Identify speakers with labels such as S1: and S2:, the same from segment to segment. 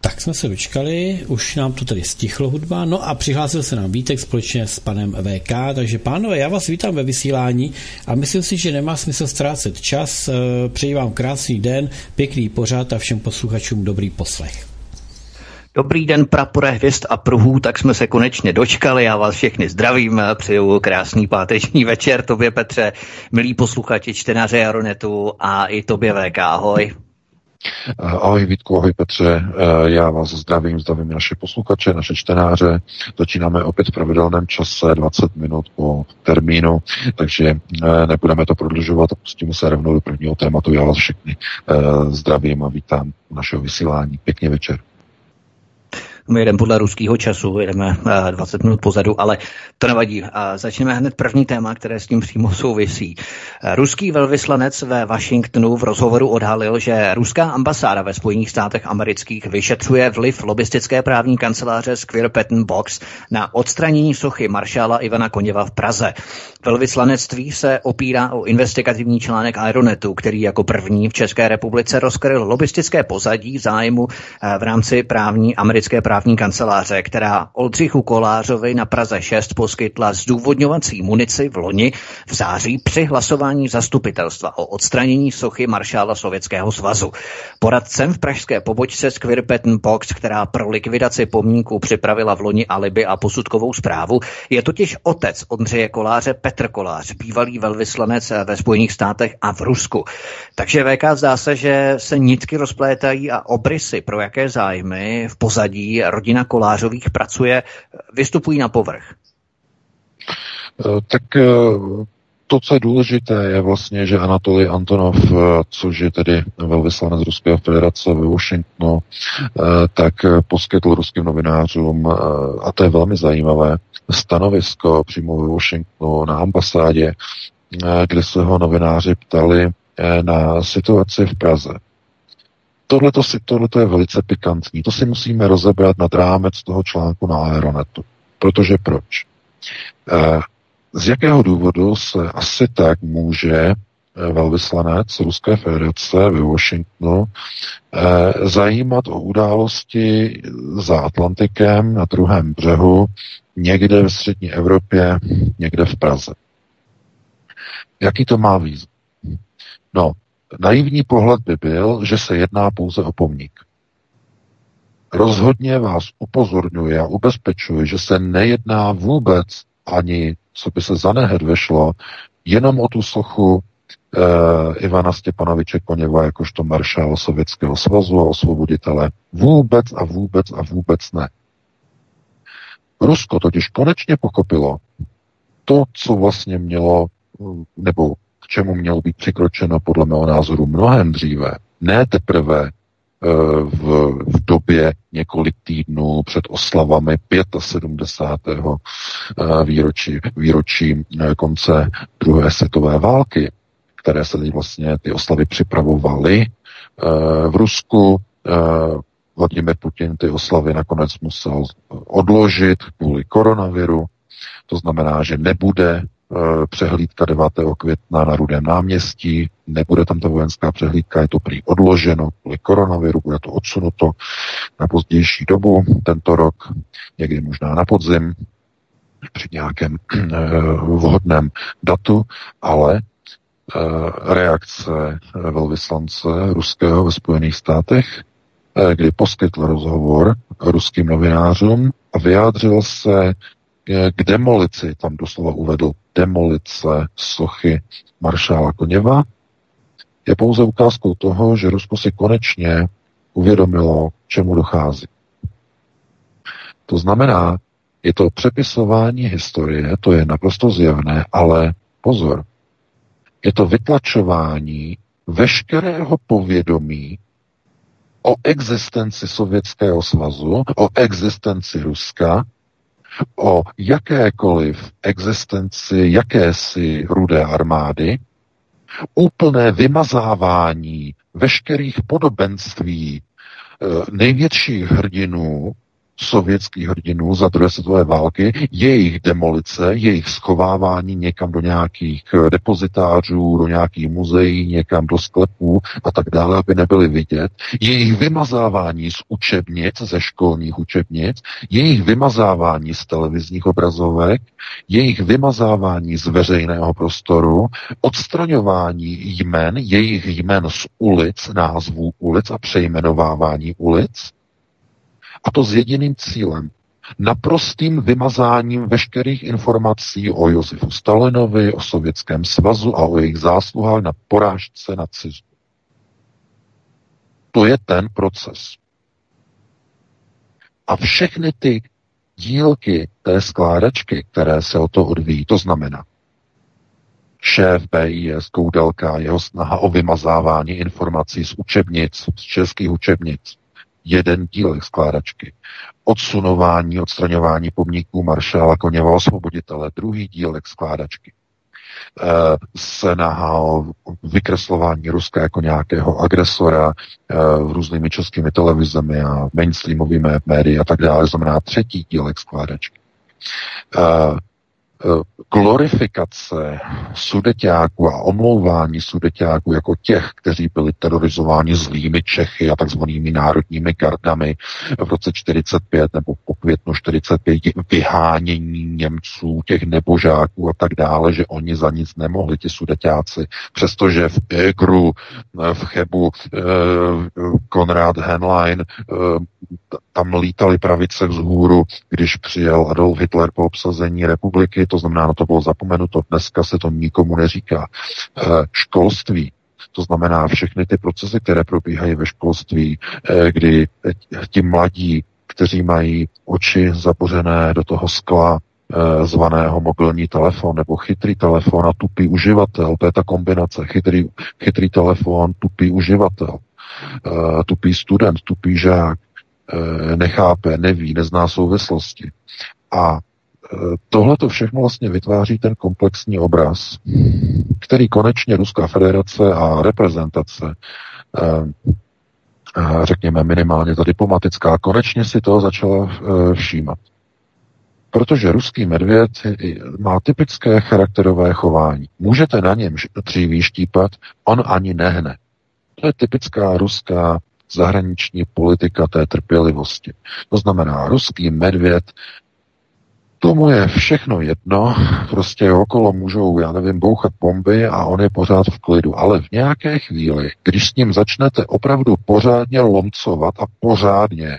S1: Tak jsme se dočkali, už nám to tady stichlo hudba, no a přihlásil se nám Vítek společně s panem VK, takže pánové, já vás vítám ve vysílání a myslím si, že nemá smysl ztrácet čas. Eh, přeji vám krásný den, pěkný pořád a všem posluchačům dobrý poslech.
S2: Dobrý den, prapore hvězd a pruhů, tak jsme se konečně dočkali. Já vás všechny zdravím, přeju krásný páteční večer tobě, Petře, milí posluchači, čtenáře Jaronetu a i tobě VK, ahoj.
S3: Ahoj Vítku, ahoj Petře, eh, já vás zdravím, zdravím naše posluchače, naše čtenáře. Začínáme opět v pravidelném čase, 20 minut po termínu, takže eh, nebudeme to prodlužovat a pustíme se rovnou do prvního tématu. Já vás všechny eh, zdravím a vítám našeho vysílání. Pěkný večer.
S2: My jedeme podle ruského času, jedeme 20 minut pozadu, ale to nevadí. Začneme hned první téma, které s tím přímo souvisí. Ruský velvyslanec ve Washingtonu v rozhovoru odhalil, že ruská ambasáda ve Spojených státech amerických vyšetřuje vliv lobistické právní kanceláře Square Patent Box na odstranění sochy maršála Ivana Koněva v Praze. Velvyslanectví se opírá o investigativní článek Aeronetu, který jako první v České republice rozkryl lobistické pozadí zájmu eh, v rámci právní americké právní kanceláře, která Oldřichu Kolářovi na Praze 6 poskytla zdůvodňovací munici v loni v září při hlasování zastupitelstva o odstranění sochy maršála Sovětského svazu. Poradcem v pražské pobočce Square Patent Box, která pro likvidaci pomníků připravila v loni alibi a posudkovou zprávu, je totiž otec Ondřeje Koláře Petr Kolář, bývalý velvyslanec ve Spojených státech a v Rusku. Takže VK zdá se, že se nitky rozplétají a obrysy pro jaké zájmy v pozadí rodina Kolářových pracuje, vystupují na povrch.
S3: Eh, tak eh, to, co je důležité, je vlastně, že Anatolij Antonov, eh, což je tedy velvyslanec Ruské federace ve Washingtonu, tak poskytl ruským novinářům, a to je velmi zajímavé, stanovisko přímo ve Washingtonu na ambasádě, kde se ho novináři ptali na situaci v Praze. Tohle je velice pikantní. To si musíme rozebrat nad rámec toho článku na Aeronetu. Protože proč? Z jakého důvodu se asi tak může eh, velvyslanec Ruské federace ve Washingtonu eh, zajímat o události za Atlantikem na druhém břehu, někde v střední Evropě, někde v Praze. Jaký to má význam? No, naivní pohled by byl, že se jedná pouze o pomník. Rozhodně vás upozorňuje a ubezpečuje, že se nejedná vůbec ani co by se za nehed vešlo, jenom o tu sochu eh, Ivana Stěpanoviče Koněva jakožto maršál Sovětského svazu a osvoboditele. Vůbec a vůbec a vůbec ne. Rusko totiž konečně pochopilo to, co vlastně mělo, nebo čemu mělo být přikročeno podle mého názoru mnohem dříve. Ne teprve v, v době několik týdnů před oslavami 75. Eh, výročí, výročí eh, konce druhé světové války, které se teď vlastně ty oslavy připravovaly eh, v Rusku. Vladimir Putin ty oslavy nakonec musel odložit kvůli koronaviru. To znamená, že nebude Eh, přehlídka 9. května na Rudém náměstí, nebude tam ta vojenská přehlídka, je to prý odloženo kvůli koronaviru, bude to odsunuto na pozdější dobu, tento rok, někdy možná na podzim, při nějakém eh, vhodném datu, ale eh, reakce velvyslance ruského ve Spojených státech, kdy poskytl rozhovor ruským novinářům a vyjádřil se k demolici, tam doslova uvedl demolice sochy maršála Koněva, je pouze ukázkou toho, že Rusko si konečně uvědomilo, čemu dochází. To znamená, je to přepisování historie, to je naprosto zjevné, ale pozor, je to vytlačování veškerého povědomí o existenci Sovětského svazu, o existenci Ruska, o jakékoliv existenci jakési rudé armády, úplné vymazávání veškerých podobenství eh, největších hrdinů sovětských hrdinů za druhé světové války, jejich demolice, jejich schovávání někam do nějakých eh, depozitářů, do nějakých muzeí, někam do sklepů a tak dále, aby nebyly vidět, jejich vymazávání z učebnic, ze školních učebnic, jejich vymazávání z televizních obrazovek, jejich vymazávání z veřejného prostoru, odstraňování jmen, jejich jmen z ulic, názvů ulic a přejmenovávání ulic, a to s jediným cílem. Naprostým vymazáním veškerých informací o Josefu Stalinovi, o Sovětském svazu a o jejich zásluhách na porážce nacismu. To je ten proces. A všechny ty dílky té skládačky, které se o to odvíjí, to znamená šéf BIS Koudelka, jeho snaha o vymazávání informací z učebnic, z českých učebnic, jeden dílek skládačky. Odsunování, odstraňování pomníků maršála Koněva osvoboditele, druhý dílek skládačky. E, snaha o vykreslování Ruska jako nějakého agresora e, různými českými televizemi a mainstreamovými médii a tak dále, znamená třetí dílek skládačky. Eh, glorifikace sudeťáků a omlouvání sudeťáků jako těch, kteří byli terorizováni zlými Čechy a takzvanými národními gardami v roce 45 nebo po květnu 45 vyhánění Němců, těch nebožáků a tak dále, že oni za nic nemohli, ti sudeťáci, přestože v Egru, eh, v Chebu, eh, Konrad Henlein, tam lítali pravice vzhůru, když přijel Adolf Hitler po obsazení republiky, to znamená, na to bylo zapomenuto, dneska se to nikomu neříká. Eh, školství, to znamená všechny ty procesy, které probíhají ve školství, eh, kdy ti mladí, kteří mají oči zapořené do toho skla, eh, zvaného mobilní telefon nebo chytrý telefon a tupý uživatel. To je ta kombinace. Chytrý, chytrý telefon, tupý uživatel. Tupý student, tupý žák. Nechápe, neví, nezná souvislosti. A tohle to všechno vlastně vytváří ten komplexní obraz, který konečně Ruská federace a reprezentace, eh, řekněme minimálně ta diplomatická, konečně si toho začala eh, všímat. Protože ruský medvěd má typické charakterové chování. Můžete na něm dříví štípat, on ani nehne. To je typická ruská zahraniční politika té trpělivosti. To znamená, ruský medvěd Tomu je všechno jedno, prostě okolo můžou, já nevím, bouchat bomby a on je pořád v klidu. Ale v nějaké chvíli, když s ním začnete opravdu pořádně lomcovat a pořádně,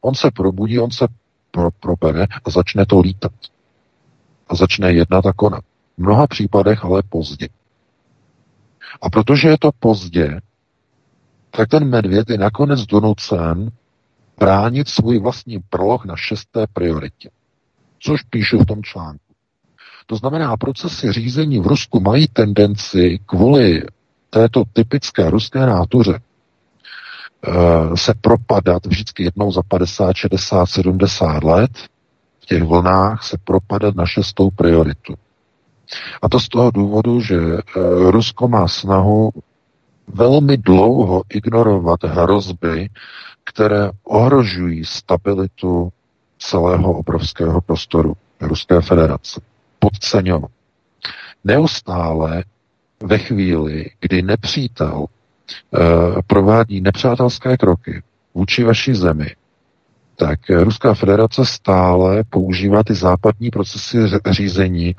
S3: on se probudí, on se pro, probere a začne to lítat. A začne jednat a konat. V mnoha případech ale pozdě. A protože je to pozdě, tak ten medvěd je nakonec donucen bránit svůj vlastní proloh na šesté prioritě což píšu v tom článku. To znamená, procesy řízení v Rusku mají tendenci kvůli této typické ruské nátuře eh, se propadat vždycky jednou za 50, 60, 70 let v těch vlnách se propadat na šestou prioritu. A to z toho důvodu, že eh, Rusko má snahu velmi dlouho ignorovat hrozby, které ohrožují stabilitu celého obrovského prostoru Ruské federace. Podceňovat. Neustále ve chvíli, kdy nepřítel e, provádí nepřátelské kroky vůči vaší zemi, tak Ruská federace stále používá ty západní procesy řízení e,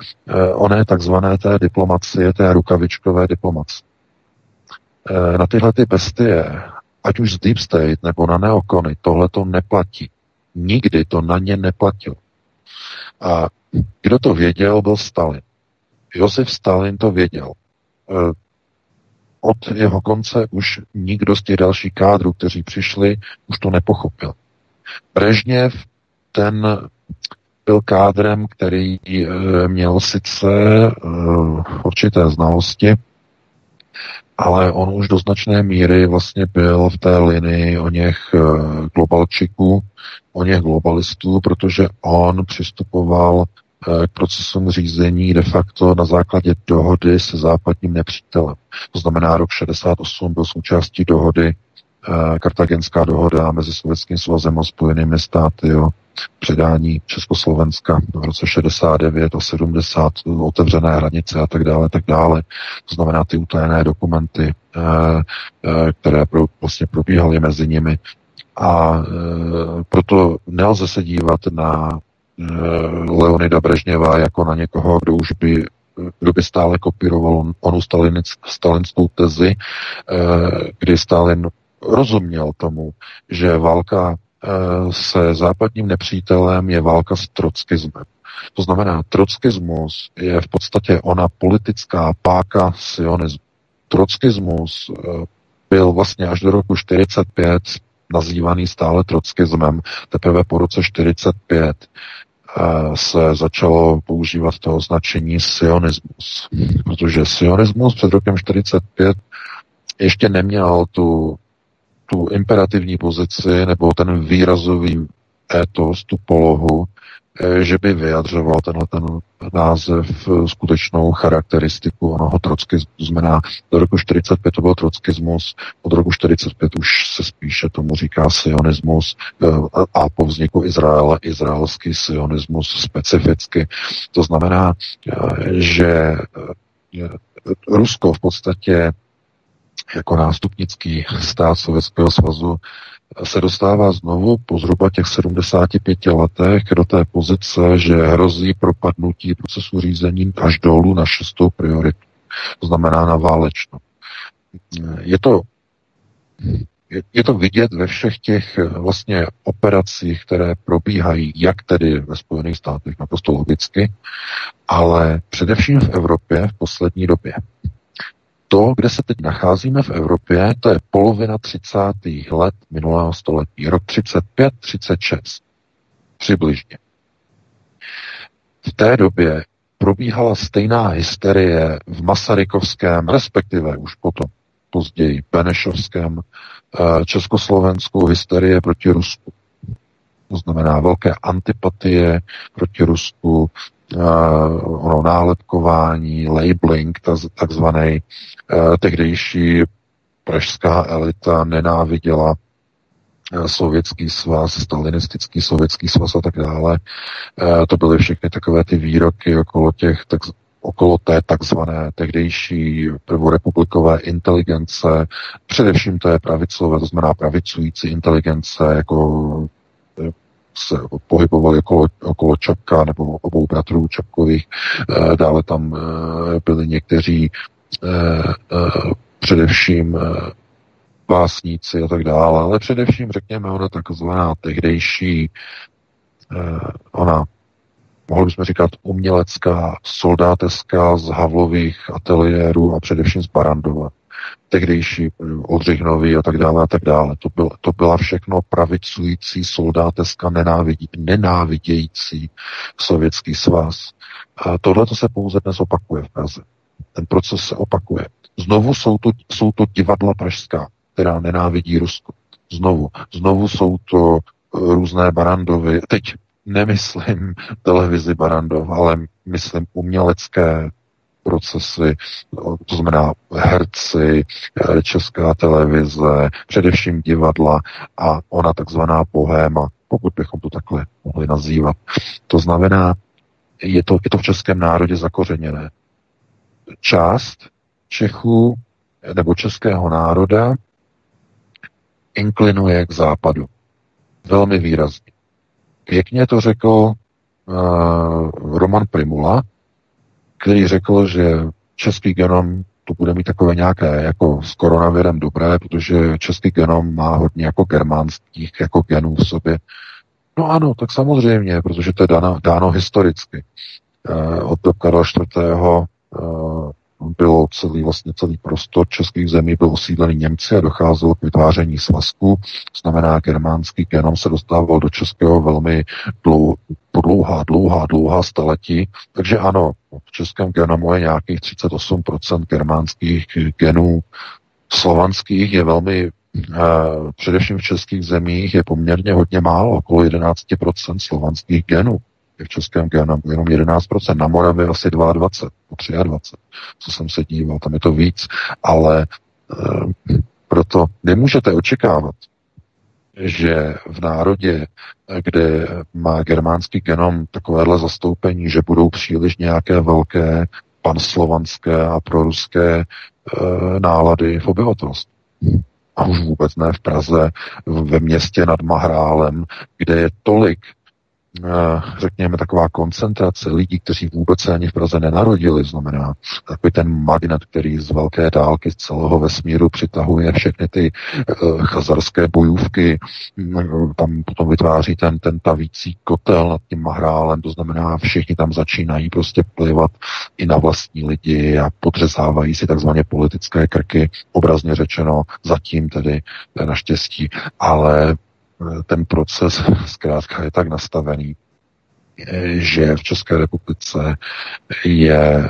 S3: oné takzvané té diplomacie, té rukavičkové diplomacie. E, na tyhle ty bestie, ať už z Deep State nebo na neokony, tohle to neplatí. Nikdy to na ně neplatilo. A kdo to věděl, byl Stalin. Josef Stalin to věděl. E, od jeho konce už nikdo z těch dalších kádrů, kteří přišli, už to nepochopil. Brežněv, ten byl kádrem, který e, měl sice určité znalosti, ale on už do značné míry vlastně byl v té linii o něch eh, globalčiků, o něch globalistů, protože on přistupoval eh, k procesům řízení de facto na základě dohody se západním nepřítelem. To znamená, rok 68 byl součástí dohody, kartagenská dohoda mezi Sovětským svazem a Spojenými státy o předání Československa v roce 69 a 70, otevřené hranice a tak dále, tak dále. To znamená ty utajené dokumenty, eh, eh, které vlastně probíhaly mezi nimi. A eh, proto nelze se dívat na Leonida Brežněva jako na někoho, kdo už by kdo by stále kopíroval onu stalinskou tezi, kdy Stalin rozuměl tomu, že válka Eh, se západním nepřítelem je válka s trockismem. To znamená, trockismus je v podstatě ona politická páka sionismu. Trockismus eh, byl vlastně až do roku 45 nazývaný stále trockismem. Teprve po roce 45 eh, se začalo používat to označení sionismus. Protože sionismus před rokem 45 ještě neměl tu tu imperativní pozici nebo ten výrazový étos, tu polohu, eh, že by vyjadřoval tenhle ten název eh, skutečnou charakteristiku onoho trockismu. Znamená, do roku 45 to byl trockismus, od roku 45 už se spíše tomu říká sionismus eh, a po vzniku Izraele izraelský sionismus specificky. To znamená, že Rusko v podstatě jako nástupnický stát Sovětského svazu se dostává znovu po zhruba těch 75 letech do té pozice, že hrozí propadnutí procesu řízení až dolů na šestou prioritu. To znamená na válečnou. Je to, je to vidět ve všech těch vlastně operacích, které probíhají, jak tedy ve Spojených státech, naprosto logicky, ale především v Evropě v poslední době to, kde se teď nacházíme v Evropě, to je polovina 30. let minulého století, rok 35-36 přibližně. V té době probíhala stejná hysterie v Masarykovském, respektive už potom později Benešovském eh, československou hysterie proti Rusku. To znamená velké antipatie proti Rusku, ono nálepkování, labeling, takzvaný uh, tehdejší pražská elita nenáviděla uh, sovětský svaz, stalinistický sovětský svaz a tak dále. To byly všechny takové ty výroky okolo těch tak, okolo té takzvané tehdejší prvorepublikové inteligence, především té pravicové, to znamená pravicující inteligence, jako se pohybovali okolo, okolo Čapka nebo obou bratrů Čapkových. Eh, dále tam eh, byli někteří eh, především básníci a tak dále, ale především, řekněme, ona takzvaná tehdejší, ona, mohli bychom říkat, umělecká, soldáteská z Havlových ateliérů a především z Barandova tehdejší eh, Oldřich Nový a tak dále a tak dále. To, byl, to byla všechno pravicující soldáteska nenávidí, nenávidějící sovětský svaz. A tohle to se pouze dnes opakuje v Praze. Ten proces se opakuje. Znovu jsou to, jsou to divadla pražská, která nenávidí Rusko. Znovu. Znovu jsou to eh, různé barandovy. Teď nemyslím televizi Barandov, ale myslím umělecké procesy, to znamená herci, eh, česká televize, především divadla a ona takzvaná bohéma, pokud bychom to takhle mohli nazývat. To znamená, je to, je to v českém národě zakořeněné. Část Čechů nebo českého národa inklinuje k západu. Velmi výrazně. Pěkně to řekl uh, Roman Primula, který řekl, že český genom to bude mít takové nějaké jako s koronavirem dobré, protože český genom má hodně jako germánských jako genů v sobě. No ano, tak samozřejmě, protože to je dáno, dáno historicky. Eh, od Karla IV. Eh, bylo celý, vlastně celý prostor českých zemí byl osídlený Němci a docházelo k vytváření svazku, znamená germánský genom se dostával do českého velmi dlou, dlouhá, dlouhá, dlouhá staletí. Takže ano, v českém genomu je nějakých 38% germánských genů, slovanských je velmi Uh, především v českých zemích je poměrně hodně málo, okolo 11% slovanských genů v českém genomu jenom 11%, na Moravě asi 22, 23, co jsem se díval, tam je to víc, ale e, proto nemůžete očekávat, že v národě, kde má germánský genom takovéhle zastoupení, že budou příliš nějaké velké panslovanské a proruské e, nálady v obyvatelstvu. A už vůbec ne v Praze, ve městě nad Mahrálem, kde je tolik řekněme, taková koncentrace lidí, kteří vůbec se ani v Praze nenarodili, znamená takový ten magnet, který z velké dálky z celého vesmíru přitahuje všechny ty uh, chazarské bojůvky, mm, tam potom vytváří ten, ten tavící kotel nad tím mahrálem, to znamená, všichni tam začínají prostě plivat i na vlastní lidi a podřezávají si takzvaně politické krky, obrazně řečeno, zatím tedy naštěstí, ale ten proces zkrátka je tak nastavený, že v České republice je eh,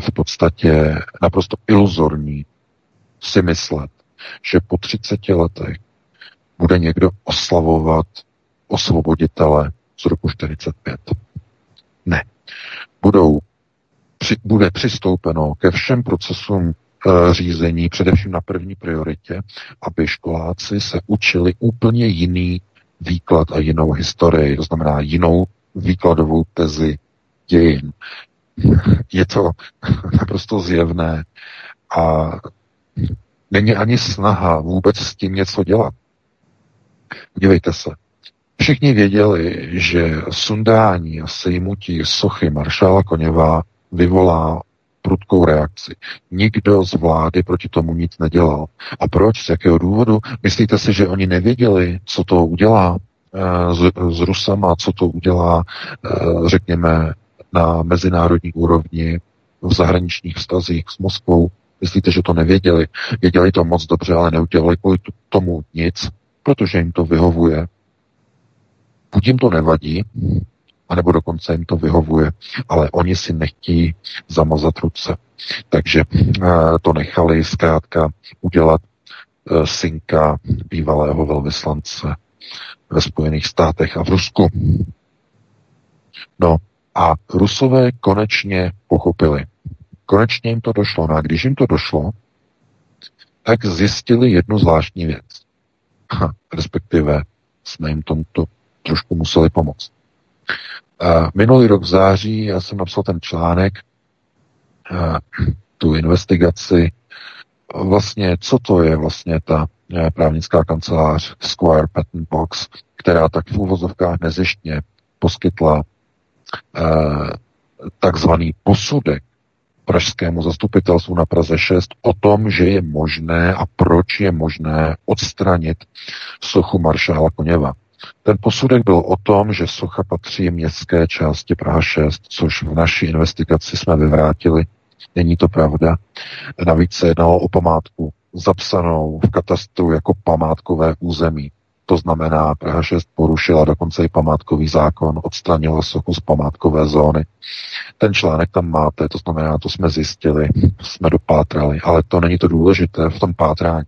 S3: v podstatě naprosto iluzorní si myslet, že po 30 letech bude někdo oslavovat osvoboditele z roku 45. Ne. Budou, při, bude přistoupeno ke všem procesům Eh, řízení, především na první prioritě, aby školáci se učili úplně jiný výklad a jinou historii, to znamená jinou výkladovou tezi dějin. Je to naprosto zjevné a není ani snaha vůbec s tím něco dělat. Dívejte se. Všichni věděli, že sundání a sejmutí sochy maršála Koněva vyvolá prudkou reakci. Nikdo z vlády proti tomu nic nedělal. A proč? Z jakého důvodu? Myslíte si, že oni nevěděli, co to udělá eh, s, s Rusama, co to udělá, eh, řekněme, na mezinárodní úrovni v zahraničních vztazích s Moskvou? Myslíte, že to nevěděli? Věděli to moc dobře, ale neudělali kvůli tomu nic, protože jim to vyhovuje. Buď jim to nevadí, anebo dokonce jim to vyhovuje, ale oni si nechtějí zamazat ruce. Takže eh, to nechali zkrátka udělat eh, synka bývalého velvyslance ve Spojených státech a v Rusku. No a Rusové konečně pochopili. Konečně jim to došlo. No a když jim to došlo, tak zjistili jednu zvláštní věc. Respektive jsme jim tomuto trošku museli pomoct. Minulý rok v září já jsem napsal ten článek, tu investigaci, vlastně, co to je vlastně ta právnická kancelář Square Patent Box, která tak v úvozovkách nezištně poskytla takzvaný posudek pražskému zastupitelstvu na Praze 6 o tom, že je možné a proč je možné odstranit sochu maršála Koněva. Ten posudek byl o tom, že socha patří městské části Praha 6, což v naší investigaci jsme vyvrátili. Není to pravda. Navíc se jednalo o památku zapsanou v katastru jako památkové území. To znamená, Praha 6 porušila dokonce i památkový zákon, odstranila sochu z památkové zóny. Ten článek tam máte, to znamená, to jsme zjistili, jsme dopátrali, ale to není to důležité v tom pátrání.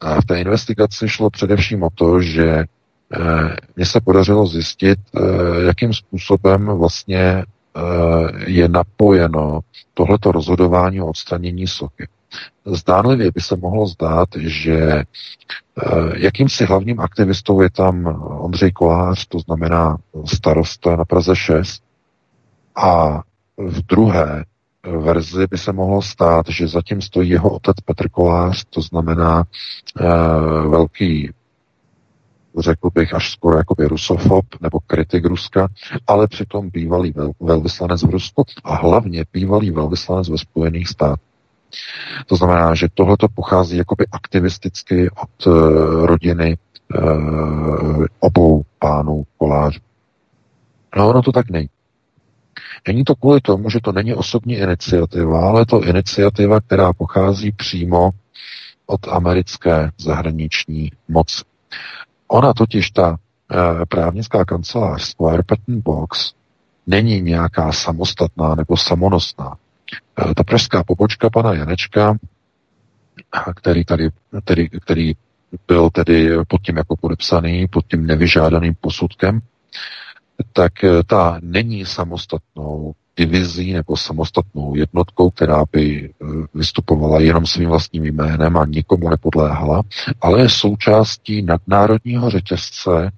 S3: A v té investigaci šlo především o to, že mně se podařilo zjistit, eh, jakým způsobem vlastně eh, je napojeno tohleto rozhodování o odstranění sochy. Zdánlivě by se mohlo zdát, že jakýmsi hlavním aktivistou je tam Ondřej Kolář, to znamená starosta na Praze 6, a v druhé verzi by se mohlo stát, že zatím stojí jeho otec Petr Kolář, to znamená velký řekl bych, až skoro jako rusofob nebo kritik Ruska, ale přitom bývalý vel, velvyslanec v Rusku a hlavně bývalý velvyslanec ve Spojených státech. To znamená, že tohleto pochází jakoby aktivisticky od uh, rodiny uh, obou pánů kolářů. No ono to tak není. Není to kvůli tomu, že to není osobní iniciativa, ale to iniciativa, která pochází přímo od americké zahraniční moci. Ona totiž, ta e, právnická kancelář Square Patent Box, není nějaká samostatná nebo samonosná. E, ta pražská pobočka pana Janečka, který tady, který, který byl tedy pod tím jako podepsaný, pod tím nevyžádaným posudkem, tak eh, ta není samostatnou divizí nebo samostatnou jednotkou, která by eh, vystupovala jenom svým vlastním jménem a nikomu nepodléhala, ale je součástí nadnárodního řetězce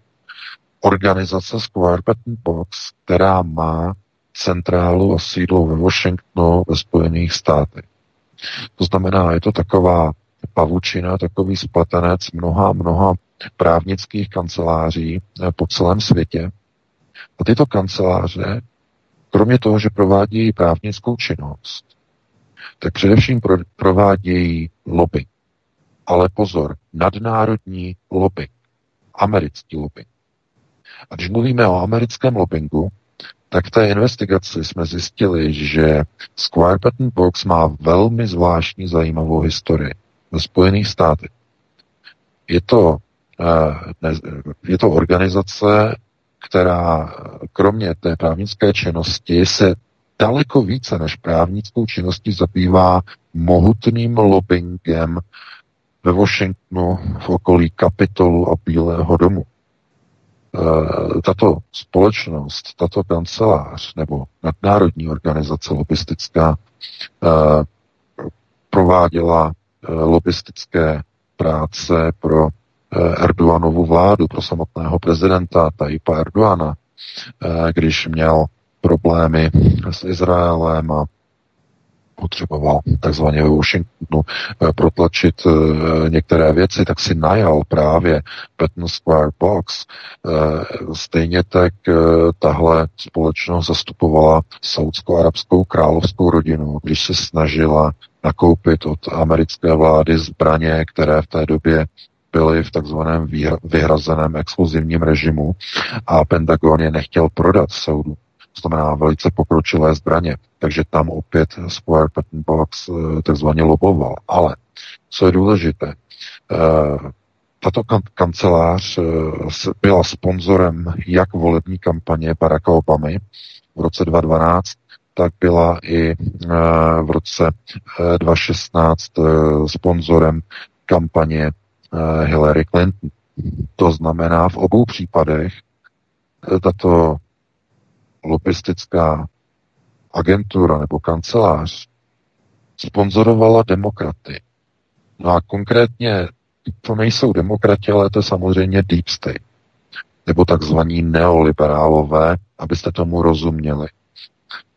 S3: organizace Square Patent Box, která má centrálu a sídlo ve Washingtonu ve Spojených státech. To znamená, je to taková pavučina, takový spletenec mnoha, mnoha právnických kanceláří eh, po celém světě, a tyto kanceláře, kromě toho, že provádějí právnickou činnost, tak především pro, provádějí lobby. Ale pozor, nadnárodní lobby, americký lobby. A když mluvíme o americkém lobbingu, tak v té investigaci jsme zjistili, že Square Patent Box má velmi zvláštní zajímavou historii ve Spojených státech. Je to, eh, je to organizace, která kromě té právnické činnosti se daleko více než právnickou činností zabývá mohutným lobbyingem ve Washingtonu v okolí Kapitolu a Bílého domu. E, tato společnost, tato kancelář nebo nadnárodní organizace lobistická e, prováděla e, lobistické práce pro Eh, Erdoganovu vládu, pro samotného prezidenta Tajipa Erdoana, eh, když měl problémy s Izraelem a potřeboval takzvaně ve Washingtonu eh, protlačit některé věci, tak si najal právě Patton Square Box. Stejně tak tahle společnost zastupovala saudsko-arabskou královskou rodinu, když se snažila nakoupit od americké vlády zbraně, které v té době byly v takzvaném vyhrazeném exkluzivním režimu a Pentagon je nechtěl prodat soudu. To znamená velice pokročilé zbraně. Takže tam opět Square Patent Box eh, takzvaně loboval. Ale co je důležité, eh, tato kan- kancelář eh, byla sponzorem jak volební kampaně Baracka Obamy v roce 2012, tak byla i v roce 2016 sponzorem kampaně Hillary Clinton. To znamená, v obou případech eh, tato lobbystická agentura nebo kancelář sponzorovala demokraty. No a konkrétně to nejsou demokrati, ale to je samozřejmě deep state, nebo takzvaní neoliberálové, abyste tomu rozuměli.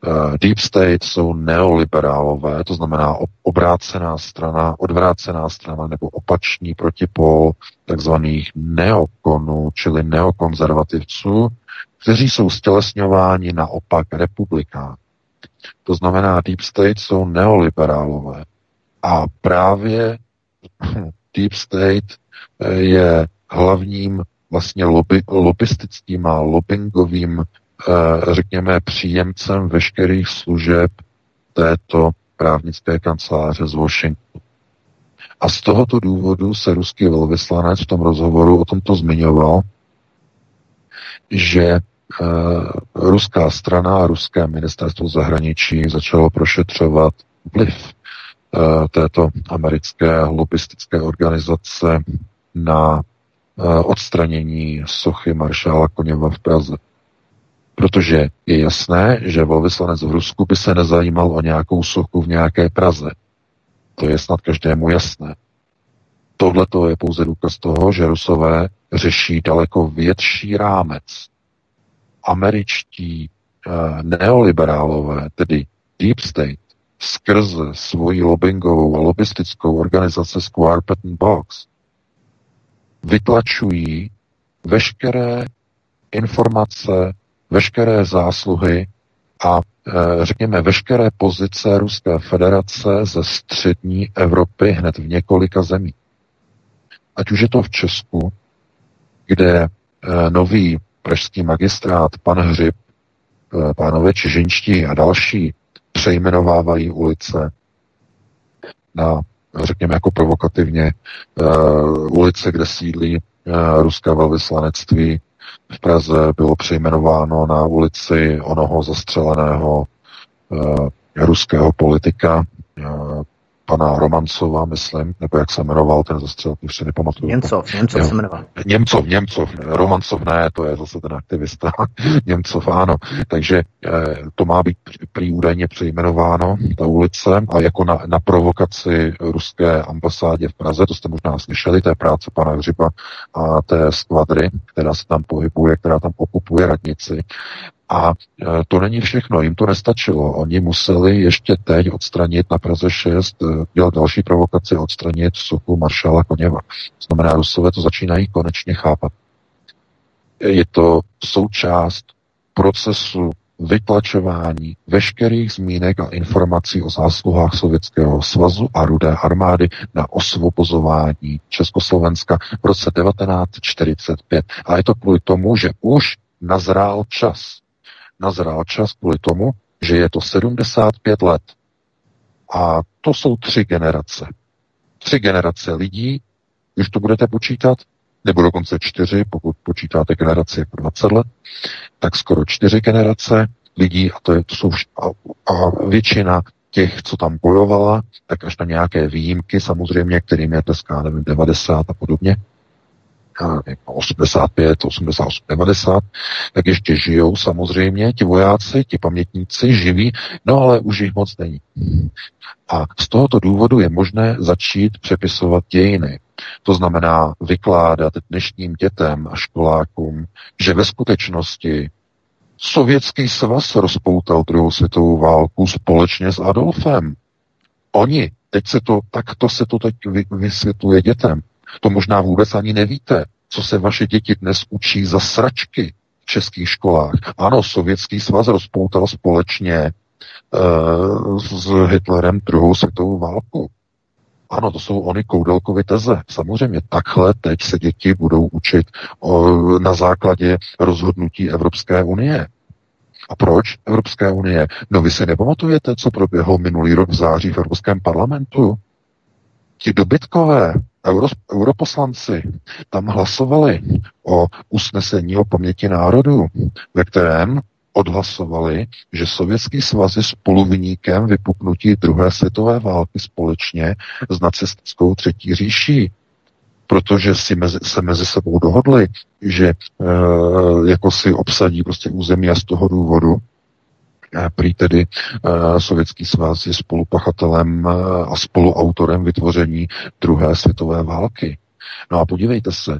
S3: Uh, deep State jsou neoliberálové, to znamená obrácená strana, odvrácená strana nebo opačný protipol takzvaných neokonů, čili neokonzervativců, kteří jsou stělesňováni naopak republikán. To znamená, Deep State jsou neoliberálové. A právě Deep State eh, je hlavním vlastně lobby, lobistickým a lobbyingovým Eh, řekněme, příjemcem veškerých služeb této právnické kanceláře z Washingtonu. A z tohoto důvodu se ruský velvyslanec v tom rozhovoru o tomto zmiňoval, že uh, ruská strana a ruské ministerstvo zahraničí začalo prošetřovat vliv uh, této americké lobistické organizace na uh, odstranění sochy maršála Koněva v Praze. Protože je jasné, že velvyslanec v Rusku by se nezajímal o nějakou sochu v nějaké Praze. To je snad každému jasné. Tohle to je pouze důkaz toho, že Rusové řeší daleko větší rámec. Američtí eh, neoliberálové, tedy Deep State, skrze svoji lobbyingovou a lobistickou organizaci Square Patent Box vytlačují veškeré informace veškeré zásluhy a e, řekněme veškeré pozice Ruské federace ze střední Evropy hned v několika zemí. Ať už je to v Česku, kde e, nový pražský magistrát pan Hřib pánové Čižinští a další přejmenovávají ulice na, řekněme jako provokativně, ulice, kde sídlí ruské velvyslanectví v Praze, bylo přejmenováno na ulici onoho zastřeleného uh, ruského politika, uh, pana Romancova, myslím, nebo jak se jmenoval ten zastřel, už si nepamatuju.
S2: Němcov, Němcov jo. se jmenoval.
S3: Němcov, Němcov, Romancov ne, to je zase ten aktivista. Němcov ano. Takže eh, to má být prý údajně přejmenováno, ta ulice, a jako na, na provokaci ruské ambasádě v Praze, to jste možná slyšeli, je práce pana Hřiba a té skvadry, která se tam pohybuje, která tam okupuje radnici. A e, to není všechno, jim to nestačilo. Oni museli ještě teď odstranit na Praze 6, e, dělat další provokaci, odstranit sochu maršála Koněva. Znamená, Rusové to začínají konečně chápat. Je to součást procesu vytlačování veškerých zmínek a informací o zásluhách Sovětského svazu a rudé armády na osvobozování Československa v roce 1945. A je to kvůli tomu, že už nazrál čas nazrál čas kvůli tomu, že je to 75 let. A to jsou tři generace. Tři generace lidí, když to budete počítat, nebo dokonce čtyři, pokud počítáte generaci jako 20 let, tak skoro čtyři generace lidí, a to, je, to jsou a, a většina těch, co tam bojovala, tak až na nějaké výjimky, samozřejmě, kterým je dneska, nevím, 90 a podobně, 85, 88, 90, tak ještě žijou samozřejmě ti vojáci, ti pamětníci živí, no ale už jich moc není. A z tohoto důvodu je možné začít přepisovat dějiny. To znamená vykládat dnešním dětem a školákům, že ve skutečnosti Sovětský svaz rozpoutal druhou světovou válku společně s Adolfem. Oni, teď se to, takto se to teď vysvětluje dětem. To možná vůbec ani nevíte, co se vaše děti dnes učí za sračky v českých školách. Ano, Sovětský svaz rozpoutal společně uh, s Hitlerem druhou světovou válku. Ano, to jsou ony koudelkovy teze. Samozřejmě takhle teď se děti budou učit o, na základě rozhodnutí Evropské unie. A proč Evropské unie? No vy si nepamatujete, co proběhlo minulý rok v září v Evropském parlamentu? Ti dobytkové, euro, europoslanci tam hlasovali o usnesení o paměti národu, ve kterém odhlasovali, že Sovětský svaz je spoluviníkem vypuknutí druhé světové války společně s nacistickou třetí říší protože si mezi, se mezi sebou dohodli, že e, jako si obsadí prostě území a z toho důvodu Prý tedy uh, Sovětský svaz je spolupachatelem uh, a spoluautorem vytvoření druhé světové války. No a podívejte se,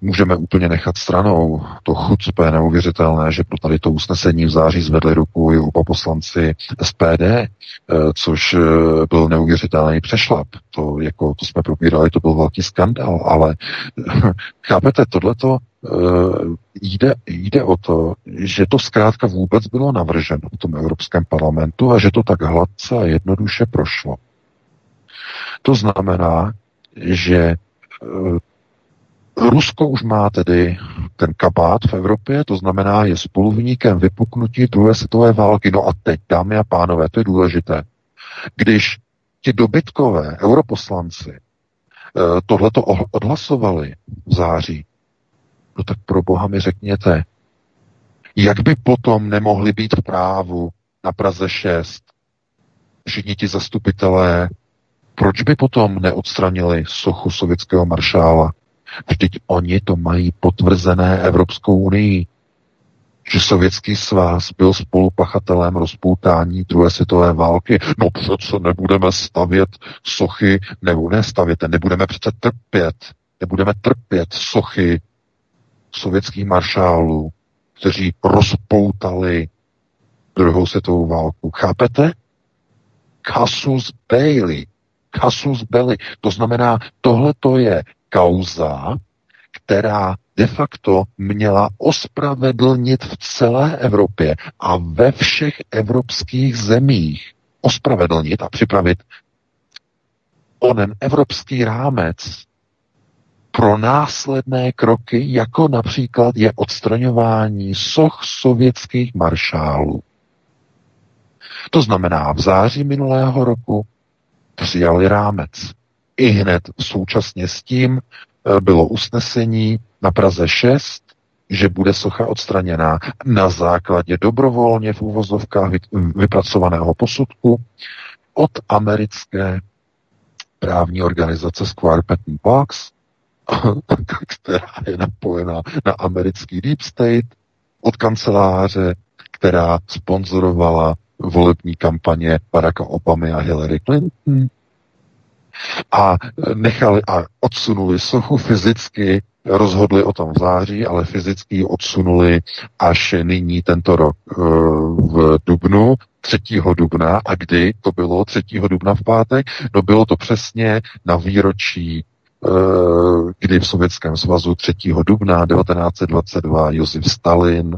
S3: můžeme úplně nechat stranou to chucpe neuvěřitelné, že pro tady to usnesení v září zvedli ruku i oba poslanci SPD, eh, což eh, byl neuvěřitelný přešlap. To, jako, to jsme probírali, to byl velký skandál, ale chápete, tohleto jde, jde o to, že to zkrátka vůbec bylo navrženo v tom Evropském parlamentu a že to tak hladce a jednoduše prošlo. To znamená, že Rusko už má tedy ten kabát v Evropě, to znamená, je spoluviníkem vypuknutí druhé světové války. No a teď, dámy a pánové, to je důležité. Když ti dobytkové europoslanci eh, tohleto odhlasovali v září, no tak pro boha mi řekněte, jak by potom nemohli být v právu na Praze 6 všichni ti zastupitelé, proč by potom neodstranili sochu sovětského maršála? Vždyť oni to mají potvrzené Evropskou unii, že Sovětský svaz byl spolupachatelem rozpoutání druhé světové války. No přece nebudeme stavět sochy, nebo ne stavět, nebudeme přece trpět, nebudeme trpět sochy sovětských maršálů, kteří rozpoutali druhou světovou válku. Chápete? Casus Bailey. Casus Belli. To znamená, tohle to je kauza, která de facto měla ospravedlnit v celé Evropě a ve všech evropských zemích ospravedlnit a připravit onen evropský rámec pro následné kroky, jako například je odstraňování soch sovětských maršálů. To znamená, v září minulého roku přijali rámec. I hned současně s tím eh, bylo usnesení na Praze 6, že bude socha odstraněná na základě dobrovolně v úvozovkách vypracovaného posudku od americké právní organizace Square Patent Box, která je napojená na americký Deep State, od kanceláře, která sponzorovala volební kampaně Baracka Obamy a Hillary Clinton a nechali a odsunuli sochu fyzicky, rozhodli o tom v září, ale fyzicky ji odsunuli až nyní tento rok eh, v Dubnu, 3. dubna. A kdy to bylo 3. dubna v pátek? No bylo to přesně na výročí eh, kdy v Sovětském svazu 3. dubna 1922 Josef Stalin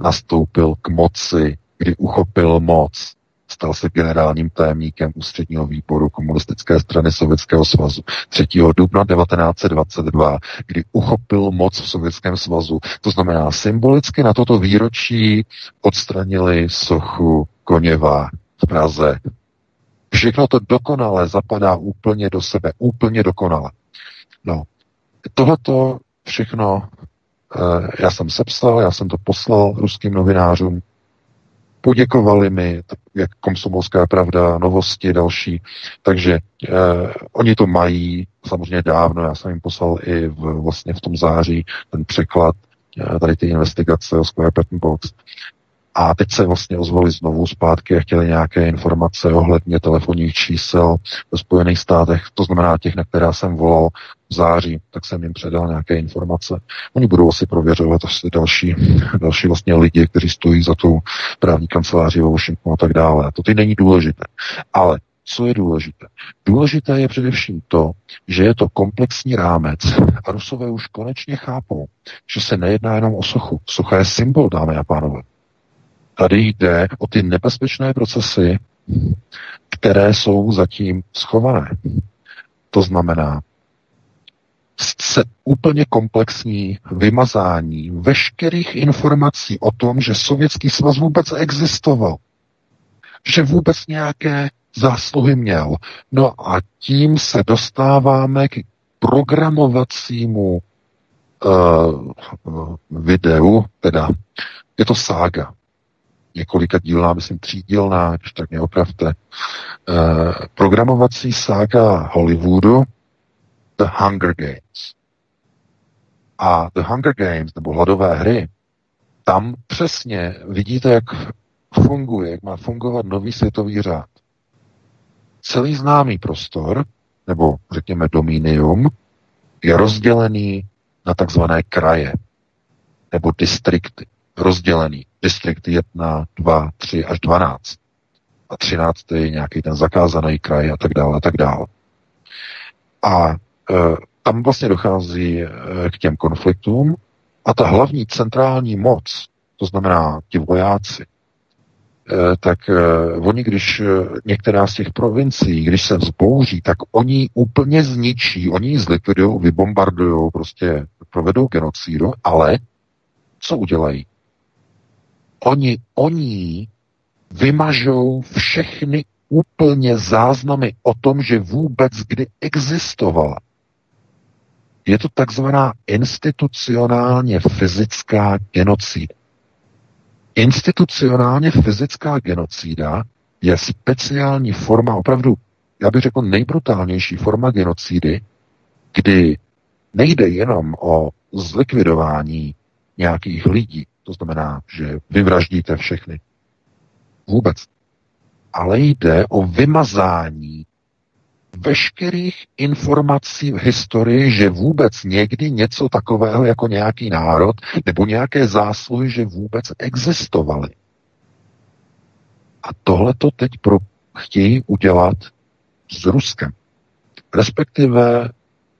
S3: nastoupil k moci kdy uchopil moc. Stal se generálním tajemníkem ústředního výboru komunistické strany Sovětského svazu 3. dubna 1922, kdy uchopil moc v Sovětském svazu. To znamená, symbolicky na toto výročí odstranili sochu Koněva v Praze. Všechno to dokonale zapadá úplně do sebe, úplně dokonale. No, tohleto všechno eh, já jsem sepsal, já jsem to poslal ruským novinářům, poděkovali mi, jak Komsomolská pravda, novosti další, takže eh, oni to mají samozřejmě dávno, já jsem jim poslal i v, vlastně v tom září ten překlad eh, tady ty investigace o Square Patent Box. A teď se vlastně ozvali znovu zpátky a chtěli nějaké informace ohledně telefonních čísel ve Spojených státech, to znamená těch, na která jsem volal v září, tak jsem jim předal nějaké informace. Oni budou asi prověřovat asi další, další vlastně lidi, kteří stojí za tou právní kanceláří ve Washingtonu a tak dále. A to teď není důležité. Ale co je důležité? Důležité je především to, že je to komplexní rámec a Rusové už konečně chápou, že se nejedná jenom o sochu. Socha je symbol, dámy a pánové. Tady jde o ty nebezpečné procesy, které jsou zatím schované. To znamená, se úplně komplexní vymazání veškerých informací o tom, že Sovětský svaz vůbec existoval, že vůbec nějaké zásluhy měl. No a tím se dostáváme k programovacímu uh, videu, teda je to sága několika dílná, myslím třídílná, když tak mě opravte, eh, programovací sága Hollywoodu The Hunger Games. A The Hunger Games, nebo hladové hry, tam přesně vidíte, jak funguje, jak má fungovat nový světový řád. Celý známý prostor, nebo řekněme dominium, je rozdělený na takzvané kraje nebo distrikty rozdělený. Distrikt 1, 2, 3 až 12. A 13. je nějaký ten zakázaný kraj a tak dále a tak dále. A e, tam vlastně dochází e, k těm konfliktům a ta hlavní centrální moc, to znamená ti vojáci, e, tak e, oni, když některá z těch provincií, když se vzbouří, tak oni úplně zničí, oni ji zlikvidují, vybombardují, prostě provedou genocidu, ale co udělají? Oni, oni vymažou všechny úplně záznamy o tom, že vůbec kdy existovala. Je to takzvaná institucionálně fyzická genocida. Institucionálně fyzická genocída je speciální forma, opravdu, já bych řekl nejbrutálnější forma genocidy, kdy nejde jenom o zlikvidování nějakých lidí, to znamená, že vyvraždíte všechny. Vůbec. Ale jde o vymazání veškerých informací v historii, že vůbec někdy něco takového jako nějaký národ nebo nějaké zásluhy, že vůbec existovaly. A tohle to teď pro, chtějí udělat s Ruskem. Respektive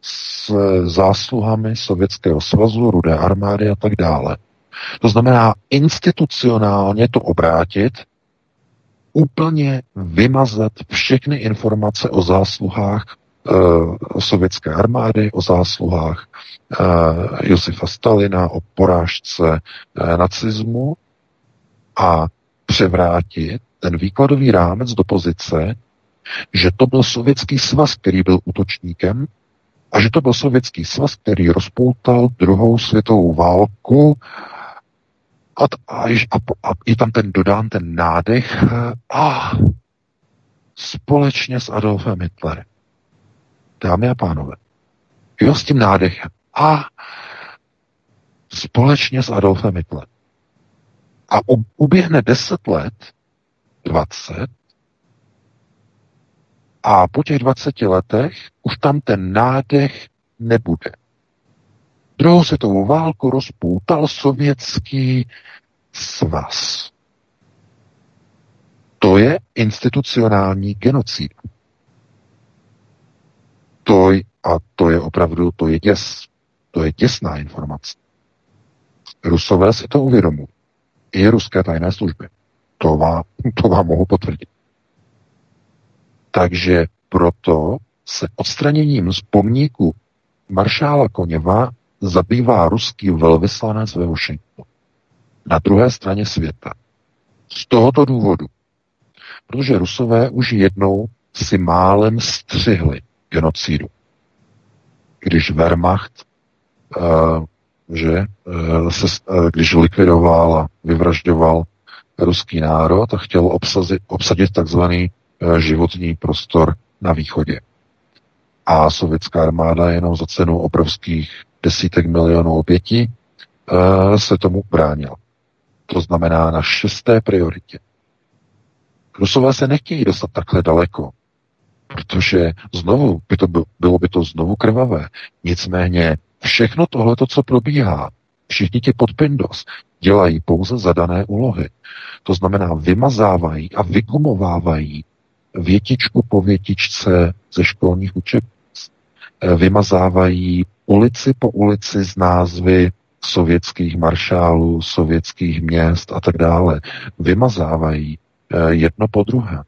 S3: s zásluhami Sovětského svazu, Rudé armády a tak dále. To znamená institucionálně to obrátit, úplně vymazat všechny informace o zásluhách sovětské armády, o zásluhách Josifa Stalina, o porážce nacismu a převrátit ten výkladový rámec do pozice, že to byl sovětský svaz, který byl útočníkem a že to byl sovětský svaz, který rozpoutal druhou světovou válku a, a, a, a je tam ten dodán ten nádech a společně s Adolfem Hitlerem. Dámy a pánové, jo s tím nádechem a společně s Adolfem Hitlerem. A uběhne 10 let, 20, a po těch 20 letech už tam ten nádech nebude. Druhou světovou válku rozpoutal sovětský svaz. To je institucionální genocid. To je, a to je opravdu, to je děs. To je děsná informace. Rusové si to uvědomují. I ruské tajné služby. To vám, to vám mohu potvrdit. Takže proto se odstraněním z pomníku maršála Koněva zabývá ruský velvyslanec ve Washingtonu. Na druhé straně světa. Z tohoto důvodu. Protože Rusové už jednou si málem střihli genocidu. Když Wehrmacht, uh, že, uh, se, uh, když likvidoval a vyvražďoval ruský národ a chtěl obsazit, obsadit takzvaný životní prostor na východě. A sovětská armáda jenom za cenu obrovských desítek milionů obětí uh, se tomu bránila. To znamená na šesté prioritě. Rusové se nechtějí dostat takhle daleko, protože znovu by to bylo, bylo by to znovu krvavé. Nicméně všechno tohle, co probíhá, všichni ti podpindos dělají pouze zadané úlohy. To znamená, vymazávají a vygumovávají větičku po větičce ze školních učebnic. Vymazávají ulici po ulici z názvy sovětských maršálů, sovětských měst a tak dále. Vymazávají eh, jedno po druhé.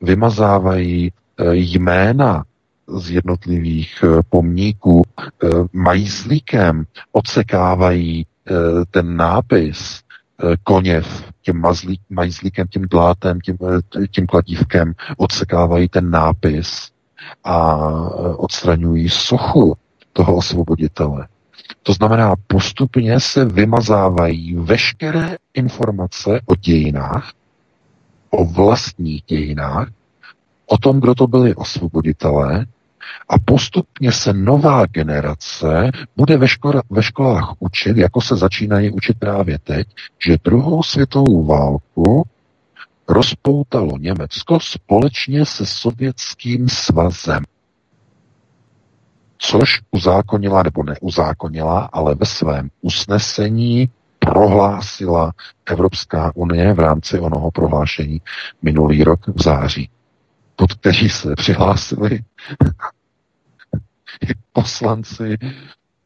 S3: Vymazávají eh, jména z jednotlivých eh, pomníků, mají slíkem, odsekávají ten nápis koněv tím mazlík, majzlíkem, tím dlátem, tím, tím kladívkem, odsekávají ten nápis a odstraňují sochu toho osvoboditele. To znamená, postupně se vymazávají veškeré informace o dějinách, o vlastních dějinách, o tom, kdo to byli osvoboditelé, a postupně se nová generace bude ve, škola, ve školách učit, jako se začínají učit právě teď, že druhou světovou válku rozpoutalo Německo společně se sovětským svazem což uzákonila nebo neuzákonila, ale ve svém usnesení prohlásila Evropská unie v rámci onoho prohlášení minulý rok v září, pod který se přihlásili poslanci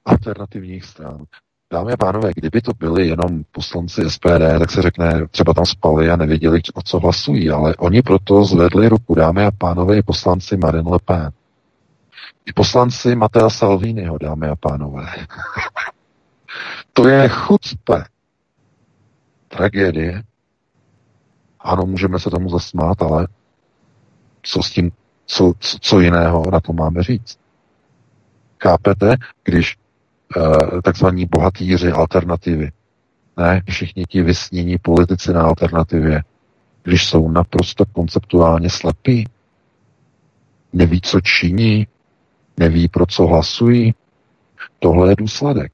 S3: alternativních stran. Dámy a pánové, kdyby to byli jenom poslanci SPD, tak se řekne, třeba tam spali a nevěděli, o co hlasují, ale oni proto zvedli ruku, dámy a pánové, poslanci Marine Le Pen i poslanci Matea Salviniho, dámy a pánové. to je chucpe. Tragédie. Ano, můžeme se tomu zasmát, ale co s tím, co, co jiného na to máme říct? Chápete, když takzvaní bohatýři alternativy, ne, všichni ti vysnění politici na alternativě, když jsou naprosto konceptuálně slepí, neví, co činí, neví, pro co hlasují. Tohle je důsledek.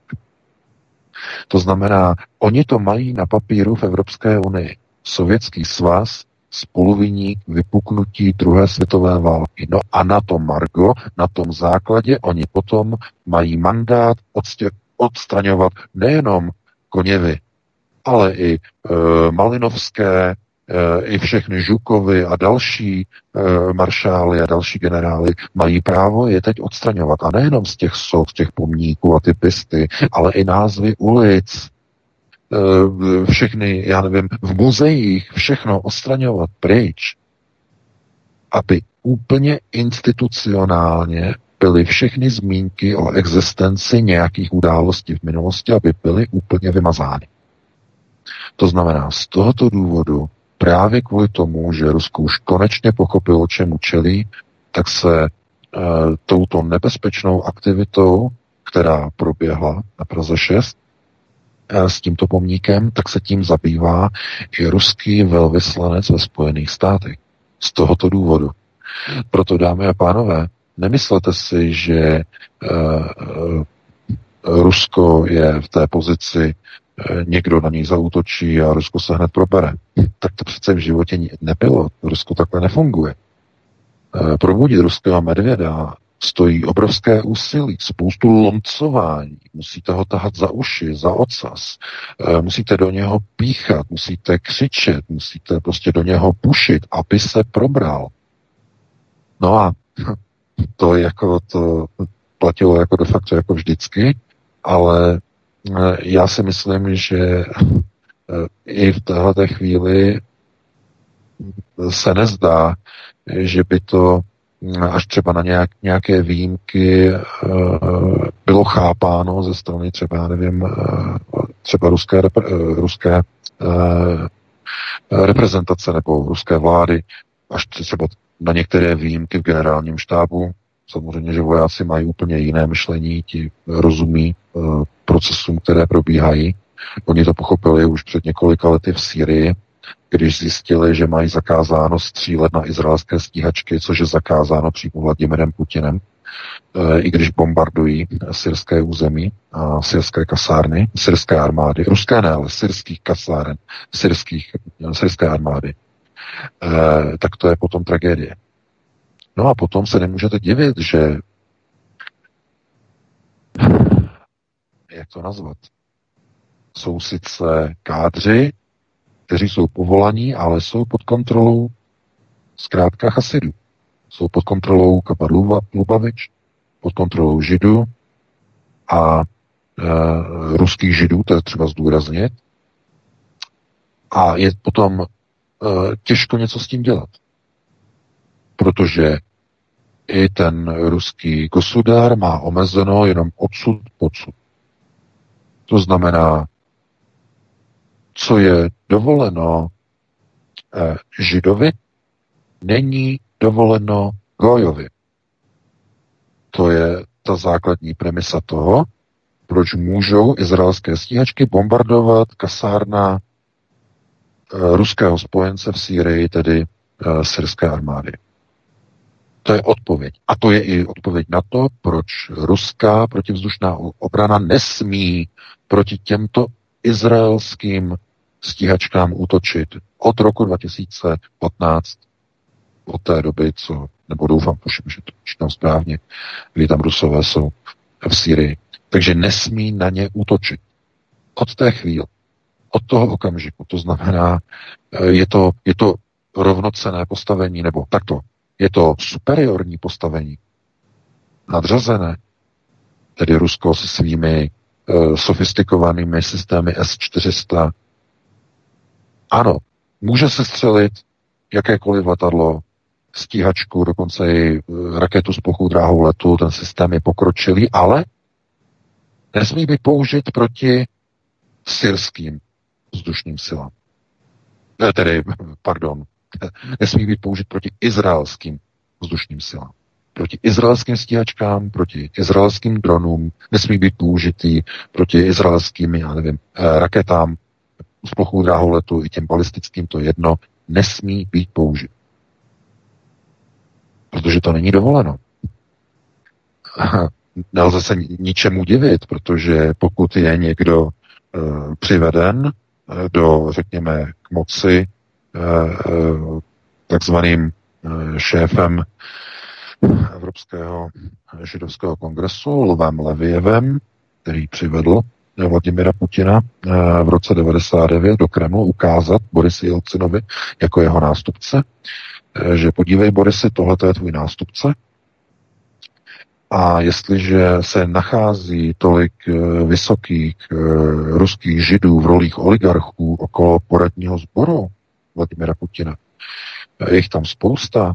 S3: To znamená, oni to mají na papíru v Evropské unii. Sovětský svaz, spoluviník vypuknutí druhé světové války. No a na tom Margo, na tom základě oni potom mají mandát odstraňovat nejenom Koněvy, ale i e, Malinovské, Eh, i všechny Žukovy a další eh, maršály a další generály mají právo je teď odstraňovat. A nejenom z těch soch, z těch pomníků a ty pisty, ale i názvy ulic, všechny, já nevím, v muzeích, všechno odstraňovat pryč, aby úplně institucionálně byly všechny zmínky o existenci nějakých událostí v minulosti, aby byly úplně vymazány. To znamená, z tohoto důvodu, právě kvůli tomu, že Rusko už konečně pochopilo, čemu čelí, tak se e, touto nebezpečnou aktivitou, která proběhla na Praze 6, e, s tímto pomníkem, tak se tím zabývá i ruský velvyslanec ve Spojených státech. Z tohoto důvodu. Proto, dámy a pánové, nemyslete si, že uh, Rusko je v té pozici, někdo na něj zautočí a Rusko se hned probere. Tak to přece v životě nebylo. Rusko takhle nefunguje. Probudit ruského medvěda stojí obrovské úsilí, spoustu loncování. Musíte ho tahat za uši, za ocas. Musíte do něho píchat, musíte křičet, musíte prostě do něho pušit, aby se probral. No a to jako to platilo jako de facto jako vždycky, ale eh, já si myslím, že eh, i v této chvíli se nezdá, že by to až třeba na nějak, nějaké výjimky eh, bylo chápáno ze strany třeba, nevím, třeba ruské, ruské reprezentace nebo ruské vlády, až třeba na některé výjimky v generálním štábu. Samozřejmě, že vojáci mají úplně jiné myšlení, ti rozumí procesům, které probíhají. Oni to pochopili už před několika lety v Sýrii, když zjistili, že mají zakázáno střílet na izraelské stíhačky, což je zakázáno přímo Vladimirem Putinem, eh, i když bombardují syrské území a syrské kasárny, syrské armády, ruské ne, ale syrských kasáren, syrských, syrské armády. Eh, tak to je potom tragédie. No a potom se nemůžete divit, že jak to nazvat? Jsou sice kádři, kteří jsou povolaní, ale jsou pod kontrolou zkrátka chasidů. Jsou pod kontrolou Kapa Lubavič, pod kontrolou židů a e, ruských židů, to je třeba zdůraznit. A je potom Eh, těžko něco s tím dělat. Protože i ten ruský gosudár má omezeno jenom odsud podsud. To znamená, co je dovoleno eh, židovi, není dovoleno gojovi. To je ta základní premisa toho, proč můžou izraelské stíhačky bombardovat kasárna Eh, ruského spojence v Sýrii, tedy uh, syrské armády. To je odpověď. A to je i odpověď na to, proč ruská protivzdušná obrana nesmí proti těmto izraelským stíhačkám útočit od roku 2015, od té doby, co, nebo doufám, tuším, že to čítám správně, kdy tam rusové jsou v Sýrii. Takže nesmí na ně útočit. Od té chvíle od toho okamžiku. To znamená, eh, je to, je to rovnocené postavení, nebo takto, je to superiorní postavení, nadřazené, tedy Rusko se svými sofistikovanými systémy S-400. Ano, může se střelit jakékoliv letadlo, stíhačku, dokonce i uh, raketu s plochou dráhou letu, ten systém je pokročilý, ale nesmí být použit proti syrským vzdušným silám. Eh, tedy, pardon, nesmí být použit proti izraelským vzdušným silám. Proti izraelským stíhačkám, proti izraelským dronům, nesmí být použitý proti izraelským, já nevím, eh, raketám s plochou dráhou letu, i těm balistickým, to jedno, nesmí být použit. Protože to není dovoleno. Nelze se ničemu divit, protože pokud je někdo uh, přiveden Eh, do, řekněme, k moci eh, eh, takzvaným šéfem Evropského židovského kongresu Lvem Levievem, který přivedl Vladimira Putina v roce 99 do Kremlu ukázat Borisi Jelcinovi jako jeho nástupce, že podívej Borisi, tohle je tvůj nástupce, a jestliže se nachází tolik eh, vysokých eh, ruských židů v rolích oligarchů okolo poradního sboru Vladimira Putina, je jich tam spousta,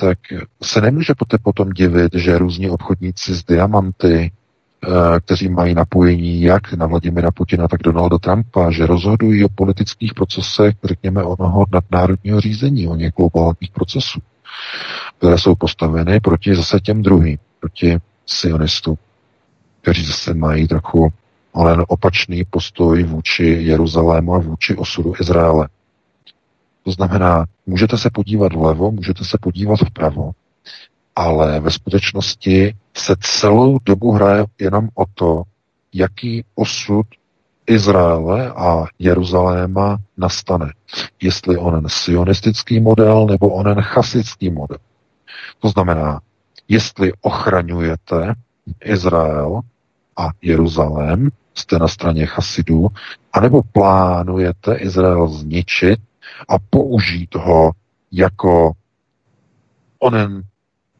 S3: tak se nemůže potom divit, že různí obchodníci z diamanty, eh, kteří mají napojení jak na Vladimira Putina, tak Donalda Trumpa, že rozhodují o politických procesech, řekněme, onoho nadnárodního řízení, o něch globálních procesů, které jsou postaveny proti zase těm druhým, proti sionistům, kteří zase mají trochu ale opačný postoj vůči Jeruzalému a vůči osudu Izraele. To znamená, můžete se podívat vlevo, můžete se podívat vpravo, ale ve skutečnosti se celou dobu hraje jenom o to, jaký osud Izraele a Jeruzaléma nastane. Jestli onen sionistický model nebo onen chasický model. To znamená, jestli ochraňujete Izrael a Jeruzalém, jste na straně chasidů, anebo plánujete Izrael zničit a použít ho jako onen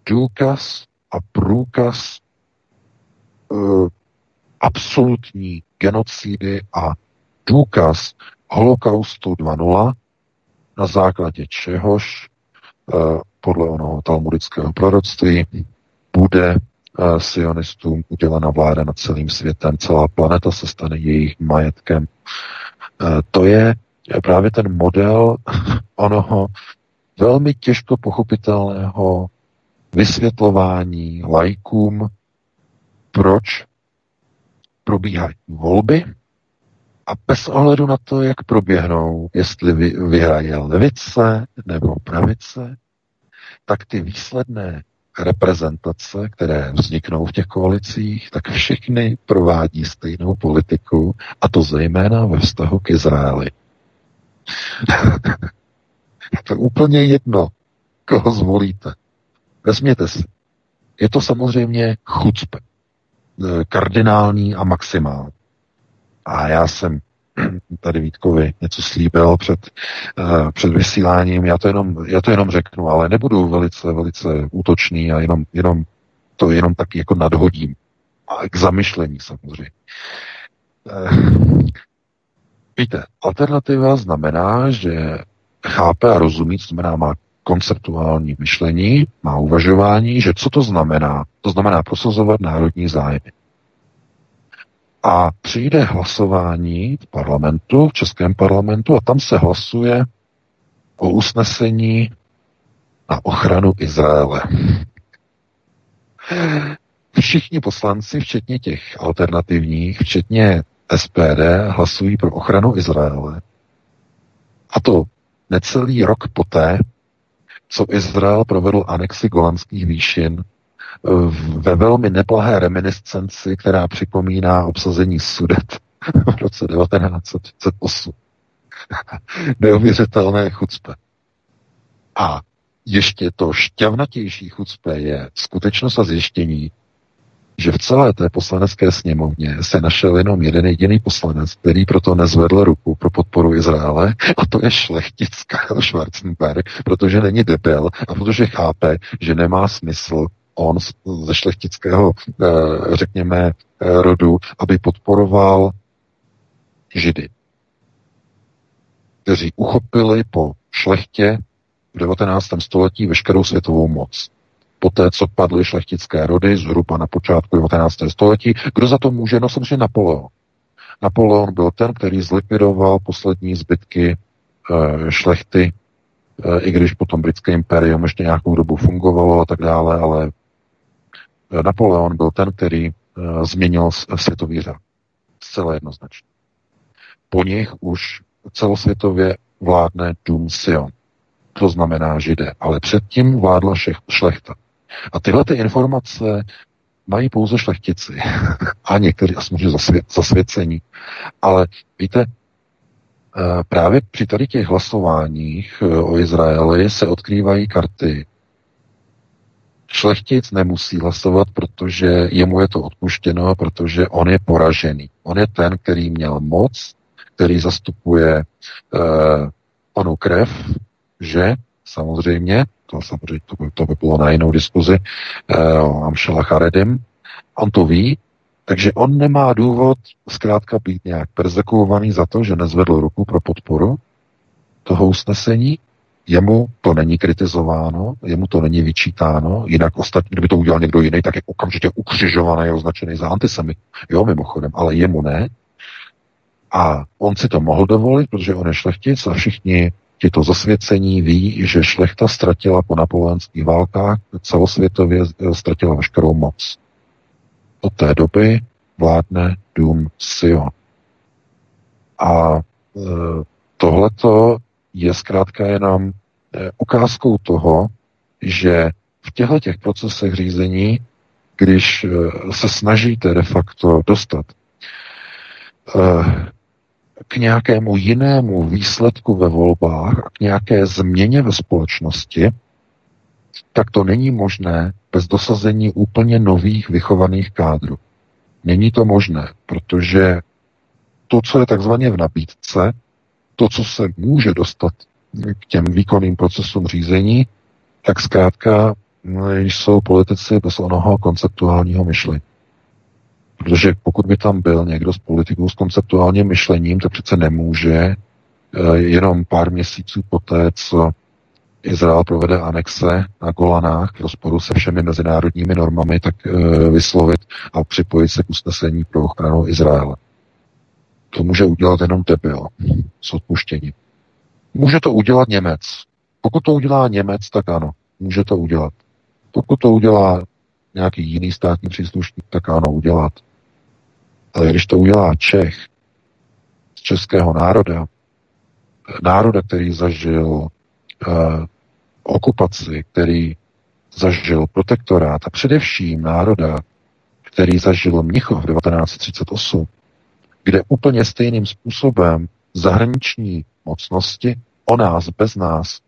S3: důkaz a průkaz uh, absolutní genocidy a důkaz holokaustu 2.0, na základě čehož uh, podle onoho talmudického proroctví bude uh, sionistům udělena vláda nad celým světem, celá planeta se stane jejich majetkem. To je právě ten model onoho velmi těžko pochopitelného vysvětlování lajkům, proč probíhají volby a bez ohledu na to, jak proběhnou, jestli vy, vyhraje levice nebo pravice, tak ty výsledné reprezentace, které vzniknou v těch koalicích, tak všechny provádí stejnou politiku, a to zejména ve vztahu k Izraeli. je to úplně jedno, koho zvolíte. Vezměte si. Je to samozřejmě chucpe. E, kardinální a maximální. A já jsem tady Vítkovi něco slíbil před, uh, před vysíláním, já to, jenom, já to jenom řeknu, ale nebudu velice, velice útočný a jenom, jenom to jenom tak jako nadhodím. A k zamyšlení samozřejmě. Uh, Víte, alternativa znamená, že chápe a rozumí, co znamená má konceptuální myšlení, má uvažování, že co to znamená? To znamená prosazovat národní zájmy. A přijde hlasování v parlamentu, v českém parlamentu, a tam se hlasuje o usnesení na ochranu Izraele. Všichni poslanci, včetně těch alternativních, včetně SPD hlasují pro ochranu Izraele. A to necelý rok poté, co Izrael provedl anexi golanských výšin ve velmi neblahé reminiscenci, která připomíná obsazení Sudet v roce 1938. Neuvěřitelné chucpe. A ještě to šťavnatější chucpe je skutečnost a zjištění, že v celé té poslanecké sněmovně se našel jenom jeden jediný poslanec, který proto nezvedl ruku pro podporu Izraele, a to je šlechtic Karel Schwarzenberg, protože není debil a protože chápe, že nemá smysl on ze šlechtického, eh, řekněme, eh, rodu, aby podporoval Židy, kteří uchopili po šlechtě v 19. století veškerou světovou moc poté, co padly šlechtické rody zhruba na počátku 19. století. Kdo za to může? No samozřejmě Napoleon. Napoleon byl ten, který zlikvidoval poslední zbytky e, šlechty, e, i když potom britské impérium ještě nějakou dobu fungovalo a tak dále, ale eh, Napoleon byl ten, který změnil světový řád. Zcela jednoznačně. Po nich už celosvětově vládne Dům Sion. To znamená židé. Ale předtím vládla šlechta. A tyhle ty informace mají pouze šlechtici a někteří samozřejmě zasvě- zasvěcení. Ale víte, eh, právě při tady těch hlasováních eh, o Izraeli se odkrývají karty. Šlechtic nemusí hlasovat, protože jemu je to odpuštěno, protože on je poražený. On je ten, který měl moc, který zastupuje uh, onu krev, že samozřejmě. To samozřejmě to by, to by bylo na jinou diskuzi, o Amšela Charedim, on to ví, takže on nemá důvod zkrátka být nějak persekuovaný za to, že nezvedl ruku pro podporu toho usnesení. Jemu to není kritizováno, jemu to není vyčítáno, jinak ostatní, kdyby to udělal někdo jiný, tak je okamžitě ukřižovaný a označený za antisemit. Jo, mimochodem, ale jemu ne. A on si to mohl dovolit, protože on je šlechtic a všichni tito zasvěcení ví, že šlechta ztratila po napoleonských válkách celosvětově ztratila veškerou moc. Od té doby vládne dům Sion. A e, tohleto je zkrátka jenom e, ukázkou toho, že v těchto těch procesech řízení, když e, se snažíte de facto dostat k nějakému jinému výsledku ve volbách a k nějaké změně ve společnosti, tak to není možné bez dosazení úplně nových vychovaných kádrů. Není to možné, protože to, co je takzvaně v nabídce, to, co se může dostat k těm výkonným procesům řízení, tak zkrátka jsou politici bez onoho konceptuálního myšlení. Protože pokud by tam byl někdo z politiků s konceptuálním myšlením, tak přece nemůže eh, jenom pár měsíců poté, co Izrael provede anexe na Golanách v rozporu se všemi mezinárodními normami, tak eh, vyslovit a připojit se k usnesení pro ochranu Izraele. To může udělat jenom debil s odpuštěním. Může to udělat Němec. Pokud to udělá Němec, tak ano, může to udělat. Pokud to udělá nějaký jiný státní příslušník, tak ano, udělat. Ale když to udělá Čech z českého národa, národa, který zažil uh, okupaci, který zažil protektorát a především národa, který zažil Mnichov 1938, kde úplně stejným způsobem zahraniční mocnosti o nás, bez nás,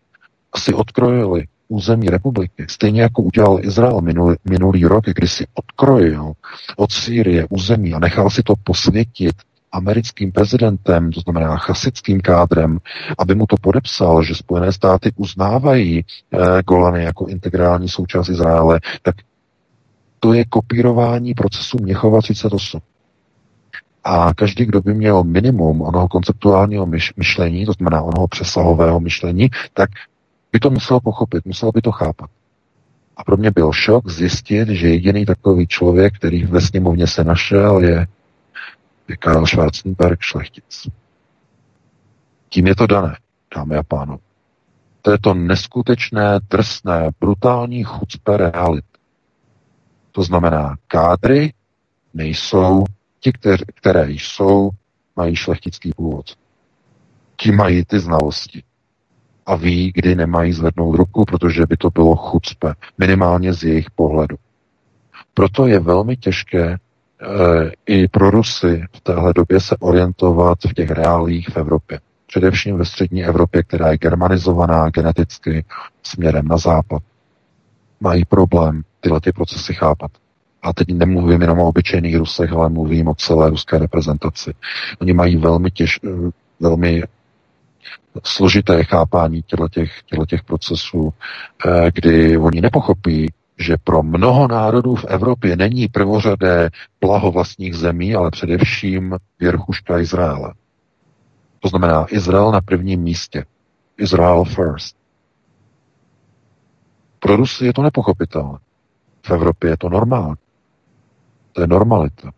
S3: si odkrojili území republiky, stejně jako udělal Izrael minulý, minulý rok, kdy si odkrojil od Sýrie území a nechal si to posvětit americkým prezidentem, to znamená chasickým kádrem, aby mu to podepsal, že Spojené státy uznávají eh, Golany jako integrální součást Izraele, tak to je kopírování procesu Měchova 38. A každý, kdo by měl minimum onoho konceptuálního myšlení, to znamená onoho přesahového myšlení, tak by to musel pochopit, musel by to chápat. A pro mě byl šok zjistit, že jediný takový člověk, který ve sněmovně se našel, je, je Karel Schwarzenberg šlechtic. Tím je to dané, dámy a pánové. To je to neskutečné, drsné, brutální chucpe reality. To znamená, kádry nejsou, ti, které jsou, mají šlechtický původ. Ti mají ty znalosti a ví, kdy nemají zvednout ruku, protože by to bylo chucpe, minimálně z jejich pohledu. Proto je velmi těžké e, i pro Rusy v téhle době se orientovat v těch reálích v Evropě. Především ve střední Evropě, která je germanizovaná geneticky směrem na západ. Mají problém tyhle ty procesy chápat. A teď nemluvím jenom o obyčejných Rusech, ale mluvím o celé ruské reprezentaci. Oni mají velmi, těž, velmi složité chápání těchto těch procesů, eh, kdy oni nepochopí, že pro mnoho národů v Evropě není prvořadé blaho vlastních zemí, ale především věrchuška Izraele. To znamená Izrael na prvním místě. Izrael first. Pro Rusy je to nepochopitelné. V Evropě je to normální. To je normalita.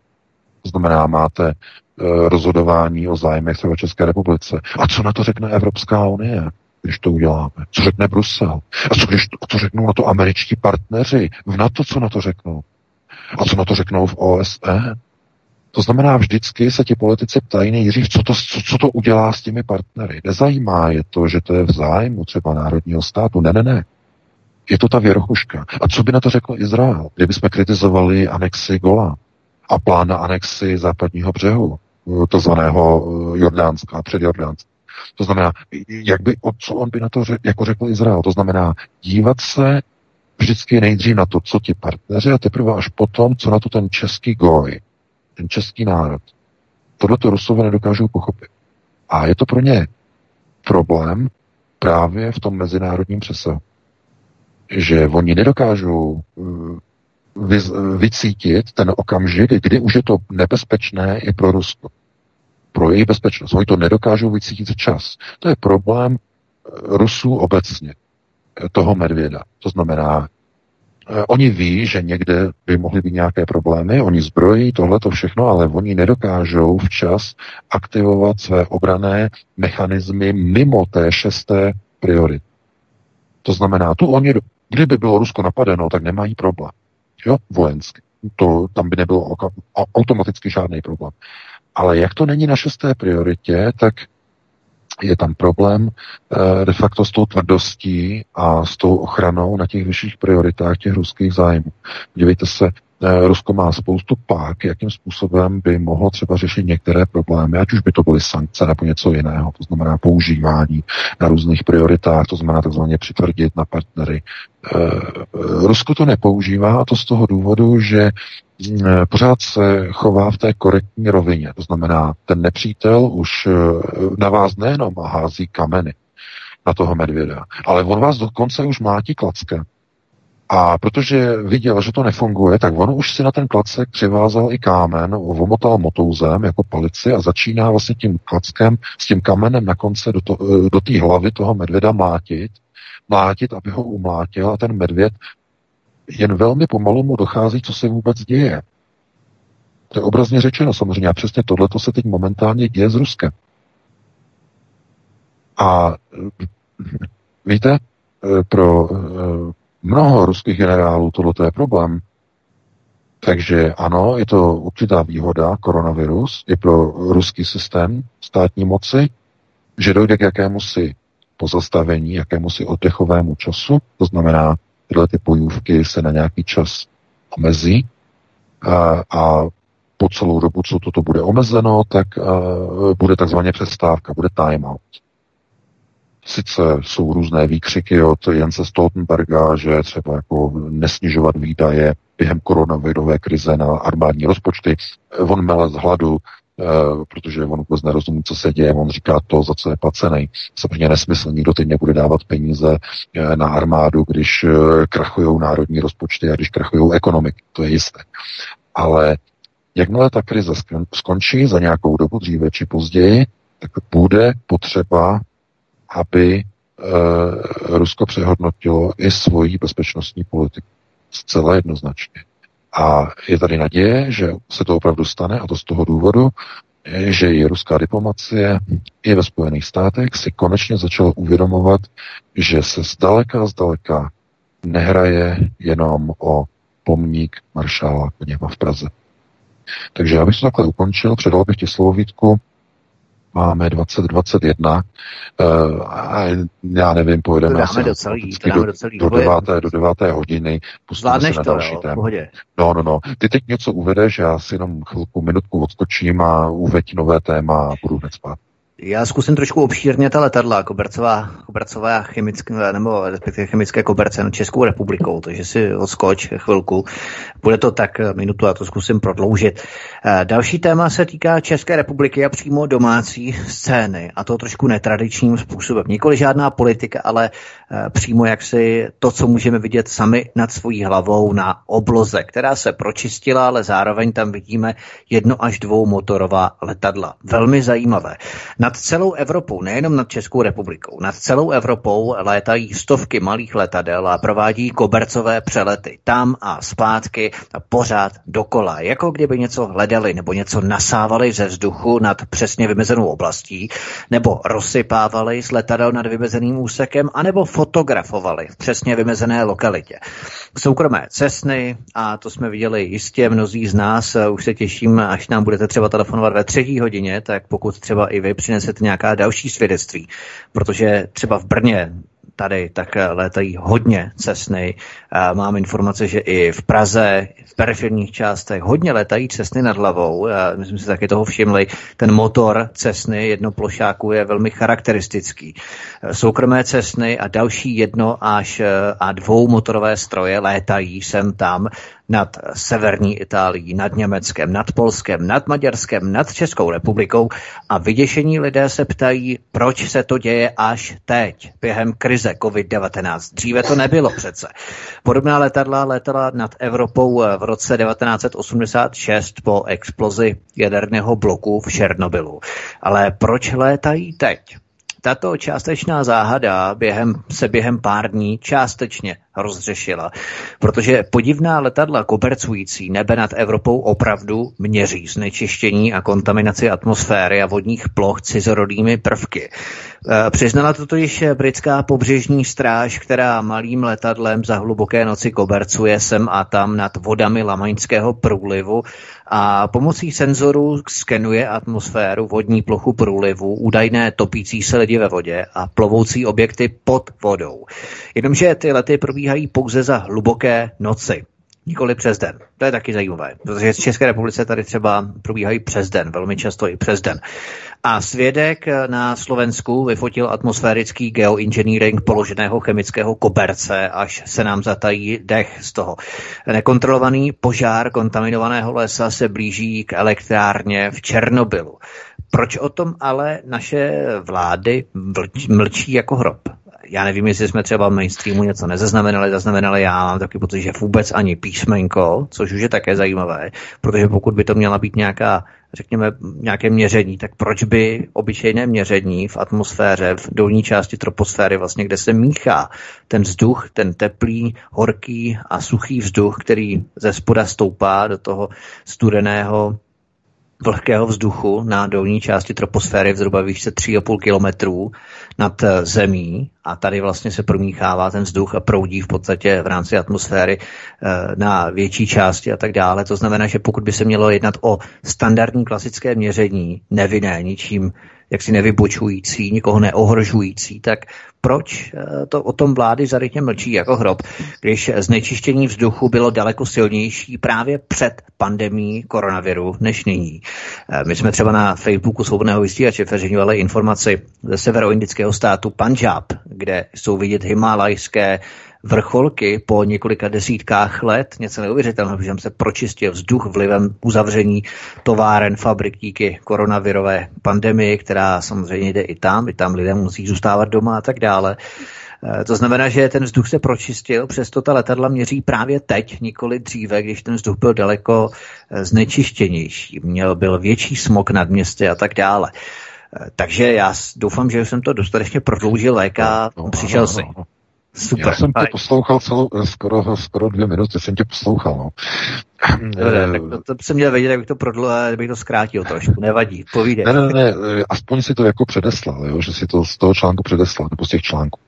S3: To znamená, máte Eh, rozhodování o zájmech třeba České republice. A co na to řekne Evropská unie, když to uděláme? Co řekne Brusel? A co, když, co řeknou na to američtí partneři v NATO, co na to řeknou? A co na to řeknou v OSE? To znamená, vždycky se ti politici ptají nejdřív, co to, co, co to udělá s těmi partnery. Nezajímá je to, že to je v zájmu třeba národního státu. Ne, ne, ne. Je to ta věrochuška. A co by na to řekl Izrael, kdyby jsme kritizovali anexi Gola a plán na anexi západního břehu? zvaného eh, Jordánska, před Jordánska. To znamená, jak by, co on by na to řek, jako řekl Izrael, to znamená dívat se vždycky nejdřív na to, co ti partneři a teprve až potom, co na to ten český goj, ten český národ. Tohle to Rusové nedokážou pochopit. A je to pro ně problém právě v tom mezinárodním přesahu. Že oni nedokážou eh, vycítit ten okamžik, kdy už je to nebezpečné i pro Rusko. Pro jejich bezpečnost. Oni to nedokážou vycítit čas. To je problém Rusů obecně, toho medvěda. To znamená, Oni ví, že někde by mohly být nějaké problémy, oni zbrojí tohle to všechno, ale oni nedokážou včas aktivovat své obrané mechanismy mimo té šesté priority. To znamená, tu oni, kdyby bylo Rusko napadeno, tak nemají problém. Jo, vojensky. To, tam by nebylo automaticky žádný problém. Ale jak to není na šesté prioritě, tak je tam problém eh, de facto s tou tvrdostí a s tou ochranou na těch vyšších prioritách těch ruských zájmů. Dívejte se, Rusko má spoustu pák, jakým způsobem by mohlo třeba řešit některé problémy, ať už by to byly sankce nebo něco jiného, to znamená používání na různých prioritách, to znamená takzvaně přitvrdit na partnery. Eh, Rusko to nepoužívá a to z toho důvodu, že Eh, pořád se chová v té korektní rovině. To znamená, ten nepřítel už eh, na vás nejenom hází kameny na toho medvěda, ale on vás dokonce už mlátí klackem. A protože viděl, že to nefunguje, tak on už si na ten klacek přivázal i kámen, omotal motouzem jako palici a začíná vlastně tím klackem s tím kamenem na konce do, to, eh, do té hlavy toho medvěda mlátit, mlátit, aby ho umlátil a ten medvěd jen velmi pomalu mu dochází, co se vůbec děje. To je obrazně řečeno samozřejmě a přesně tohle se teď momentálně děje s Ruskem. A víte, pro eh, mnoho ruských generálů tohle je problém. Takže ano, je to určitá výhoda, koronavirus, i pro ruský systém státní moci, že dojde k jakému si pozastavení, jakému si oddechovému času, to znamená, tyhle ty bojůvky se na nějaký čas omezí a, a po celou dobu, co toto bude omezeno, tak uh, bude takzvaně přestávka, bude timeout. Sice jsou různé výkřiky od Jense Stoltenberga, že třeba jako nesnižovat výdaje během koronavirové krize na armádní rozpočty. On mele z hladu, Eh, protože on vůbec nerozumí, co se děje. On říká to, za co je placený. Samozřejmě nesmysl. Nikdo teď nebude dávat peníze eh, na armádu, když eh, krachují národní rozpočty a když krachují ekonomiky. To je jisté. Ale jakmile ta krize skončí za nějakou dobu, dříve či později, tak bude potřeba, aby Rusko přehodnotilo i svoji bezpečnostní politiku. Zcela jednoznačně. A je tady naděje, že se to opravdu stane, a to z toho důvodu, že i ruská diplomacie i ve Spojených státech si konečně začala uvědomovat, že se zdaleka, zdaleka nehraje jenom o pomník maršála Koněva v Praze. Takže abych to takhle ukončil, předal bych ti slovo Vítku, máme 2021 uh, a já nevím, pojedeme
S2: to dáme do celý, to dáme do, celý,
S3: do, deváté, do deváté hodiny, pustíme se na to, další téma. No, no, no. Ty teď něco uvedeš, já si jenom chvilku, minutku odskočím a uveď nové téma a budu hned spát.
S2: Já zkusím trošku obšírně ta letadla, kobercová, kobercová chemické, nebo respektive chemické koberce na Českou republikou, takže si odskoč chvilku. Bude to tak minutu, a to zkusím prodloužit. Eh, další téma se týká České republiky a přímo domácí scény, a to trošku netradičním způsobem. Nikoli žádná politika, ale eh, přímo jaksi to, co můžeme vidět sami nad svojí hlavou na obloze, která se pročistila, ale zároveň tam vidíme jedno až dvou motorová letadla. Velmi zajímavé. Nad celou Evropou, nejenom nad Českou republikou, nad celou Evropou létají stovky malých letadel a provádí kobercové přelety tam a zpátky a pořád dokola, jako kdyby něco hledali nebo něco nasávali ze vzduchu nad přesně vymezenou oblastí, nebo rozsypávali z letadel nad vymezeným úsekem, anebo fotografovali v přesně vymezené lokalitě. Soukromé cestny, a to jsme viděli jistě mnozí z nás, už se těším, až nám budete třeba telefonovat ve třetí hodině, tak pokud třeba i vy přinesete nějaká další svědectví, protože třeba v Brně tady tak létají hodně cesny. Mám informace, že i v Praze, v periferních částech hodně létají cesny nad hlavou. My jsme si taky toho všimli. Ten motor cesny jednoplošáku je velmi charakteristický. Soukromé cesny a další jedno až a dvou motorové stroje létají sem tam nad severní Itálií, nad Německem, nad Polskem, nad Maďarskem, nad Českou republikou a vyděšení lidé se ptají, proč se to děje až teď, během krize COVID-19. Dříve to nebylo přece. Podobná letadla letala nad Evropou v roce 1986 po explozi jaderného bloku v Černobylu. Ale proč létají teď? Tato částečná záhada během, se během pár dní částečně rozřešila, protože podivná letadla kobercující nebe nad Evropou opravdu měří znečištění a kontaminaci atmosféry a vodních ploch cizorodými prvky. E, přiznala to již britská pobřežní stráž, která malým letadlem za hluboké noci kobercuje sem a tam nad vodami Lamaňského průlivu a pomocí senzorů skenuje atmosféru, vodní plochu průlivu, údajné topící se lidi ve vodě a plovoucí objekty pod vodou. Jenomže ty lety probíhají pouze za hluboké noci nikoli přes den. To je taky zajímavé, protože v České republice tady třeba probíhají přes den, velmi často i přes den. A svědek na Slovensku vyfotil atmosférický geoengineering položeného chemického koberce, až se nám zatají dech z toho. Nekontrolovaný požár kontaminovaného lesa se blíží k elektrárně v Černobylu. Proč o tom ale naše vlády mlčí jako hrob? Já nevím, jestli jsme třeba v mainstreamu něco nezaznamenali, zaznamenali já, mám taky pocit, že vůbec ani písmenko, což už je také zajímavé, protože pokud by to měla být nějaká, řekněme, nějaké měření, tak proč by obyčejné měření v atmosféře, v dolní části troposféry, vlastně, kde se míchá ten vzduch, ten teplý, horký a suchý vzduch, který ze spoda stoupá do toho studeného vlhkého vzduchu na dolní části troposféry v zhruba výšce 3,5 kilometrů nad eh, zemí a tady vlastně se promíchává ten vzduch a proudí v podstatě v rámci atmosféry eh, na větší části a tak dále. To znamená, že pokud by se mělo jednat o standardní klasické měření, nevinné, ničím jaksi nevybočující, nikoho neohrožující, tak proč eh, to o tom vlády zarytně mlčí jako hrob, když znečištění vzduchu bylo daleko silnější právě před pandemí koronaviru než nyní. Eh, my jsme třeba na Facebooku svobodného vysílače veřejňovali informaci ze severoindického státu Punjab, kde jsou vidět himalajské vrcholky po několika desítkách let, něco neuvěřitelného, že se pročistil vzduch vlivem uzavření továren, fabrik díky koronavirové pandemii, která samozřejmě jde i tam, i tam lidé musí zůstávat doma a tak dále. Eh, to znamená, že ten vzduch se pročistil, přesto ta letadla měří právě teď, nikoli dříve, když ten vzduch byl daleko eh, znečištěnější, měl byl větší smog nad městy a tak dále. Eh, takže já doufám, že jsem to dostatečně prodloužil léka, no, no, přišel no, si. No, no.
S3: Super. Já jsem tě poslouchal celou, skoro, skoro dvě minuty, jsem tě poslouchal. No.
S2: Dobře, tak to, to jsem měl vědět, jak bych to prodloužil, bych to zkrátil trošku, nevadí, povídej.
S3: Ne, ne, ne, aspoň si to jako předeslal, jo, že si to z toho článku předeslal, nebo z těch článků.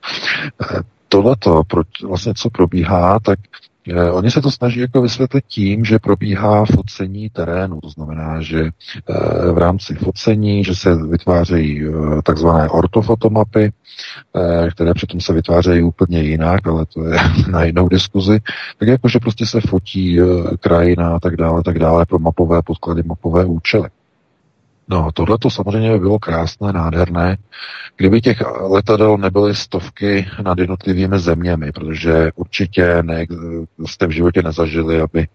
S3: Eh, tohleto, proč, vlastně co probíhá, tak Eh, oni se to snaží jako vysvětlit tím, že probíhá focení terénu, to znamená, že eh, v rámci focení, že se vytvářejí eh, takzvané ortofotomapy, které přitom se vytvářejí úplně jinak, ale to je na jinou diskuzi, tak jako, že prostě se fotí krajina a tak dále, tak dále pro mapové podklady, mapové účely. No, tohle to samozřejmě bylo krásné, nádherné, kdyby těch letadel nebyly stovky nad jednotlivými zeměmi, protože určitě ne, jste v životě nezažili, aby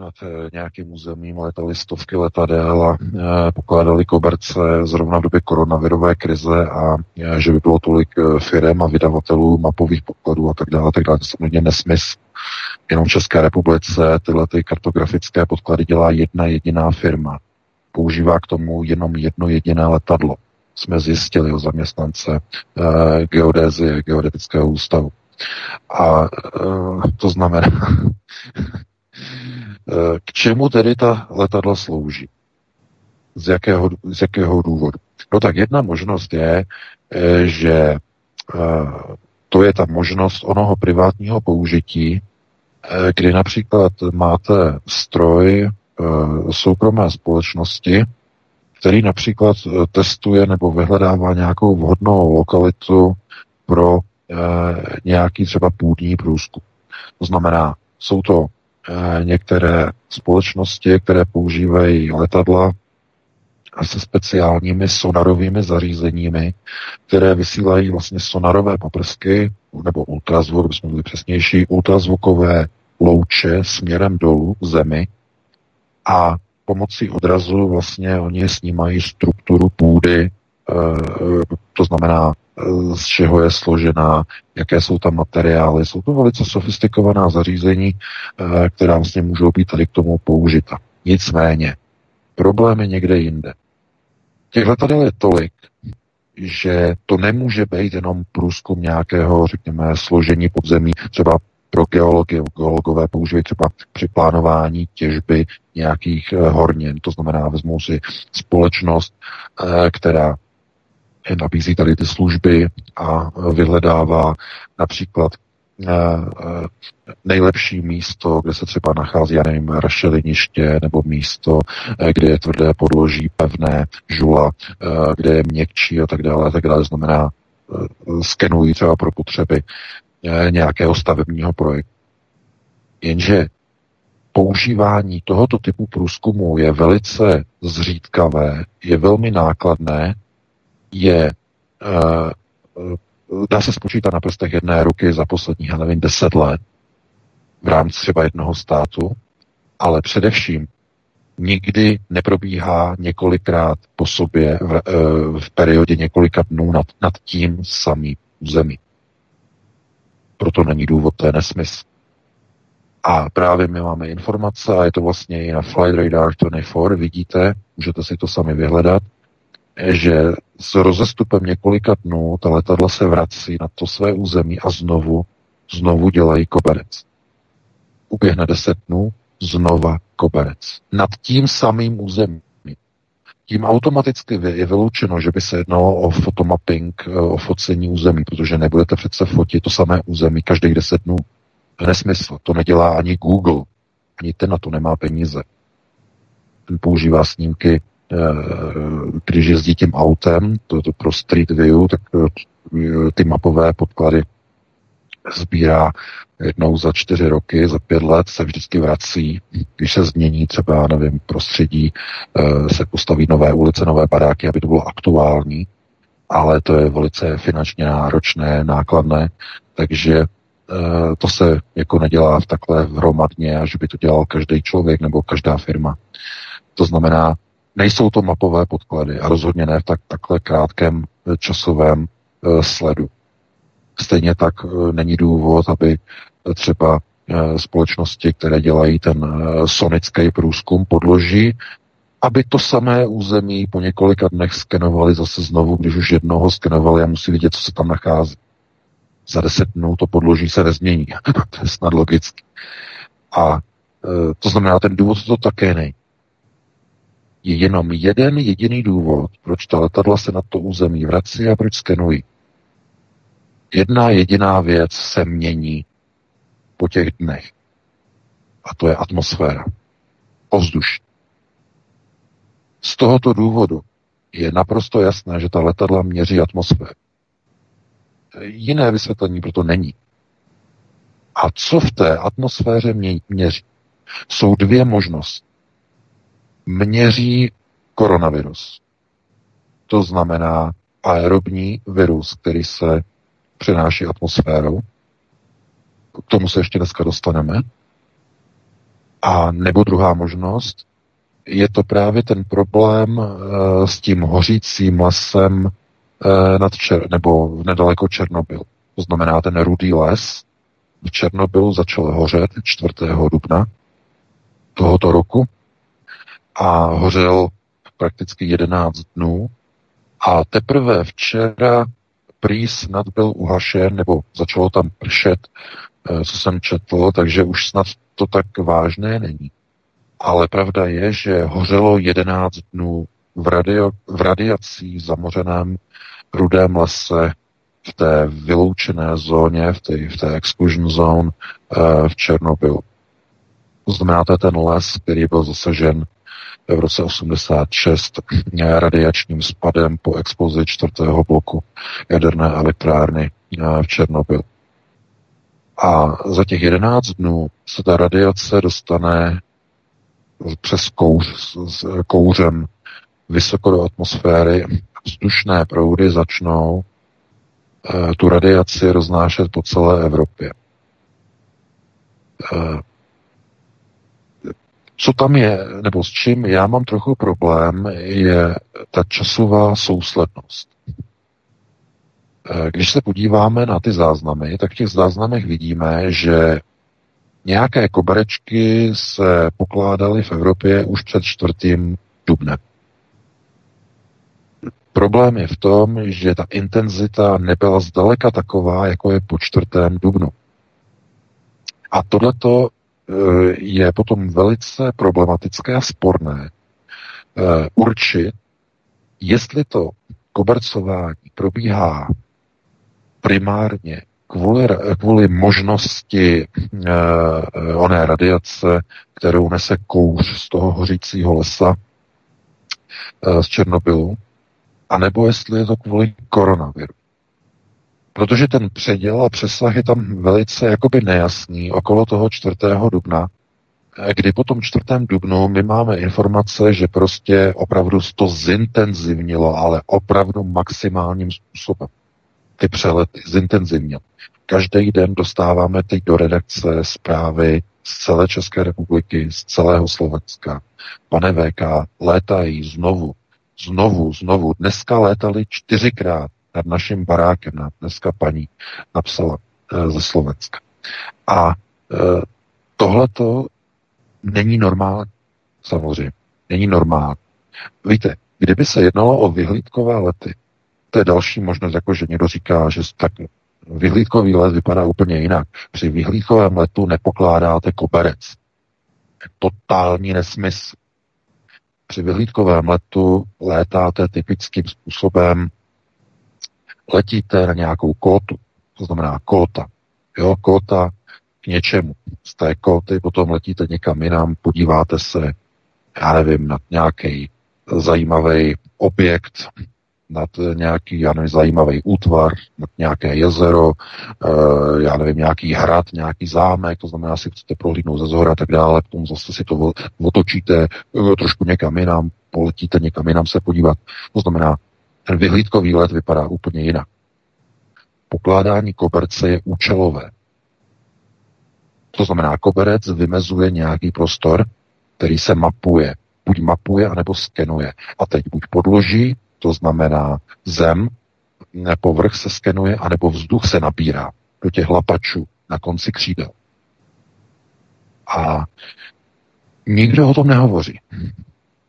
S3: nad nějakým územím letali stovky letadel a e, pokládali koberce zrovna v době koronavirové krize a e, že by bylo tolik firm a vydavatelů mapových podkladů a tak dále, tak dále. To samozřejmě nesmysl. Jenom v České republice tyhle ty kartografické podklady dělá jedna jediná firma používá k tomu jenom jedno jediné letadlo. Jsme zjistili o zaměstnance uh, geodézie, geodetického ústavu. A uh, to znamená, eh, k čemu tedy ta letadla slouží? Z jakého, z jakého důvodu? No tak jedna možnost je, že to je ta možnost onoho privátního použití, kdy například máte stroj, soukromé společnosti, který například eh, testuje nebo vyhledává nějakou vhodnou lokalitu pro eh, nějaký třeba půdní průzkum. To znamená, jsou to některé společnosti, které používají letadla se speciálními sonarovými zařízeními, které vysílají vlastně sonarové paprsky, nebo ultrazvuk, jsme byli přesnější, ultrazvukové louče směrem dolů k zemi, a pomocí odrazu vlastně oni snímají strukturu půdy, e, to znamená, e, z čeho je složená, jaké jsou tam materiály. Jsou to velice sofistikovaná zařízení, e, která vlastně můžou být tady k tomu použita. Nicméně, problém je někde jinde. Těch letadel je tolik, že to nemůže být jenom průzkum nějakého, řekněme, složení podzemí, třeba pro geology, geologové používají třeba při plánování těžby nějakých eh, hornin. To znamená, vezmou si společnost, eh, která nabízí tady ty služby a vyhledává například eh, nejlepší místo, kde se třeba nachází, já nevím, rašeliniště, nebo místo, kde je tvrdé podloží, pevné, žula, kde je měkčí a tak dále, a tak dále. Znamená, skenují třeba pro potřeby nějakého stavebního projektu. Jenže používání tohoto typu průzkumu je velice zřídkavé, je velmi nákladné, je, uh, dá se spočítat na prstech jedné ruky za posledních, já nevím, deset let v rámci třeba jednoho státu, ale především nikdy neprobíhá několikrát po sobě v, v periodě několika dnů nad, nad tím samým území. Proto není důvod, to je nesmysl. A právě my máme informace, a je to vlastně i na Flight Radar 24, vidíte, můžete si to sami vyhledat, že s rozestupem několika dnů ta letadla se vrací na to své území a znovu, znovu dělají koberec. Uběhne deset dnů, znova koberec. Nad tím samým územím. Tím automaticky je vyloučeno, že by se jednalo o fotomapping, eh, o focení území, protože nebudete přece fotit to samé území každých deset dnů. To je nesmysl. To nedělá ani Google. Ani ten na to nemá peníze. Ten používá snímky, eh, když jezdí tím autem, to, to pro Street View, tak eh, ty mapové podklady sbírá jednou za čtyři roky, za pět let se vždycky vrací, když se změní třeba, nevím, prostředí, eh, se postaví nové ulice, nové baráky, aby to bylo aktuální, ale to je velice finančně náročné, nákladné, takže eh, to se jako nedělá v takhle hromadně, že by to dělal každý člověk nebo každá firma. To znamená, nejsou to mapové podklady a rozhodně ne v tak, takhle krátkém eh, časovém sledu. Stejně tak e, není důvod, aby třeba e, společnosti, které dělají ten e, sonický průzkum podloží, aby to samé území po několika dnech skenovali zase znovu, když už jednoho skenovali a musí vidět, co se tam nachází. Za deset dnů to podloží se nezmění. to je snad logicky. A to znamená, ten důvod to také není. Je jenom jeden jediný důvod, proč ta letadla se na to území vrací a proč skenují. Jedna jediná věc se mění po těch dnech. A to je atmosféra. Ovzduší. Z tohoto důvodu je naprosto jasné, že ta letadla měří atmosféru. Jiné vysvětlení proto není. A co v té atmosféře měří? Jsou dvě možnosti. Měří koronavirus. To znamená aerobní virus, který se přenáší atmosférou. K tomu se ještě dneska dostaneme. A nebo druhá možnost, je to právě ten problém e, s tím hořícím lesem e, nad Čer, nebo nedaleko Černobyl. To znamená, ten rudý les v Černobylu začal hořet 4. dubna tohoto roku a hořel prakticky 11 dnů a teprve včera prý snad byl uhašen, nebo začalo tam pršet, eh, co jsem četl, takže už snad to tak vážné není. Ale pravda je, že hořelo 11 dnů v, radio, v radiací zamořeném rudém lese v té vyloučené zóně, v té, v té exclusion zone eh, v Černobylu. To znamená, to je ten les, který byl zasažen v roce 86 radiačním spadem po explozi čtvrtého bloku jaderné elektrárny eh, v Černobyl. A za těch 11 dnů se ta radiace dostane přes kouř, s kouřem vysoko do atmosféry. Vzdušné proudy začnou eh, tu radiaci roznášet po celé Evropě. Co tam je, nebo s čím já mám trochu problém, je ta časová souslednost. Eh, když se podíváme na ty záznamy, tak v těch záznamech vidíme, že nějaké koberečky se pokládaly v Evropě už před čtvrtým dubnem. Problém je v tom, že ta intenzita nebyla zdaleka taková, jako je po 4. dubnu. A tohleto je potom velice problematické a sporné eh, určit, jestli to kobercování probíhá primárně kvůli, kvůli možnosti eh, oné radiace, kterou nese kouř z toho hořícího lesa eh, z Černobylu, anebo jestli je to kvůli koronaviru. Protože ten předěl a přesah je tam velice jakoby nejasný okolo toho 4. dubna, eh, kdy po tom 4. dubnu my máme informace, že prostě opravdu to zintenzivnilo, ale opravdu maximálním způsobem ty přelety zintenzivnil. Každý den dostáváme teď do redakce zprávy z celé České republiky, z celého Slovenska. Pane VK, létají znovu, znovu, znovu. Dneska létali čtyřikrát nad naším barákem. Dneska paní napsala e, ze Slovenska. A e, tohleto není normální, samozřejmě. Není normální. Víte, kdyby se jednalo o vyhlídkové lety, to je další možnost, jako že někdo říká, že tak vyhlídkový let vypadá úplně jinak. Při vyhlídkovém letu nepokládáte koberec. Totální nesmysl. Při vyhlídkovém letu létáte typickým způsobem, letíte na nějakou kótu, to znamená kóta. Jo, kóta k něčemu. Z té kóty potom letíte někam jinam, podíváte se, já nevím, na nějaký zajímavý objekt, nad nějaký, já nevím, zajímavý útvar, nad nějaké jezero, e, já nevím, nějaký hrad, nějaký zámek, to znamená, si chcete prohlídnout ze zhora a tak dále, potom zase si to otočíte e, trošku někam jinam, poletíte někam jinam se podívat. To znamená, ten vyhlídkový let vypadá úplně jinak. Pokládání koberce je účelové. To znamená, koberec vymezuje nějaký prostor, který se mapuje. Buď mapuje, anebo skenuje. A teď buď podloží, to znamená zem, povrch se skenuje, anebo vzduch se nabírá do těch lapačů na konci křídel. A nikdo o tom nehovoří.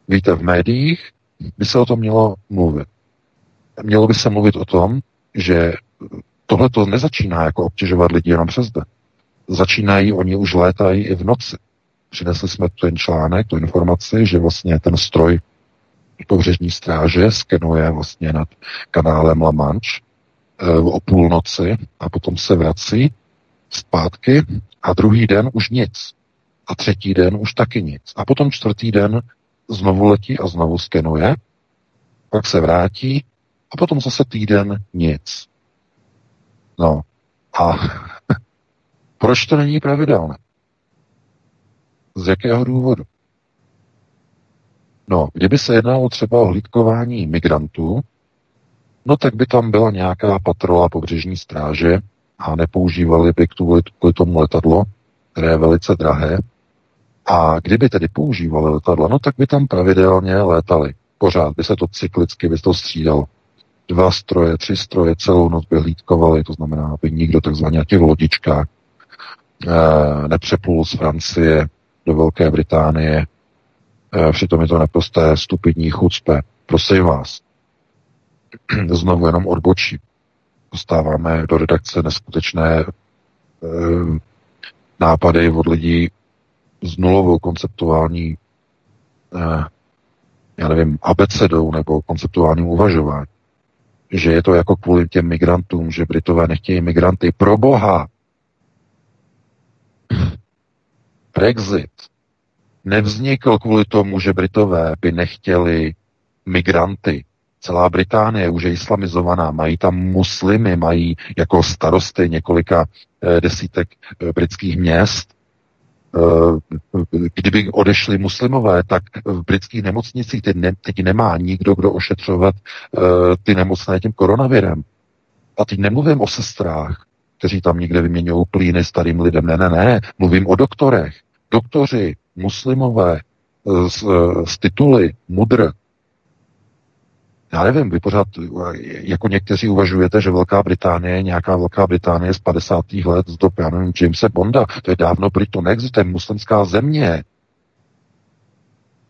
S3: Víte, v médiích by se o tom mělo mluvit. Mělo by se mluvit o tom, že tohle to nezačíná jako obtěžovat lidi jenom přes den. Začínají, oni už létají i v noci. Přinesli jsme ten článek, tu informaci, že vlastně ten stroj pobřežní stráže skenuje vlastně nad kanálem La Manche e, o půlnoci a potom se vrací zpátky a druhý den už nic. A třetí den už taky nic. A potom čtvrtý den znovu letí a znovu skenuje, pak se vrátí a potom zase týden nic. No a proč to není pravidelné? Z jakého důvodu? No, kdyby se jednalo třeba o hlídkování migrantů, no tak by tam byla nějaká patrola pobřežní stráže a nepoužívali by kvůli tomu letadlo, které je velice drahé. A kdyby tedy používali letadla, no tak by tam pravidelně létali. Pořád by se to cyklicky by to střídalo. Dva stroje, tři stroje celou noc by hlídkovali, to znamená, aby nikdo takzvaně na těch lodičkách e, nepřeplul z Francie do Velké Británie Eh, přitom je to naprosté stupidní chucpe. Prosím vás, znovu jenom odbočí. Dostáváme do redakce neskutečné e, nápady od lidí s nulovou konceptuální, e, já nevím, abecedou nebo konceptuálním uvažováním. Že je to jako kvůli těm migrantům, že Britové nechtějí migranty. Pro boha! Brexit nevznikl kvůli tomu, že Britové by nechtěli migranty. Celá Británie už je islamizovaná, mají tam muslimy, mají jako starosty několika eh, desítek eh, britských měst. Eh, kdyby odešli muslimové, tak v britských nemocnicích teď, ne, teď nemá nikdo, kdo ošetřovat eh, ty nemocné tím koronavirem. A teď nemluvím o sestrách, kteří tam někde vyměňují plíny starým lidem. Ne, ne, ne. Mluvím o doktorech. Doktoři, muslimové z, z tituly mudr, já nevím, vy pořád jako někteří uvažujete, že Velká Británie, nějaká Velká Británie z 50. let z dob, já nevím, Jamesa Bonda, to je dávno pryč, to neexistuje, muslimská země.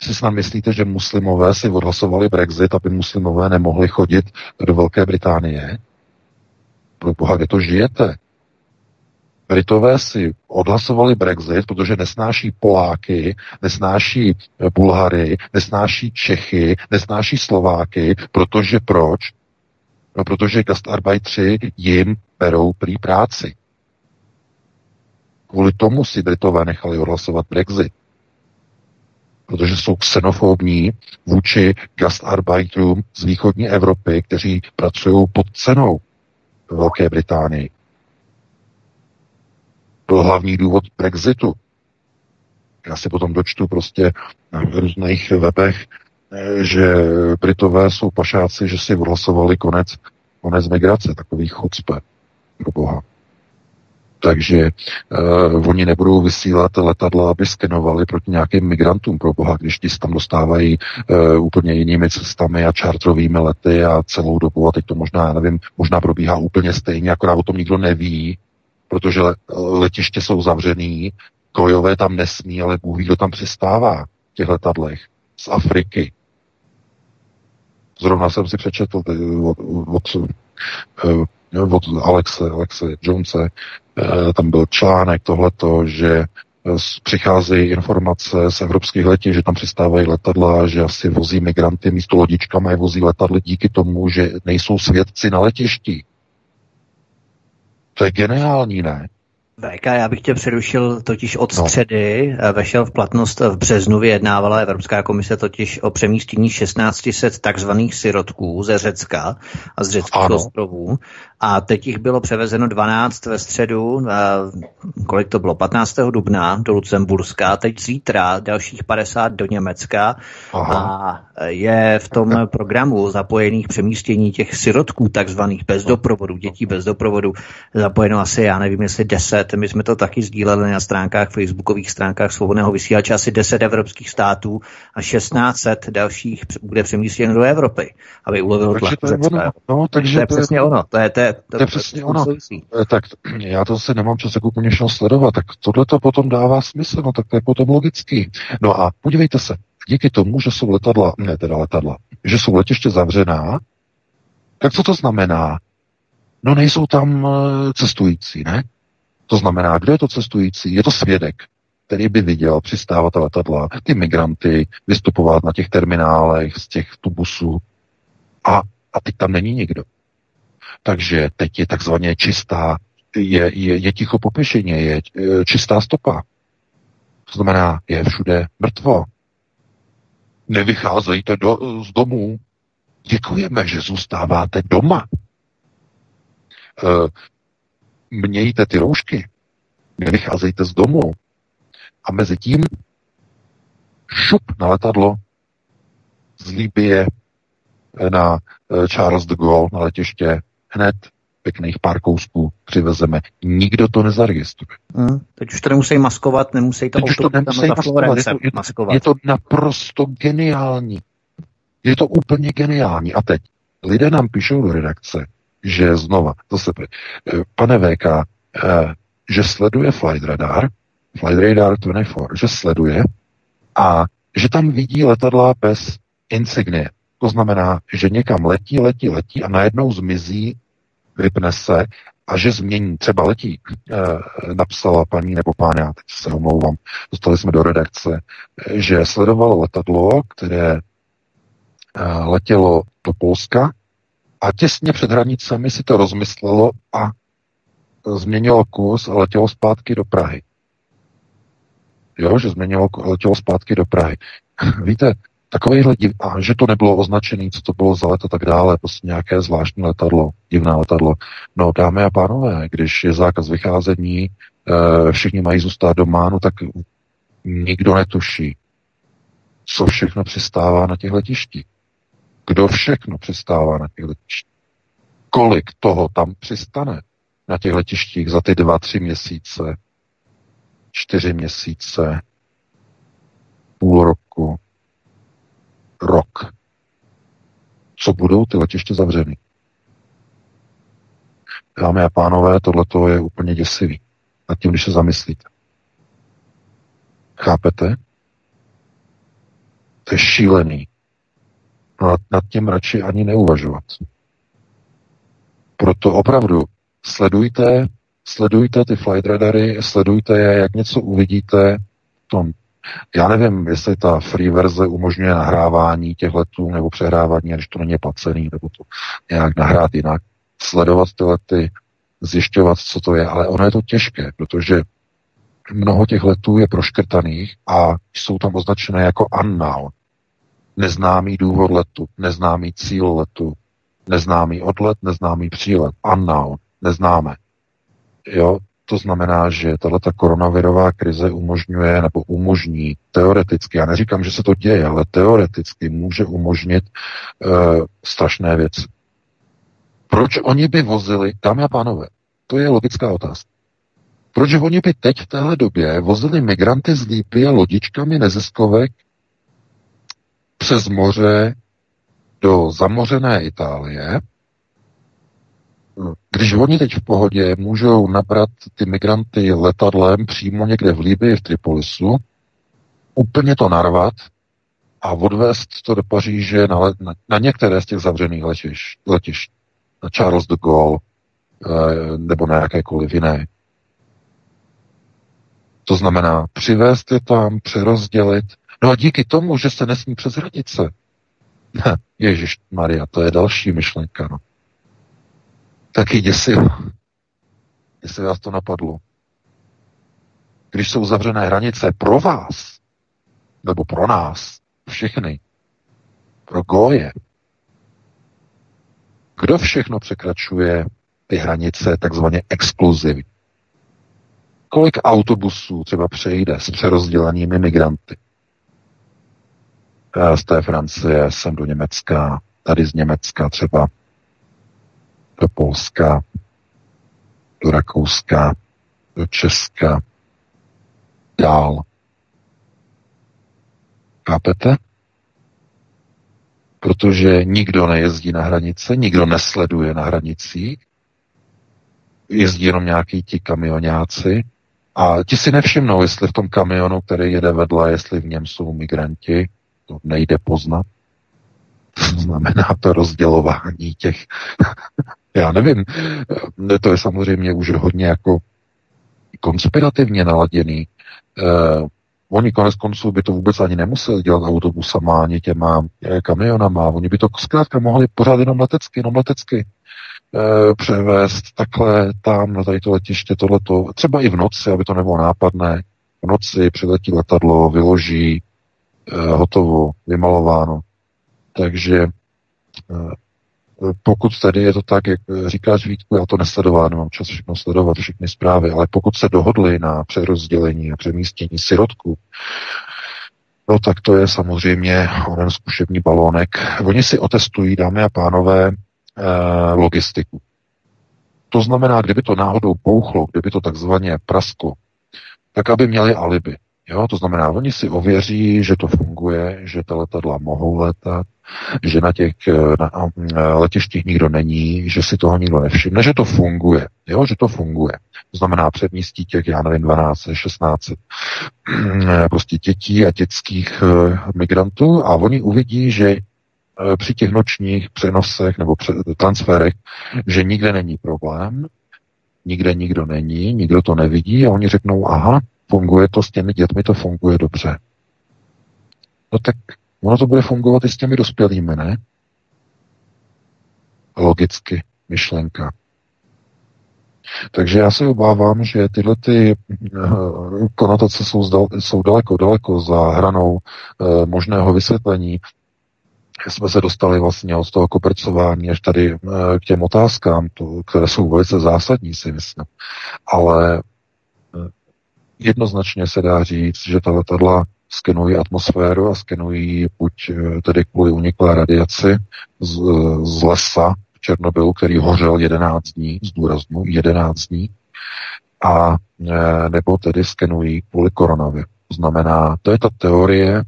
S3: Si snad myslíte, že muslimové si odhlasovali Brexit, aby muslimové nemohli chodit do Velké Británie? Pro boha, kde to žijete? Britové si odhlasovali Brexit, protože nesnáší Poláky, nesnáší Bulhary, nesnáší Čechy, nesnáší Slováky, protože proč? No, protože gastarbeitři jim berou prý práci. Kvůli tomu si Britové nechali odhlasovat Brexit. Protože jsou xenofobní vůči gastarbeiterům z východní Evropy, kteří pracují pod cenou v Velké Británii. Byl hlavní důvod Brexitu. Já si potom dočtu prostě na různých webech, eh, že Britové jsou pašáci, že si odhlasovali konec, konec migrace, takový chucpe, pro boha. Takže uh, oni nebudou vysílat letadla, aby skenovali proti nějakým migrantům pro boha, když ti tam dostávají uh, úplně jinými cestami a čartrovými lety a celou dobu a teď to možná, já nevím, možná probíhá úplně stejně, akorát o tom nikdo neví, protože letiště jsou zavřený, kojové tam nesmí, ale Bůh ví, kdo tam přistává v těch letadlech z Afriky. Zrovna jsem si přečetl od, od, od, od Alexe, Alexe Jonese, eh, tam byl článek tohleto, že eh, přicházejí informace z evropských letí, že tam přistávají letadla, že asi vozí migranty místo lodičkama je vozí letadly díky tomu, že nejsou svědci na letišti. To je geniální, ne?
S2: VK, já bych tě přerušil totiž od no. středy. No. Vešel v platnost v březnu, vyjednávala Evropská komise totiž o přemístění 1600 takzvaných sirotků ze Řecka a z řeckých ostrovů. A teď jich bylo převezeno 12 ve středu, kolik to bylo, 15. dubna do Lucemburska, teď zítra dalších 50 do Německa Aha. a je v tom programu zapojených přemístění těch sirotků, takzvaných bez doprovodu, dětí bez doprovodu, zapojeno asi, já nevím, jestli 10, my jsme to taky sdíleli na stránkách, facebookových stránkách svobodného vysílače, asi 10 evropských států a 1600 dalších bude přemístěno do Evropy, aby ulovilo tlak Řecka. No, takže to je přesně ono, to je, to je
S3: to, to je přesně ono. Eh, tak já to se nemám čas jako úplně sledovat, tak tohle to potom dává smysl, no tak to je potom logický. No a podívejte se, díky tomu, že jsou letadla, ne teda letadla, že jsou letiště zavřená, tak co to znamená? No nejsou tam eh, cestující, ne? To znamená, kdo je to cestující? Je to svědek, který by viděl přistávat letadla, ty migranty, vystupovat na těch terminálech z těch tubusů a, a teď tam není nikdo. Takže teď je takzvaně čistá, je, je, je ticho popěšeně, je e, čistá stopa. To znamená, je všude mrtvo. Nevycházejte do, z domů. Děkujeme, že zůstáváte doma. E, mějte ty roušky. Nevycházejte z domu. A mezi tím šup na letadlo z Libie na e, Charles de Gaulle na letiště hned pěkných pár kousků přivezeme. Nikdo to nezaregistruje.
S2: Hmm, teď už to nemusí maskovat, nemusí to,
S3: teď už to nemusí maskovat. Je to, je, maskovat. je to naprosto geniální. Je to úplně geniální. A teď lidé nám píšou do redakce, že znova, zase, eh, pane VK, eh, že sleduje Flight Radar, Flight Radar 24, že sleduje a že tam vidí letadla bez insignie. To znamená, že někam letí, letí, letí a najednou zmizí, vypne se a že změní, třeba letí, eh, napsala paní nebo pán, já teď se omlouvám, dostali jsme do redakce, že sledovalo letadlo, které eh, letělo do Polska a těsně před hranicemi si to rozmyslelo a změnilo kurz a letělo zpátky do Prahy. Jo, že změnilo, letělo zpátky do Prahy. Víte, takovýhle div... a že to nebylo označené, co to bylo za let a tak dále, prostě nějaké zvláštní letadlo, divné letadlo. No, dámy a pánové, když je zákaz vycházení, e, všichni mají zůstat doma, no tak nikdo netuší, co všechno přistává na těch letištích. Kdo všechno přistává na těch letištích. Kolik toho tam přistane na těch letištích za ty dva, tři měsíce, čtyři měsíce, půl roku, rok, co budou ty letiště zavřeny. Dámy a pánové, tohle je úplně děsivý. Nad tím, když se zamyslíte. Chápete? To je šílený. Nad, nad tím radši ani neuvažovat. Proto opravdu sledujte, sledujte ty flight radary, sledujte je, jak něco uvidíte tom. Já nevím, jestli ta free verze umožňuje nahrávání těch letů nebo přehrávání, když to není placený, nebo to nějak nahrát jinak. Sledovat ty lety, zjišťovat, co to je, ale ono je to těžké, protože mnoho těch letů je proškrtaných a jsou tam označené jako unknown. Neznámý důvod letu, neznámý cíl letu, neznámý odlet, neznámý přílet, unknown, neznáme. Jo, to znamená, že tato koronavirová krize umožňuje nebo umožní teoreticky, já neříkám, že se to děje, ale teoreticky může umožnit uh, strašné věci. Proč oni by vozili, dámy a pánové, to je logická otázka. Proč oni by teď v téhle době vozili migranty z Lípy lodičkami neziskovek přes moře do zamořené Itálie, když oni teď v pohodě můžou nabrat ty migranty letadlem přímo někde v Líbii, v Tripolisu, úplně to narvat a odvést to do Paříže na, let, na, na některé z těch zavřených letišť, letišť na Charles de Gaulle e, nebo na jakékoliv jiné. To znamená přivést je tam, přerozdělit. No a díky tomu, že se nesmí přes hranice. Ježíš Maria, to je další myšlenka. No. Taky děsivo. Jestli vás to napadlo. Když jsou zavřené hranice pro vás, nebo pro nás, všechny, pro Goje, kdo všechno překračuje ty hranice takzvaně exkluzivy? Kolik autobusů třeba přejde s přerozdělenými migranty? Z té Francie sem do Německa, tady z Německa třeba do Polska, do Rakouska, do Česka, dál. Chápete? Protože nikdo nejezdí na hranice, nikdo nesleduje na hranicích, jezdí jenom nějaký ti kamionáci a ti si nevšimnou, jestli v tom kamionu, který jede vedle, jestli v něm jsou migranti, to nejde poznat. To znamená to rozdělování těch, já nevím, to je samozřejmě už hodně jako konspirativně naladěný. Eh, oni konec konců by to vůbec ani nemuseli dělat autobusama, ani těma eh, kamionama. Oni by to zkrátka mohli pořád jenom letecky, jenom letecky eh, převést takhle tam na tady to letiště, tohleto, třeba i v noci, aby to nebylo nápadné. V noci přiletí letadlo, vyloží, eh, hotovo, vymalováno. Takže eh, pokud tedy je to tak, jak říkáš Vítku, já to nesledoval, nemám čas všechno sledovat, všechny zprávy, ale pokud se dohodli na přerozdělení a přemístění sirotku, no tak to je samozřejmě onen zkušební balónek. Oni si otestují, dámy a pánové, eh, logistiku. To znamená, kdyby to náhodou pouchlo, kdyby to takzvaně prasklo, tak aby měli alibi. Jo, to znamená, oni si ověří, že to funguje, že ta letadla mohou letat, že na těch eh, na, na letištích nikdo není, že si toho nikdo nevšimne, že to funguje, jo, že to funguje. To znamená předmístí těch, já nevím, 12, 16 prostě dětí a dětských migrantů a oni uvidí, že při těch nočních přenosech nebo transferech, že nikde není problém, nikde nikdo není, nikdo to nevidí a oni řeknou, aha, funguje to s těmi dětmi, to funguje dobře. No tak ono to bude fungovat i s těmi dospělými, ne? Logicky, myšlenka. Takže já se obávám, že tyhle ty eh, konotace jsou, zdal, jsou daleko, daleko za hranou uh, možného vysvětlení. Jsme se dostali vlastně od toho kopercování až tady uh, k těm otázkám, to, které jsou velice zásadní, si myslím. Ale jednoznačně se dá říct, že ta letadla skenují atmosféru a skenují buď eh, tedy kvůli uniklé radiaci z, z lesa v Černobylu, který hořel 11 dní, zdůraznu 11 dní, a eh, nebo tedy skenují kvůli koronaviru. Znamená, to je ta teorie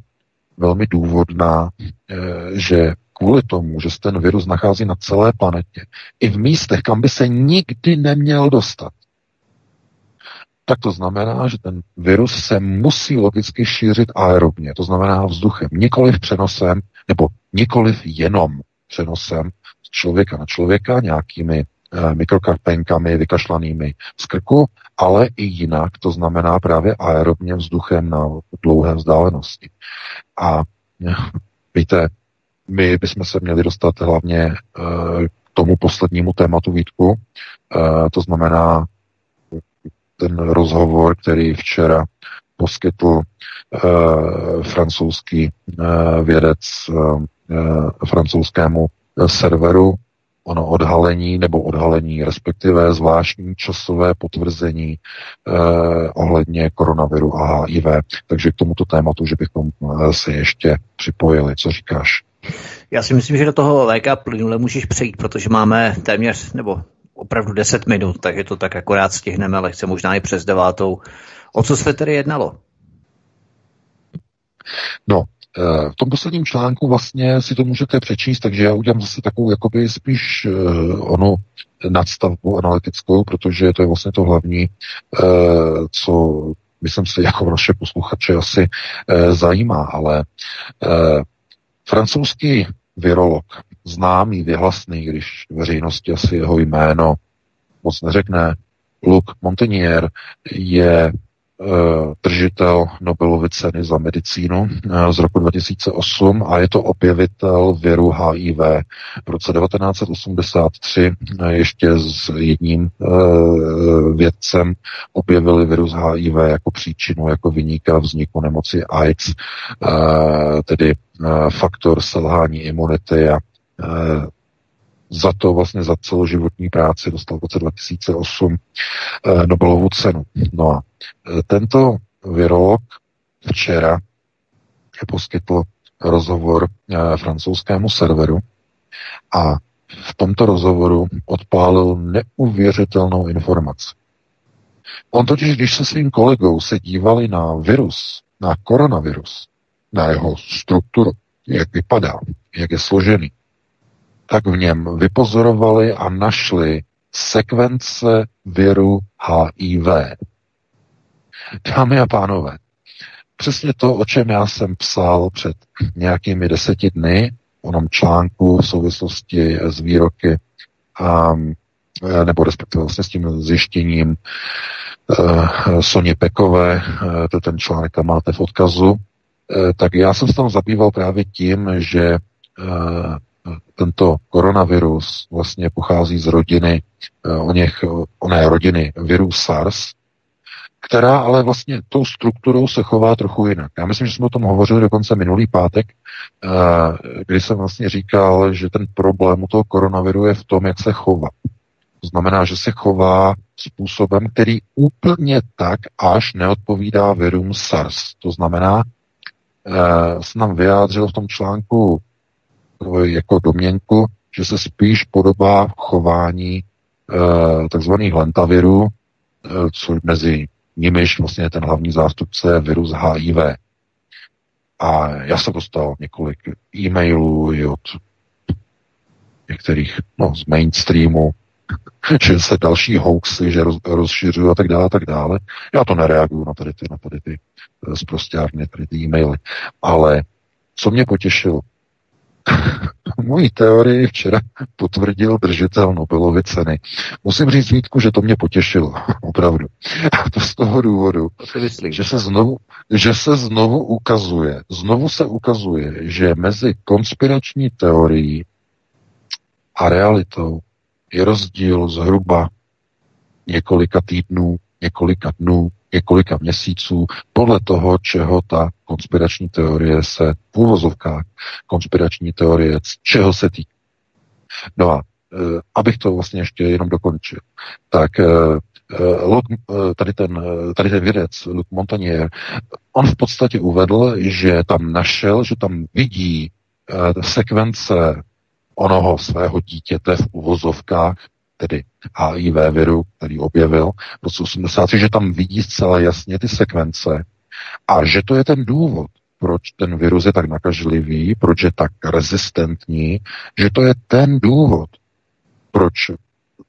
S3: velmi důvodná, eh, že kvůli tomu, že se ten virus nachází na celé planetě, i v místech, kam by se nikdy neměl dostat, tak to znamená, že ten virus se musí logicky šířit aerobně, to znamená vzduchem, nikoliv přenosem, nebo nikoliv jenom přenosem z člověka na člověka nějakými eh, mikrokarpenkami vykašlanými z krku, ale i jinak, to znamená právě aerobně vzduchem na dlouhé vzdálenosti. A eh, víte, my bychom se měli dostat hlavně eh, k tomu poslednímu tématu Vítku, eh, to znamená ten rozhovor, který včera poskytl uh, francouzský uh, vědec uh, francouzskému serveru ono odhalení nebo odhalení, respektive zvláštní časové potvrzení eh, ohledně koronaviru a HIV. Takže k tomuto tématu, že bychom se ještě připojili. Co říkáš?
S2: Já si myslím, že do toho VK plynule můžeš přejít, protože máme téměř, nebo opravdu 10 minut, takže to tak akorát stihneme, lehce možná i přes devátou. O co se tedy jednalo?
S3: No, eh, v tom posledním článku vlastně si to můžete přečíst, takže já udělám zase takovou jakoby spíš uh, onu nadstavbu analytickou, protože to je vlastně to hlavní, uh, co myslím si jako naše posluchače asi uh, zajímá, ale uh, francouzský virolog, známý, vyhlasný, když veřejnosti asi jeho jméno moc neřekne, Luc Montagnier je Eh, držitel Nobelovy ceny za medicínu eh, z roku 2008 a je to objevitel viru HIV. V roce 1983 eh, ještě s jedním vědcem objevili virus HIV jako příčinu, jako vyníka vzniku nemoci AIDS, tedy faktor selhání imunity a za to vlastně za celoživotní práci dostal v roce 2008 eh, Nobelovu cenu. No a eh, tento virolog včera poskytl rozhovor eh, francouzskému serveru a v tomto rozhovoru odpálil neuvěřitelnou informaci. On totiž, když se svým kolegou se dívali na virus, na koronavirus, na jeho strukturu, jak vypadá, jak je složený, tak v něm vypozorovali a našli sekvence viru HIV. Dámy a pánové, přesně to, o čem já jsem psal před nějakými deseti dny, onom článku v souvislosti s výroky, um, nebo respektive vlastně s tím zjištěním uh, Soně Pekové, uh, to ten článek tam máte v odkazu, uh, tak já jsem se tam zabýval právě tím, že uh, tento koronavirus vlastně pochází z rodiny, eh, o něch, oné rodiny virus SARS, která ale vlastně tou strukturou se chová trochu jinak. Já myslím, že jsme o tom hovořili dokonce minulý pátek, eh, kdy jsem vlastně říkal, že ten problém u toho koronaviru je v tom, jak se chová. To znamená, že se chová způsobem, který úplně tak až neodpovídá virům SARS. To znamená, uh, jsem nám vyjádřil v tom článku jako domněnku, že se spíš podobá chování e, takzvaných lentavirů, e, co mezi nimiž vlastně ten hlavní zástupce virus HIV. A já jsem dostal několik e-mailů i od některých no, z mainstreamu, že se další hoaxy, že roz, rozšiřují a tak dále, a tak dále. Já to nereaguju na tady ty, na tady ty zprostárny, tady ty e-maily. Ale co mě potěšilo, Moji teorii včera potvrdil držitel Nobelovy ceny. Musím říct, Vítku, že to mě potěšilo, opravdu. A to z toho důvodu, že se, znovu, že se znovu ukazuje, znovu se ukazuje, že mezi konspirační teorií a realitou je rozdíl zhruba několika týdnů, několika dnů, několika měsíců, podle toho, čeho ta konspirační teorie se v úvozovkách konspirační teorie, čeho se týká. No a e, abych to vlastně ještě jenom dokončil, tak e, e Luc, e, tady, ten, tady ten vědec, Luc Montagnier, on v podstatě uvedl, že tam našel, že tam vidí sekvence onoho svého dítěte v uvozovkách, tedy HIV viru, který objevil v roce 83, že tam vidí zcela jasně ty sekvence a že to je ten důvod, proč ten virus je tak nakažlivý, proč je tak rezistentní, že to je ten důvod, proč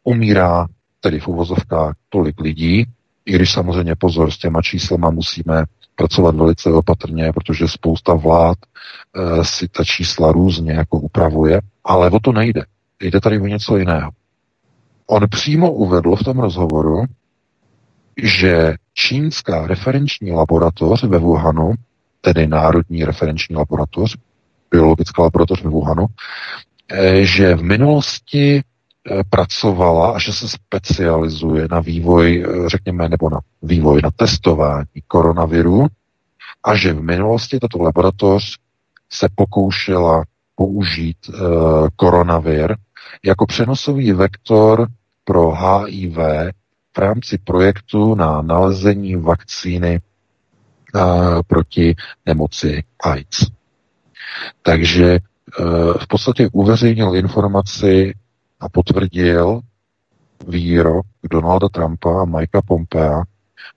S3: umírá tedy v uvozovkách tolik lidí I když samozřejmě pozor, s těma číslama musíme pracovat velice opatrně, protože spousta vlád e, si ta čísla různě jako upravuje, ale o to nejde. Jde tady o něco jiného. On přímo uvedl v tom rozhovoru, že čínská referenční laboratoř ve Wuhanu, tedy Národní referenční laboratoř, biologická laboratoř ve Wuhanu, eh, že v minulosti eh, pracovala a že se specializuje na vývoj, eh, řekněme, nebo na vývoj, na testování koronaviru a že v minulosti tato laboratoř se pokoušela použít koronavir jako přenosový vektor pro HIV v rámci projektu na nalezení vakcíny uh, proti nemoci AIDS. Takže uh, v podstatě uveřejnil informaci a potvrdil výrok Donalda Trumpa a Mikea Pompea,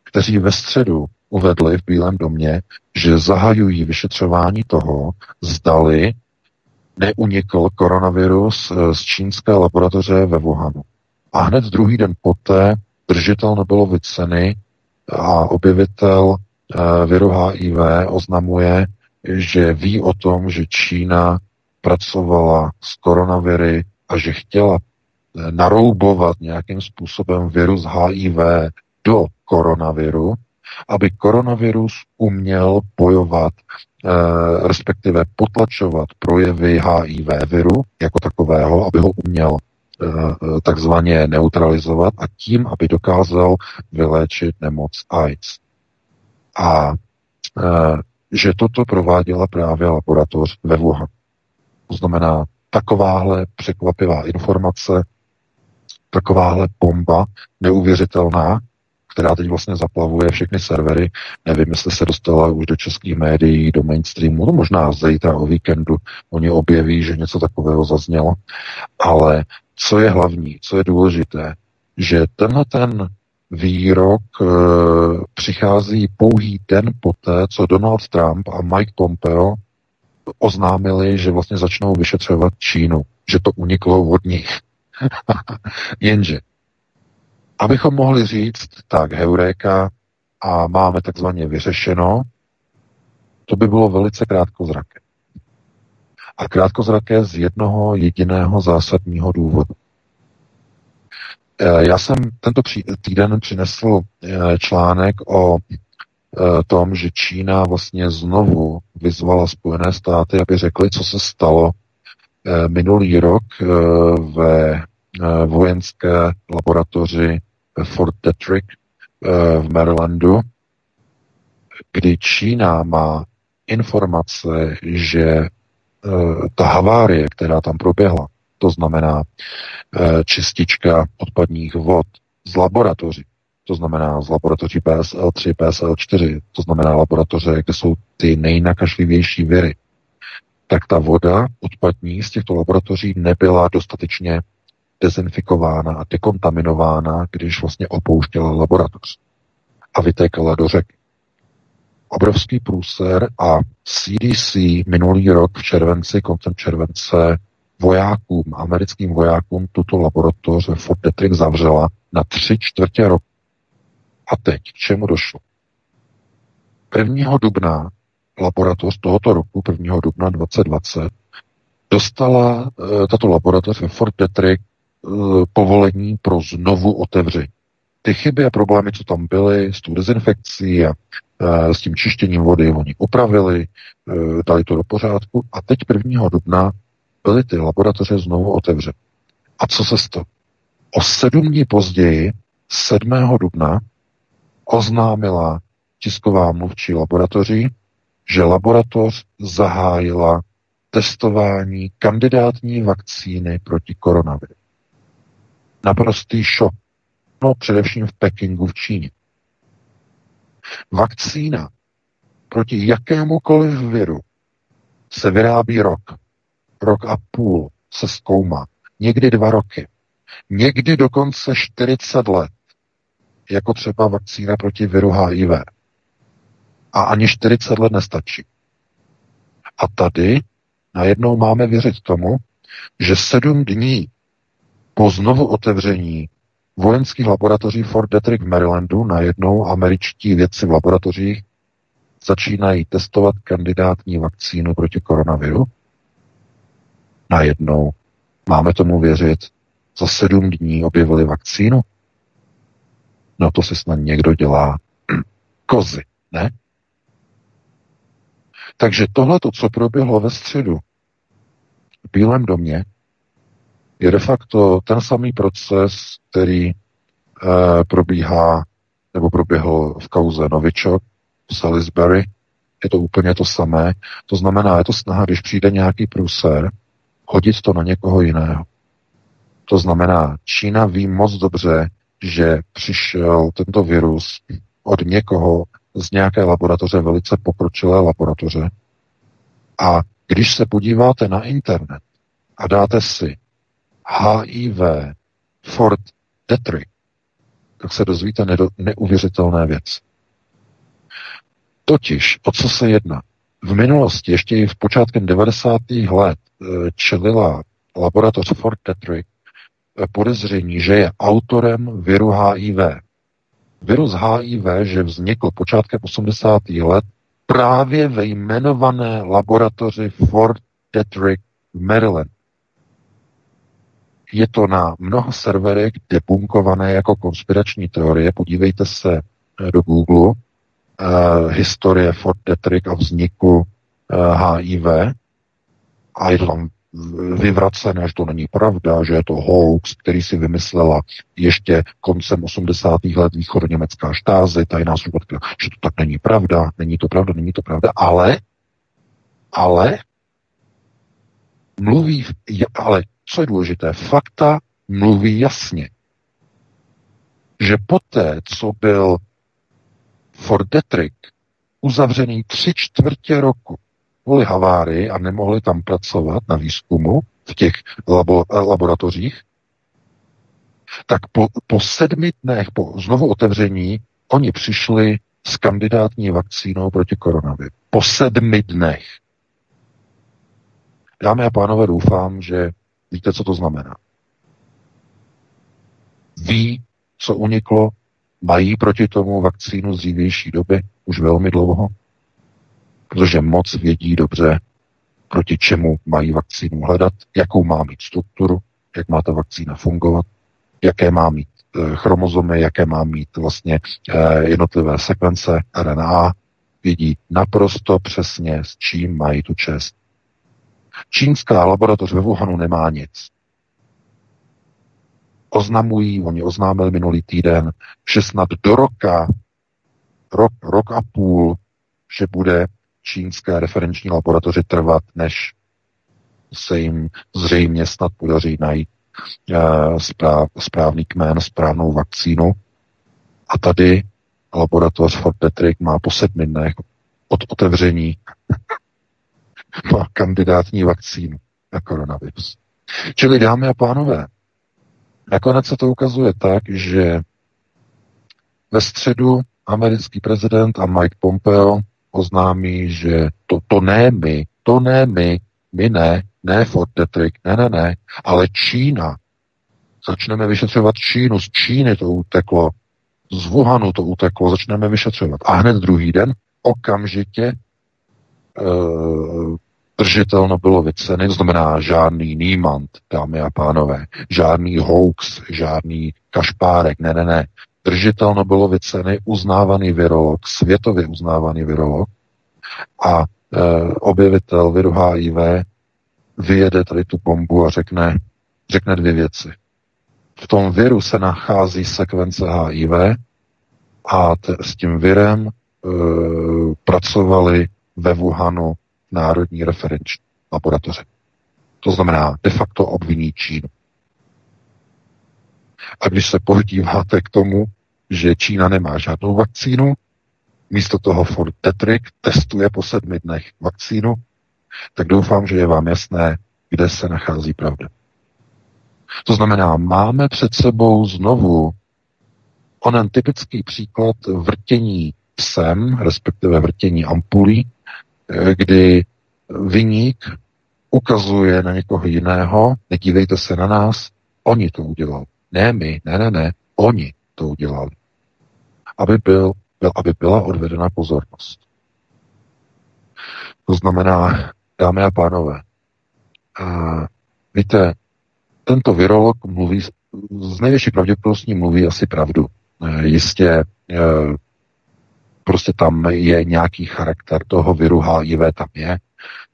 S3: kteří ve středu uvedli v Bílém domě, že zahajují vyšetřování toho, zdali neunikl koronavirus eh, z čínské laboratoře ve Wuhanu. A hned druhý den poté držitel Nobelovy ceny a objevitel eh, viru HIV oznamuje, že ví o tom, že Čína pracovala s koronaviry a že chtěla eh, naroubovat nějakým způsobem virus HIV do koronaviru, aby koronavirus uměl bojovat respektive potlačovat projevy HIV viru jako takového, aby ho uměl eh, takzvaně neutralizovat a tím, aby dokázal vyléčit nemoc AIDS. A eh, že toto prováděla právě laboratoř ve Wuhan. To znamená, takováhle překvapivá informace, takováhle bomba neuvěřitelná, která teď vlastně zaplavuje všechny servery. Nevím, jestli se dostala už do českých médií, do mainstreamu, no možná zítra o víkendu oni objeví, že něco takového zaznělo. Ale co je hlavní, co je důležité, že tenhle ten výrok e, přichází pouhý den poté, co Donald Trump a Mike Pompeo oznámili, že vlastně začnou vyšetřovat Čínu, že to uniklo od nich. Jenže Abychom mohli říct, tak heuréka a máme takzvaně vyřešeno, to by bylo velice krátkozraké. A krátkozraké z jednoho jediného zásadního důvodu. Eh, já jsem tento týden přinesl eh, článek o eh, tom, že Čína vlastně znovu vyzvala Spojené státy, aby řekli, co se stalo minulý rok ve vojenské laboratoři Fort Detrick eh, v Marylandu, kdy Čína má informace, že eh, ta havárie, která tam proběhla, to znamená eh, čistička odpadních vod z laboratoří, to znamená z laboratoří PSL3, PSL4, to znamená laboratoře, kde jsou ty nejnakažlivější viry, tak ta voda odpadní z těchto laboratoří nebyla dostatečně dezinfikována a dekontaminována, když vlastně opouštěla laboratoř a vytékala do řeky. Obrovský průser a CDC minulý rok v červenci, koncem července, vojákům, americkým vojákům tuto laboratoř ve Fort Detrick zavřela na tři čtvrtě roku. A teď k čemu došlo? 1. dubna laboratoř tohoto roku, 1. dubna 2020, dostala e, tato laboratoř ve Fort Detrick povolení pro znovu otevření. Ty chyby a problémy, co tam byly s tou dezinfekcí a e, s tím čištěním vody, oni upravili, e, dali to do pořádku a teď 1. dubna byly ty laboratoře znovu otevřeny. A co se stalo? O sedm dní později, 7. dubna, oznámila tisková mluvčí laboratoří, že laboratoř zahájila testování kandidátní vakcíny proti koronaviru naprostý šok. No především v Pekingu v Číně. Vakcína proti jakémukoliv viru se vyrábí rok. Rok a půl se zkoumá. Někdy dva roky. Někdy dokonce 40 let. Jako třeba vakcína proti viru HIV. A ani 40 let nestačí. A tady najednou máme věřit tomu, že sedm dní po znovu otevření vojenských laboratoří Fort Detrick v Marylandu najednou američtí vědci v laboratořích začínají testovat kandidátní vakcínu proti koronaviru? Najednou. Máme tomu věřit. Za sedm dní objevili vakcínu? No to si snad někdo dělá kozy, ne? Takže tohle, co proběhlo ve středu v Bílém domě, je de facto ten samý proces, který e, probíhá nebo proběhl v kauze Novičok v Salisbury. Je to úplně to samé. To znamená, je to snaha, když přijde nějaký průser, hodit to na někoho jiného. To znamená, Čína ví moc dobře, že přišel tento virus od někoho z nějaké laboratoře, velice pokročilé laboratoře. A když se podíváte na internet a dáte si HIV Fort Detrick, tak se dozvíte neuvěřitelné věci. Totiž, o co se jedná? V minulosti, ještě i v počátkem 90. let, eh, čelila laboratoř Fort Detrick eh, podezření, že je autorem viru HIV. Virus HIV, že vznikl počátkem 80. let právě ve jmenované laboratoři Fort Detrick v Maryland. Je to na mnoha serverech debunkované jako konspirační teorie. Podívejte se eh, do Google uh, historie Fort Detrick a vzniku uh, HIV a je to tam vyvracené, že to není pravda, že je to hoax, který si vymyslela ještě koncem 80. let východoněmecká štázy, tajná služba, že to tak není pravda, není to pravda, není to pravda, ale, ale, mluví, ale co je důležité, fakta mluví jasně, že poté, co byl Fort Detrick uzavřený tři čtvrtě roku kvůli havárii a nemohli tam pracovat na výzkumu v těch labo, laboratořích, tak po, po sedmi dnech, po znovu otevření, oni přišli s kandidátní vakcínou proti koronaviru. Po sedmi dnech. Dámy a pánové, doufám, že víte, co to znamená. Ví, co uniklo, mají proti tomu vakcínu z dřívější doby, už velmi dlouho, protože moc vědí dobře, proti čemu mají vakcínu hledat, jakou má mít strukturu, jak má ta vakcína fungovat, jaké má mít e, chromozomy, jaké má mít vlastně e, jednotlivé sekvence RNA, vědí naprosto přesně, s čím mají tu čest. Čínská laboratoř ve Wuhanu nemá nic. Oznamují, oni oznámili minulý týden, že snad do roka, rok, rok a půl, že bude čínské referenční laboratoři trvat, než se jim zřejmě snad podaří najít uh, správ, správný kmen, správnou vakcínu. A tady laboratoř Fort Detrick má po sedmi dnech od otevření má kandidátní vakcínu na koronavirus. Čili dámy a pánové, nakonec se to ukazuje tak, že ve středu americký prezident a Mike Pompeo oznámí, že to, to ne my, to ne my, my ne, ne Fort Detrick, ne, ne, ne, ale Čína. Začneme vyšetřovat Čínu, z Číny to uteklo, z Wuhanu to uteklo, začneme vyšetřovat. A hned druhý den okamžitě uh, držitel Nobelovy ceny, to znamená žádný Niemand, dámy a pánové, žádný hoax, žádný kašpárek, ne, ne, ne držitel Nobelovy ceny, uznávaný virolog, světově uznávaný virolog a e, objevitel viru HIV vyjede tady tu bombu a řekne, řekne dvě věci. V tom viru se nachází sekvence HIV a s tím virem e, pracovali ve Wuhanu Národní referenční laboratoře. To znamená de facto obviní Čínu. A když se podíváte k tomu, že Čína nemá žádnou vakcínu, místo toho Fort Detrick testuje po sedmi dnech vakcínu, tak doufám, že je vám jasné, kde se nachází pravda. To znamená, máme před sebou znovu onen typický příklad vrtění psem, respektive vrtění ampulí, kdy vyník ukazuje na někoho jiného, nedívejte se na nás, oni to udělali. Ne my, ne, ne, ne, Oni to udělali. Aby, byl, byl, aby byla odvedena pozornost. To znamená, dámy a pánové, a víte, tento virolog mluví, z největší pravděpodobností mluví asi pravdu. E, jistě prostě tam je nějaký charakter toho viru HIV, tam je,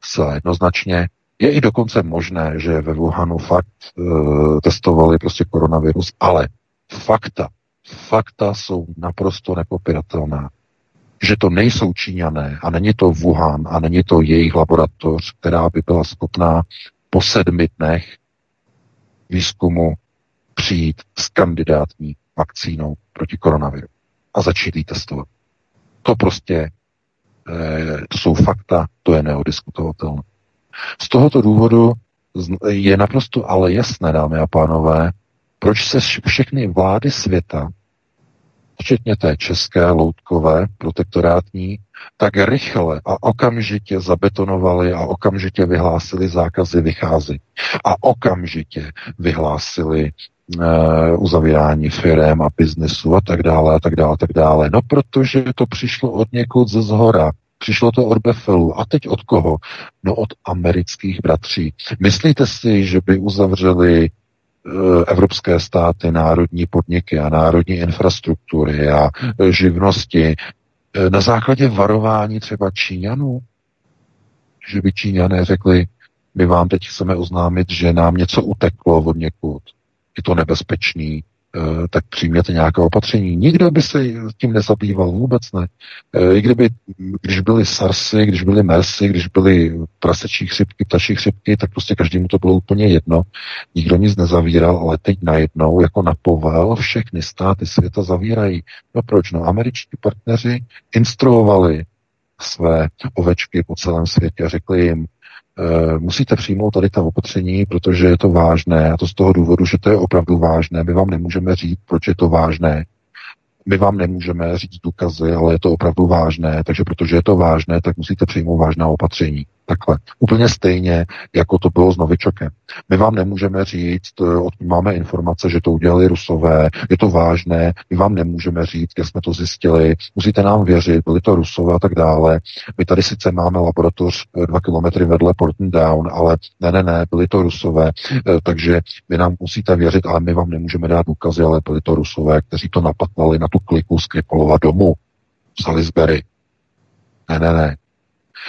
S3: zcela jednoznačně. Je i dokonce možné, že ve Wuhanu fakt e, testovali prostě koronavirus, ale fakta, fakta jsou naprosto nepopiratelná. Že to nejsou Číňané a není to Wuhan a není to jejich laboratoř, která by byla schopná po sedmi dnech výzkumu přijít s kandidátní vakcínou proti koronaviru a začít ji testovat. To prostě eh, to jsou fakta, to je neodiskutovatelné. Z tohoto důvodu je naprosto ale jasné, dámy a pánové, proč se všechny vlády světa, včetně té české, loutkové, protektorátní, tak rychle a okamžitě zabetonovali a okamžitě vyhlásili zákazy vychází. A okamžitě vyhlásili uzavírání firm a biznesu a tak dále a tak dále a tak dále. No protože to přišlo od někud ze zhora. Přišlo to od Befelu. A teď od koho? No od amerických bratří. Myslíte si, že by uzavřeli eh, evropské státy, národní podniky a národní infrastruktury a eh, živnosti na základě varování třeba Číňanů? Že by Číňané řekli, my vám teď chceme oznámit, že nám něco uteklo od někud. Je to nebezpečný, Eh, tak přijměte nějaké opatření. Nikdo by se tím nezabýval, vůbec ne. Eh, I kdyby, když byly SARSy, když byly MERSy, když byly prasečí chřipky, ptačí chřipky, tak prostě každému to bylo úplně jedno. Nikdo nic nezavíral, ale teď najednou, jako na povel, všechny státy světa zavírají. No proč? No američtí partneři instruovali své ovečky po celém světě a řekli jim, musíte přijmout tady ta opatření, protože je to vážné. A to z toho důvodu, že to je opravdu vážné. My vám nemůžeme říct, proč je to vážné. My vám nemůžeme říct důkazy, ale je to opravdu vážné. Takže protože je to vážné, tak musíte přijmout vážná opatření. Takhle. Úplně stejně, jako to bylo s Novičokem. My vám nemůžeme říct, eh, máme informace, že to udělali Rusové, je to vážné, my vám nemůžeme říct, jak jsme to zjistili, musíte nám věřit, byli to Rusové a tak dále. My tady sice máme laboratoř eh, dva kilometry vedle Porton Down, ale ne, ne, ne, byli to Rusové, eh, takže vy nám musíte věřit, ale my vám nemůžeme dát důkazy, ale byli to Rusové, kteří to napatlali na tu kliku z Kripolova domu v Salisbury. Ne, ne, ne.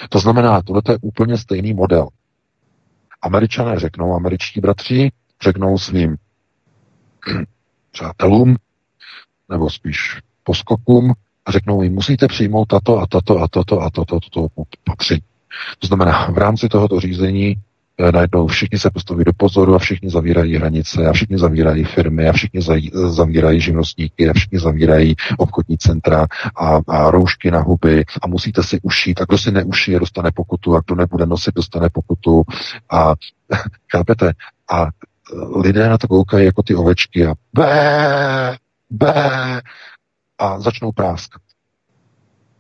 S3: To znamená, tohle je úplně stejný model. Američané řeknou, američtí bratři řeknou svým přátelům, nebo spíš poskokům, a řeknou jim, musíte přijmout tato a tato a tato a tato, tato opatření. To znamená, v rámci tohoto řízení najednou všichni se postaví do pozoru a všichni zavírají hranice a všichni zavírají firmy a všichni zavírají živnostníky a všichni zavírají obchodní centra a, a roušky na huby a musíte si ušít a kdo si neušije, dostane pokutu a kdo nebude nosit, dostane pokutu a chápete? A lidé na to koukají jako ty ovečky a bé, bé a začnou práskat.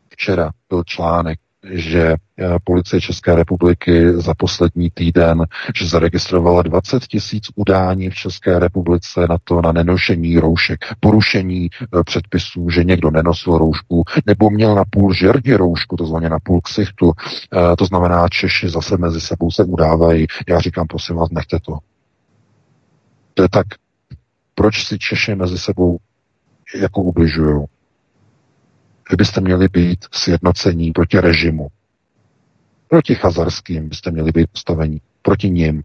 S3: Včera byl článek že eh, policie České republiky za poslední týden, že zaregistrovala 20 tisíc udání v České republice na to, na nenošení roušek, porušení eh, předpisů, že někdo nenosil roušku, nebo měl na půl žerdi roušku, to znamená na půl ksichtu, eh, to znamená Češi zase mezi sebou se udávají. Já říkám, prosím vás, nechte to. To je tak, proč si Češi mezi sebou jako ubližují? Vy byste měli být sjednocení proti režimu. Proti chazarským byste měli být postavení. Proti ním.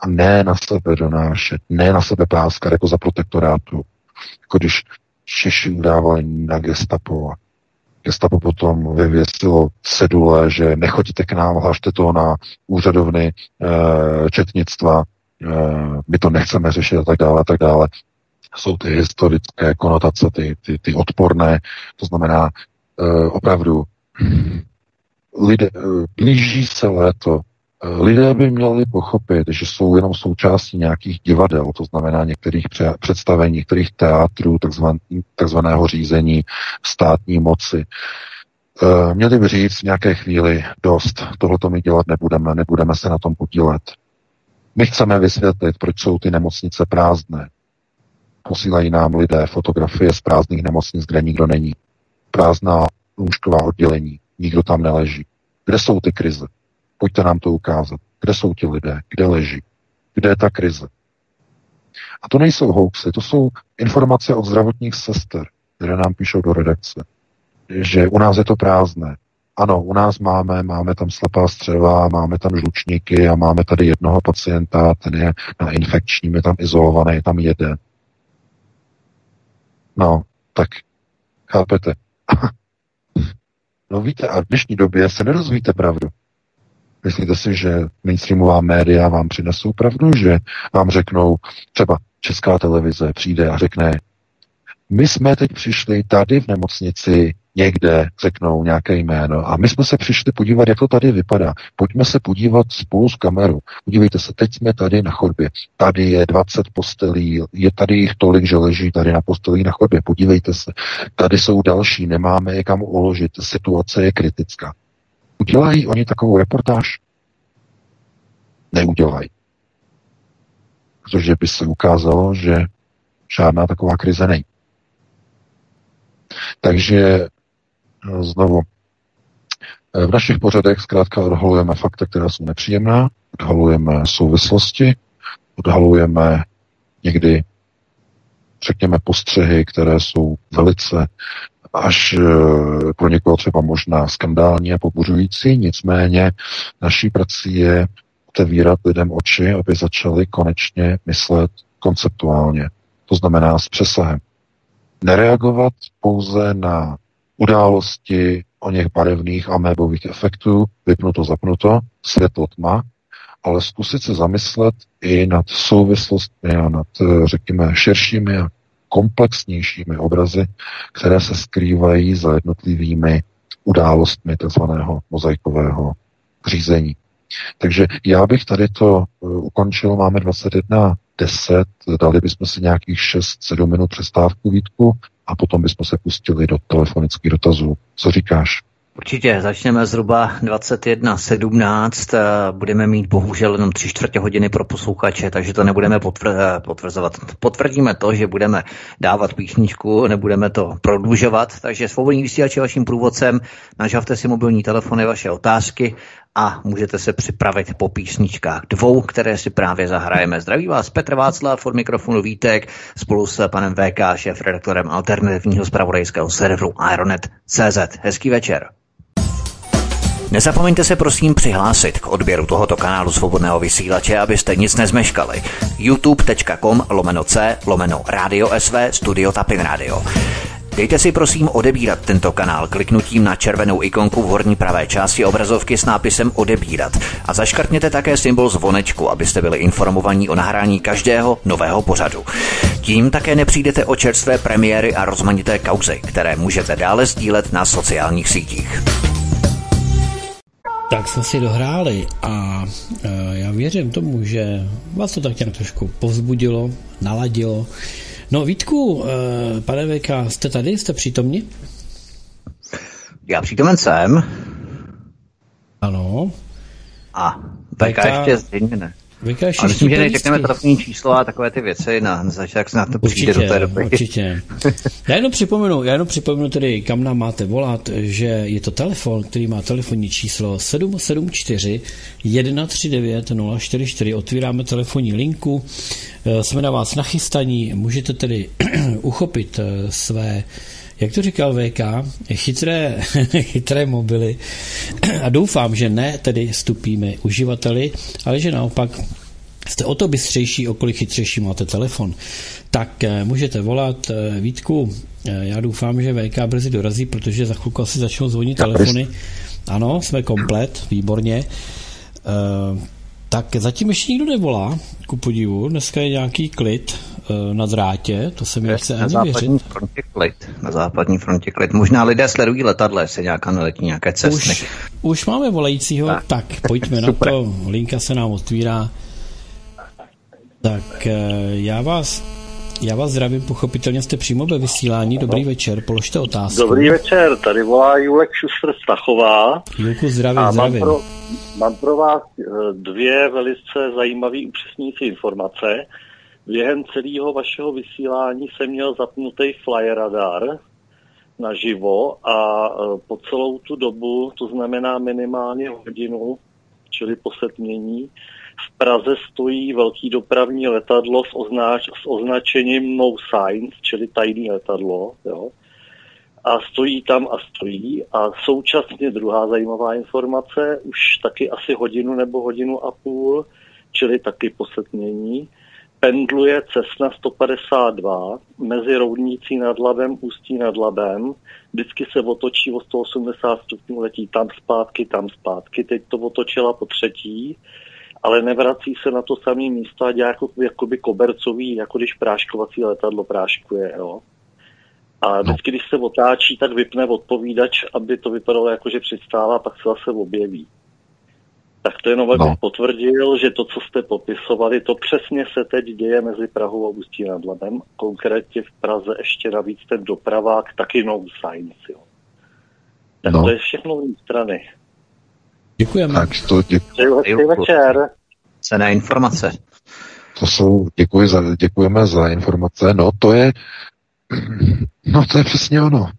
S3: A ne na sebe donášet, ne na sebe pláskat jako za protektorátu. Jako když Češi udávali na gestapo. Gestapo potom vyvěsilo cedule, že nechoďte k nám, hlašte to na úřadovny e, četnictva, e, my to nechceme řešit a tak dále, a tak dále jsou ty historické konotace, ty, ty, ty odporné, to znamená uh, opravdu lidé, uh, blíží se léto, uh, lidé by měli pochopit, že jsou jenom součástí nějakých divadel, to znamená některých pře- představení, některých takzvan, takzvaného řízení státní moci. Měli by říct v nějaké chvíli dost, tohle my dělat nebudeme, nebudeme se na tom podílet. My chceme vysvětlit, proč jsou ty nemocnice prázdné Posílají nám lidé fotografie z prázdných nemocnic, kde nikdo není. Prázdná lůžková oddělení, nikdo tam neleží. Kde jsou ty krize? Pojďte nám to ukázat. Kde jsou ti lidé? Kde leží? Kde je ta krize? A to nejsou hoaxy, to jsou informace od zdravotních sester, které nám píšou do redakce, že u nás je to prázdné. Ano, u nás máme, máme tam slepá střeva, máme tam žlučníky a máme tady jednoho pacienta, ten je na infekčním, je tam izolovaný, je tam jeden. No, tak chápete. no víte, a v dnešní době se nerozvíte pravdu. Myslíte si, že mainstreamová média vám přinesou pravdu, že vám řeknou, třeba česká televize přijde a řekne, my jsme teď přišli tady v nemocnici někde, řeknou nějaké jméno a my jsme se přišli podívat, jak to tady vypadá. Pojďme se podívat spolu s kamerou. Podívejte se, teď jsme tady na chodbě. Tady je 20 postelí, je tady jich tolik, že leží tady na postelí na chodbě. Podívejte se. Tady jsou další, nemáme je kam uložit. Situace je kritická. Udělají oni takovou reportáž? Neudělají. Protože by se ukázalo, že žádná taková krize není. Takže znovu, v našich pořadech zkrátka odhalujeme fakta, která jsou nepříjemná, odhalujeme souvislosti, odhalujeme někdy, řekněme, postřehy, které jsou velice až e, pro někoho třeba možná skandální a pobuřující, nicméně naší prací je otevírat lidem oči, aby začali konečně myslet konceptuálně. To znamená s přesahem. Nereagovat pouze na události o něch barevných amébových efektů, vypnuto, zapnuto, světlo, tma, ale zkusit se zamyslet i nad souvislostmi a nad, e, řekněme, širšími a komplexnějšími obrazy, které se skrývají za jednotlivými událostmi tzv. mozaikového řízení. Takže já bych tady to uh, ukončil, máme 21.10, dali bychom si nějakých 6-7 minut přestávku výtku a potom bychom se pustili do telefonických dotazů. Co říkáš?
S2: Určitě, začneme zhruba 21.17, eh, budeme mít bohužel jenom tři čtvrtě hodiny pro posluchače, takže to nebudeme potvr- potvrzovat. Potvrdíme to, že budeme dávat písničku, nebudeme to prodlužovat, takže svobodný vysílač je vaším průvodcem, nažavte si mobilní telefony, vaše otázky a můžete se připravit po písničkách dvou, které si právě zahrajeme. Zdraví vás Petr Václav od mikrofonu Vítek spolu s panem VK, šéf redaktorem alternativního zpravodajského serveru Ironet.cz. Hezký večer. Nezapomeňte se prosím přihlásit k odběru tohoto kanálu svobodného vysílače, abyste nic nezmeškali. youtube.com lomeno c lomeno radio sv studio tapin radio. Dejte si prosím odebírat tento kanál kliknutím na červenou ikonku v horní pravé části obrazovky s nápisem odebírat a zaškrtněte také symbol zvonečku, abyste byli informovaní o nahrání každého nového pořadu. Tím také nepřijdete o čerstvé premiéry a rozmanité kauzy, které můžete dále sdílet na sociálních sítích.
S1: Tak jsme si dohráli a e, já věřím tomu, že vás to tak nějak trošku povzbudilo, naladilo. No Vítku, e, pane VK, jste tady, jste přítomni?
S2: Já přítomen jsem.
S1: Ano.
S2: A VK, VK ještě zřejmě ne.
S1: Vykaž
S2: a myslím, že neřekneme telefonní číslo a takové ty věci na, na začátek se na to určitě, do té doby.
S1: Určitě. Já jenom připomenu, já jenom připomenu tedy, kam nám máte volat, že je to telefon, který má telefonní číslo 774 139 044. Otvíráme telefonní linku, eh, jsme na vás nachystaní, můžete tedy uchopit eh, své jak to říkal VK, chytré, chytré mobily a doufám, že ne tedy stupíme uživateli, ale že naopak jste o to bystřejší, o kolik chytřejší máte telefon. Tak eh, můžete volat eh, Vítku, eh, já doufám, že VK brzy dorazí, protože za chvilku asi začnou zvonit telefony. Ano, jsme komplet, výborně. Tak zatím ještě nikdo nevolá, ku podivu. Dneska je nějaký klid na drátě, to se mi nechce ani západní věřit.
S2: Frontě klid, na západní frontě klid. Možná lidé sledují letadle, se nějaká neletí nějaké cesty.
S1: Už, už máme volajícího, tak, tak pojďme na to. Linka se nám otvírá. Tak uh, já vás já vás zdravím, pochopitelně jste přímo ve vysílání. Dobrý večer, položte otázku.
S4: Dobrý večer, tady volá Julek Šustr Stachová.
S1: Julku, zdravím, a zdravím.
S4: Mám pro, mám pro vás eh, dvě velice zajímavé upřesňující informace. Během celého vašeho vysílání jsem měl zapnutý fly radar naživo a e, po celou tu dobu, to znamená minimálně hodinu, čili po setmění, v Praze stojí velký dopravní letadlo s, označ, s označením no signs, čili tajný letadlo. Jo. A stojí tam a stojí. A současně druhá zajímavá informace, už taky asi hodinu nebo hodinu a půl, čili taky posetmění, pendluje Cessna 152 mezi Roudnící nad Labem, Ústí nad Labem. Vždycky se otočí o 180 stupňů, letí tam zpátky, tam zpátky. Teď to otočila po třetí, ale nevrací se na to samé místo a dělá jako, jakoby kobercový, jako když práškovací letadlo práškuje. Jo. A no. vždycky, když se otáčí, tak vypne odpovídač, aby to vypadalo jako, že přistává, pak se zase objeví. Tak to jenom no. potvrdil, že to, co jste popisovali, to přesně se teď děje mezi Prahou a Ústí nad Labem. Konkrétně v Praze ještě navíc ten dopravák taky no science. Jo. Tak no. to je všechno z strany.
S1: Děkujeme.
S3: Tak to děkuji.
S4: večer.
S2: Cené informace.
S3: To jsou, děkuji za, děkujeme za informace. No to je, no to je přesně ono.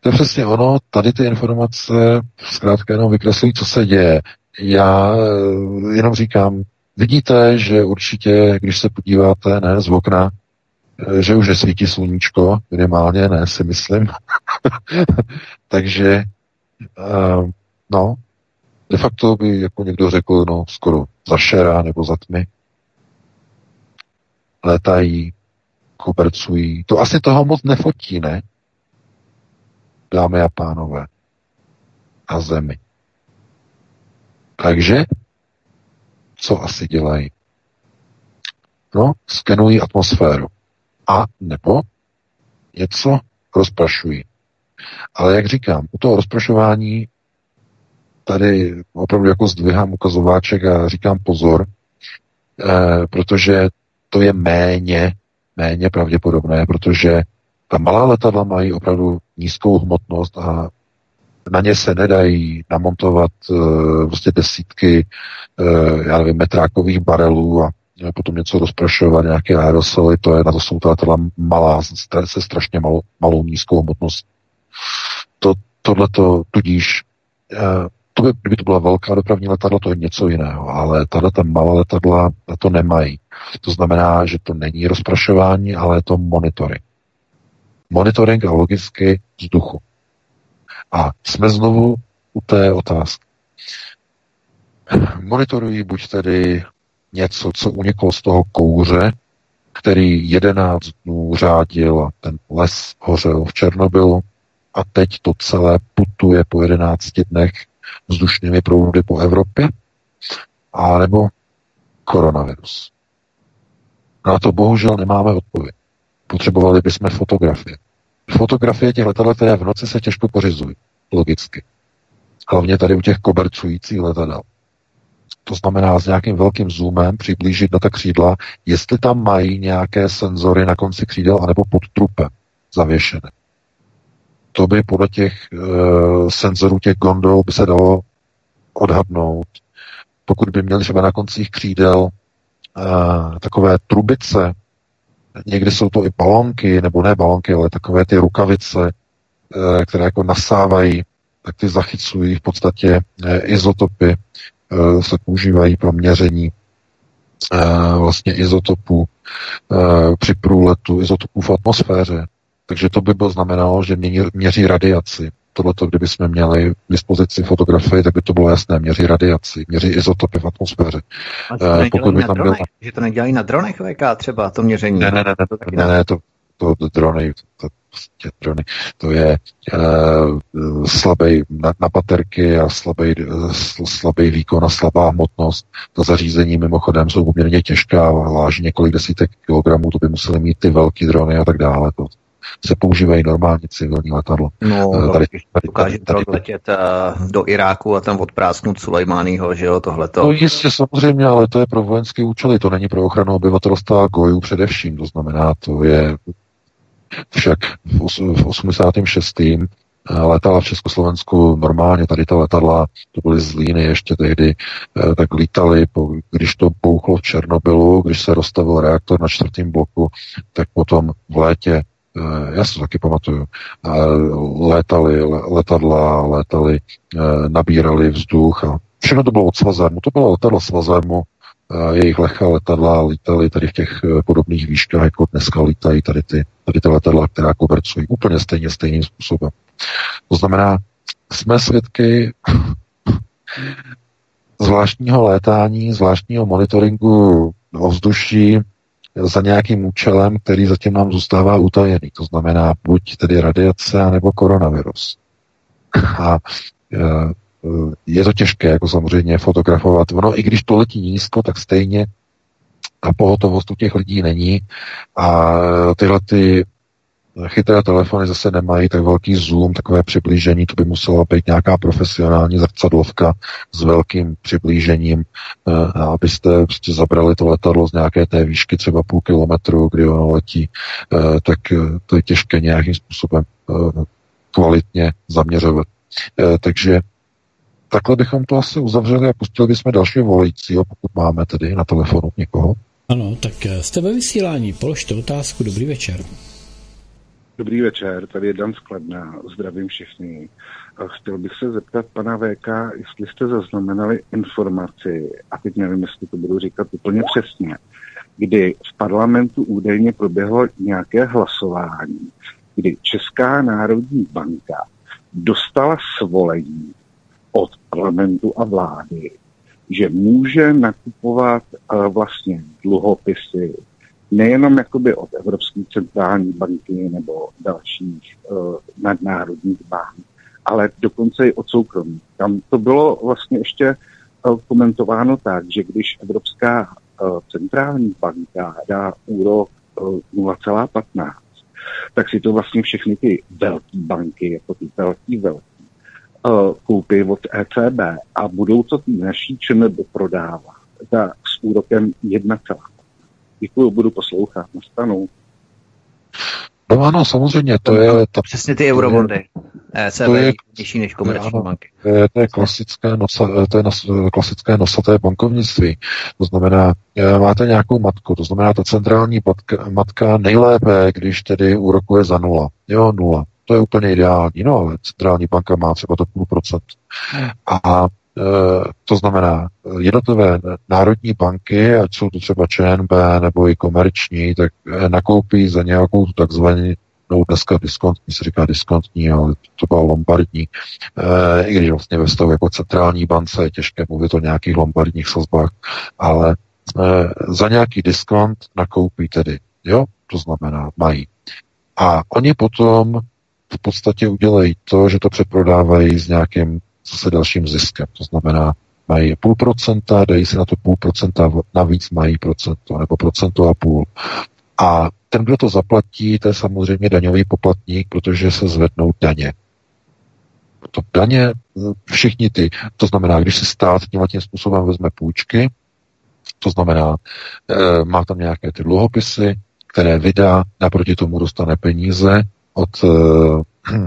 S3: To je přesně ono, tady ty informace zkrátka jenom vykreslují, co se děje. Já eh, jenom říkám, vidíte, že určitě, když se podíváte ne, z okna, eh, že už nesvítí sluníčko, minimálně ne, si myslím. Takže, uh, no, de facto by jako někdo řekl, no, skoro za šera nebo za tmy. Letají, kobercují. To asi toho moc nefotí, ne? Dámy a pánové. A zemi. Takže, co asi dělají? No, skenují atmosféru. A nebo něco rozprašují. Ale jak říkám, u toho rozprašování tady opravdu jako zdvihám ukazováček a říkám pozor, eh, protože to je méně, méně pravděpodobné, protože ta malá letadla mají opravdu nízkou hmotnost a na ně se nedají namontovat prostě desítky, uh, já nevím, metrákových barelů a potom něco rozprašovat, nějaké aerosoly, to je, na to jsou ta letadla malá, se strašně malou, malou nízkou hmotnost. To, tohleto tudíž to by, kdyby to byla velká dopravní letadla, to je něco jiného, ale tahle ta malá letadla to nemají. To znamená, že to není rozprašování, ale je to monitoring. Monitoring a logicky vzduchu. A jsme znovu u té otázky. Monitorují buď tedy něco, co uniklo z toho kouře, který 11 dnů řádil a ten les hořel v Černobylu a teď to celé putuje po 11 dnech vzdušnými proudy po Evropě, a nebo koronavirus. Na to bohužel nemáme odpověď. Potřebovali bychom fotografie. Fotografie těch letadel, které v noci se těžko pořizují, logicky. Hlavně tady u těch kobercujících letadel. To znamená s nějakým velkým zoomem přiblížit na ta křídla, jestli tam mají nějaké senzory na konci křídel anebo pod trupem zavěšené to by podle těch uh, senzorů těch gondol by se dalo odhadnout. Pokud by měli třeba na koncích křídel uh, takové trubice, někdy jsou to i balonky, nebo ne balonky, ale takové ty rukavice, uh, které jako nasávají, tak ty zachycují v podstatě uh, izotopy, uh, se používají pro měření vlastně izotopů při průletu, izotopů v atmosféře. Takže to by bylo znamenalo, že měří radiaci. Tohleto, kdyby jsme měli k dispozici fotografii, tak by to bylo jasné. Měří radiaci, měří izotopy v atmosféře.
S2: A to uh, pokud by tam byl... Že to nedělají na dronech VK třeba, to měření?
S3: Ne, ne, ne, ne, to, ne, ne to, to, drony, to, prostě drony, to je uh, slabý na, na paterky a slabý, uh, slabý výkon a slabá hmotnost. Ta zařízení mimochodem jsou poměrně těžká, váží několik desítek kilogramů, to by museli mít ty velký drony a tak dále. To, se používají normálně civilní letadlo.
S2: No, eh, tady, tady, dokáže tady, tady, letět uh, do Iráku a tam odprásknout Sulejmányho, že jo, tohleto.
S3: No jistě, samozřejmě, ale to je pro vojenské účely, to není pro ochranu obyvatelstva Gojů především, to znamená, to je však v, v 86. letala v Československu normálně, tady ta letadla, to byly z Líny ještě tehdy, tak lítali, když to bouchlo v Černobylu, když se rozstavil reaktor na čtvrtém bloku, tak potom v létě já si to taky pamatuju, létali letadla, létali, nabírali vzduch a všechno to bylo od Svazarmu. To bylo letadlo Svazarmu, jejich lehká letadla lítaly tady v těch eh, podobných výškách, jako dneska lítají tady ty, tady ty letadla, která kobercují úplně stejně, stejným způsobem. To znamená, jsme svědky zvláštního létání, zvláštního monitoringu ovzduší za nějakým účelem, který zatím nám zůstává utajený. To znamená buď tedy radiace, nebo koronavirus. A eh, je to těžké, jako samozřejmě fotografovat. Ono, i když to letí nízko, tak stejně a pohotovost u těch lidí není a tyhle ty chytré telefony zase nemají tak velký zoom, takové přiblížení, to by musela být nějaká profesionální zrcadlovka s velkým přiblížením, eh, abyste prostě zabrali to letadlo z nějaké té výšky třeba půl kilometru, kdy ono letí, eh, tak eh, to je těžké nějakým způsobem kvalitně zaměřovat. Takže takhle bychom to asi uzavřeli a pustili bychom dalšího volajícího, pokud máme tedy na telefonu někoho.
S1: Ano, tak jste ve vysílání, položte otázku, dobrý večer.
S5: Dobrý večer, tady je Dan Skladná, zdravím všechny. Chtěl bych se zeptat pana VK, jestli jste zaznamenali informaci, a teď nevím, jestli to budu říkat úplně přesně, kdy v parlamentu údajně proběhlo nějaké hlasování, kdy Česká národní banka dostala svolení od parlamentu a vlády, že může nakupovat uh, vlastně dluhopisy nejenom jakoby od Evropské centrální banky nebo dalších uh, nadnárodních bank, ale dokonce i od soukromí. Tam to bylo vlastně ještě uh, komentováno tak, že když Evropská uh, centrální banka dá úrok uh, 0,15, tak si to vlastně všechny ty velké banky, jako ty velký, velký, uh, koupí od ECB a budou to naší ČNB prodávat za, s úrokem 1, Děkuji, budu poslouchat. Nastanu.
S3: No ano, samozřejmě, to je... Ta,
S2: Přesně ty eurobondy. ECB to je nižší než komerční ano, banky.
S3: To je, to je, klasické, nosa, to je nos, klasické nosaté bankovnictví. To znamená, e, máte nějakou matku, to znamená, ta centrální matka, matka nejlépe, když tedy úrokuje za nula. Jo, nula. To je úplně ideální, no ale centrální banka má třeba to půl procent. A e, to znamená, jednotlivé národní banky, ať jsou to třeba ČNB nebo i komerční, tak e, nakoupí za nějakou takzvanou no dneska diskontní, se říká diskontní, ale to bylo lombardní, e, i když vlastně ve stavu jako centrální bance je těžké mluvit o nějakých lombardních sazbách, ale e, za nějaký diskont nakoupí tedy, jo, to znamená, mají. A oni potom v podstatě udělají to, že to přeprodávají s nějakým zase dalším ziskem. To znamená, mají půl procenta, dají si na to půl procenta, navíc mají procento, nebo procento a půl. A ten, kdo to zaplatí, to je samozřejmě daňový poplatník, protože se zvednou daně. To daně, všichni ty, to znamená, když si stát tímhle tím způsobem vezme půjčky, to znamená, e, má tam nějaké ty dluhopisy, které vydá, naproti tomu dostane peníze, od eh,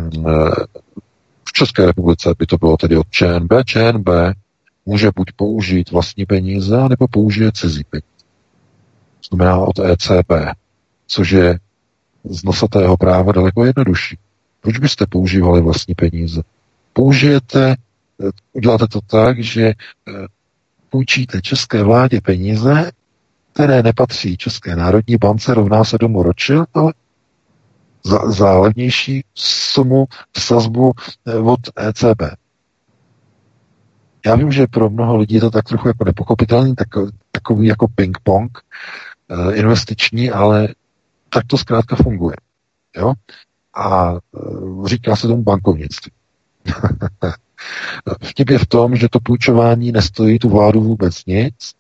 S3: v České republice by to bylo tedy od ČNB. ČNB může buď použít vlastní peníze, nebo použije cizí peníze. To znamená od ECB, což je z nosatého práva daleko jednodušší. Proč byste používali vlastní peníze? Použijete, eh, uděláte to tak, že eh, půjčíte české vládě peníze, které nepatří České národní bance, rovná se domů ročil, ale za, za levnější sumu sazbu eh, od ECB. Já vím, že pro mnoho lidí je to tak trochu jako nepochopitelný, tak, takový jako ping-pong e, investiční, ale tak to zkrátka funguje. Jo? A e, říká se tomu bankovnictví. Vtip je v tom, že to půjčování nestojí tu vládu vůbec nic,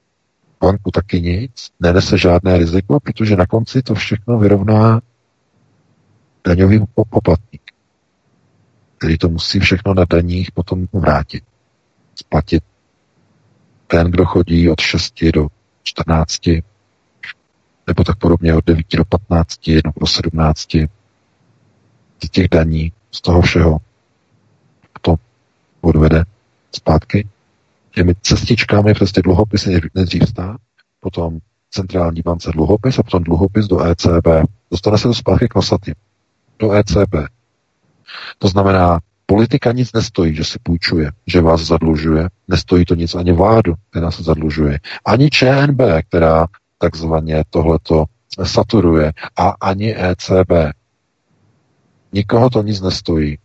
S3: banku taky nic, nenese žádné riziko, protože na konci to všechno vyrovná daňový poplatník, který to musí všechno na daních potom vrátit, splatit. Ten, kdo chodí od 6 do 14, nebo tak podobně od 9 do 15, nebo do 17, z těch daní, z toho všeho podvede zpátky. Těmi cestičkami přes ty dluhopisy nejdřív stát, potom centrální bance dluhopis a potom dluhopis do ECB. Dostane se to zpátky k nosatým. Do ECB. To znamená, politika nic nestojí, že si půjčuje, že vás zadlužuje. Nestojí to nic ani vládu, která se zadlužuje. Ani ČNB, která takzvaně tohleto saturuje. A ani ECB. Nikoho to nic nestojí.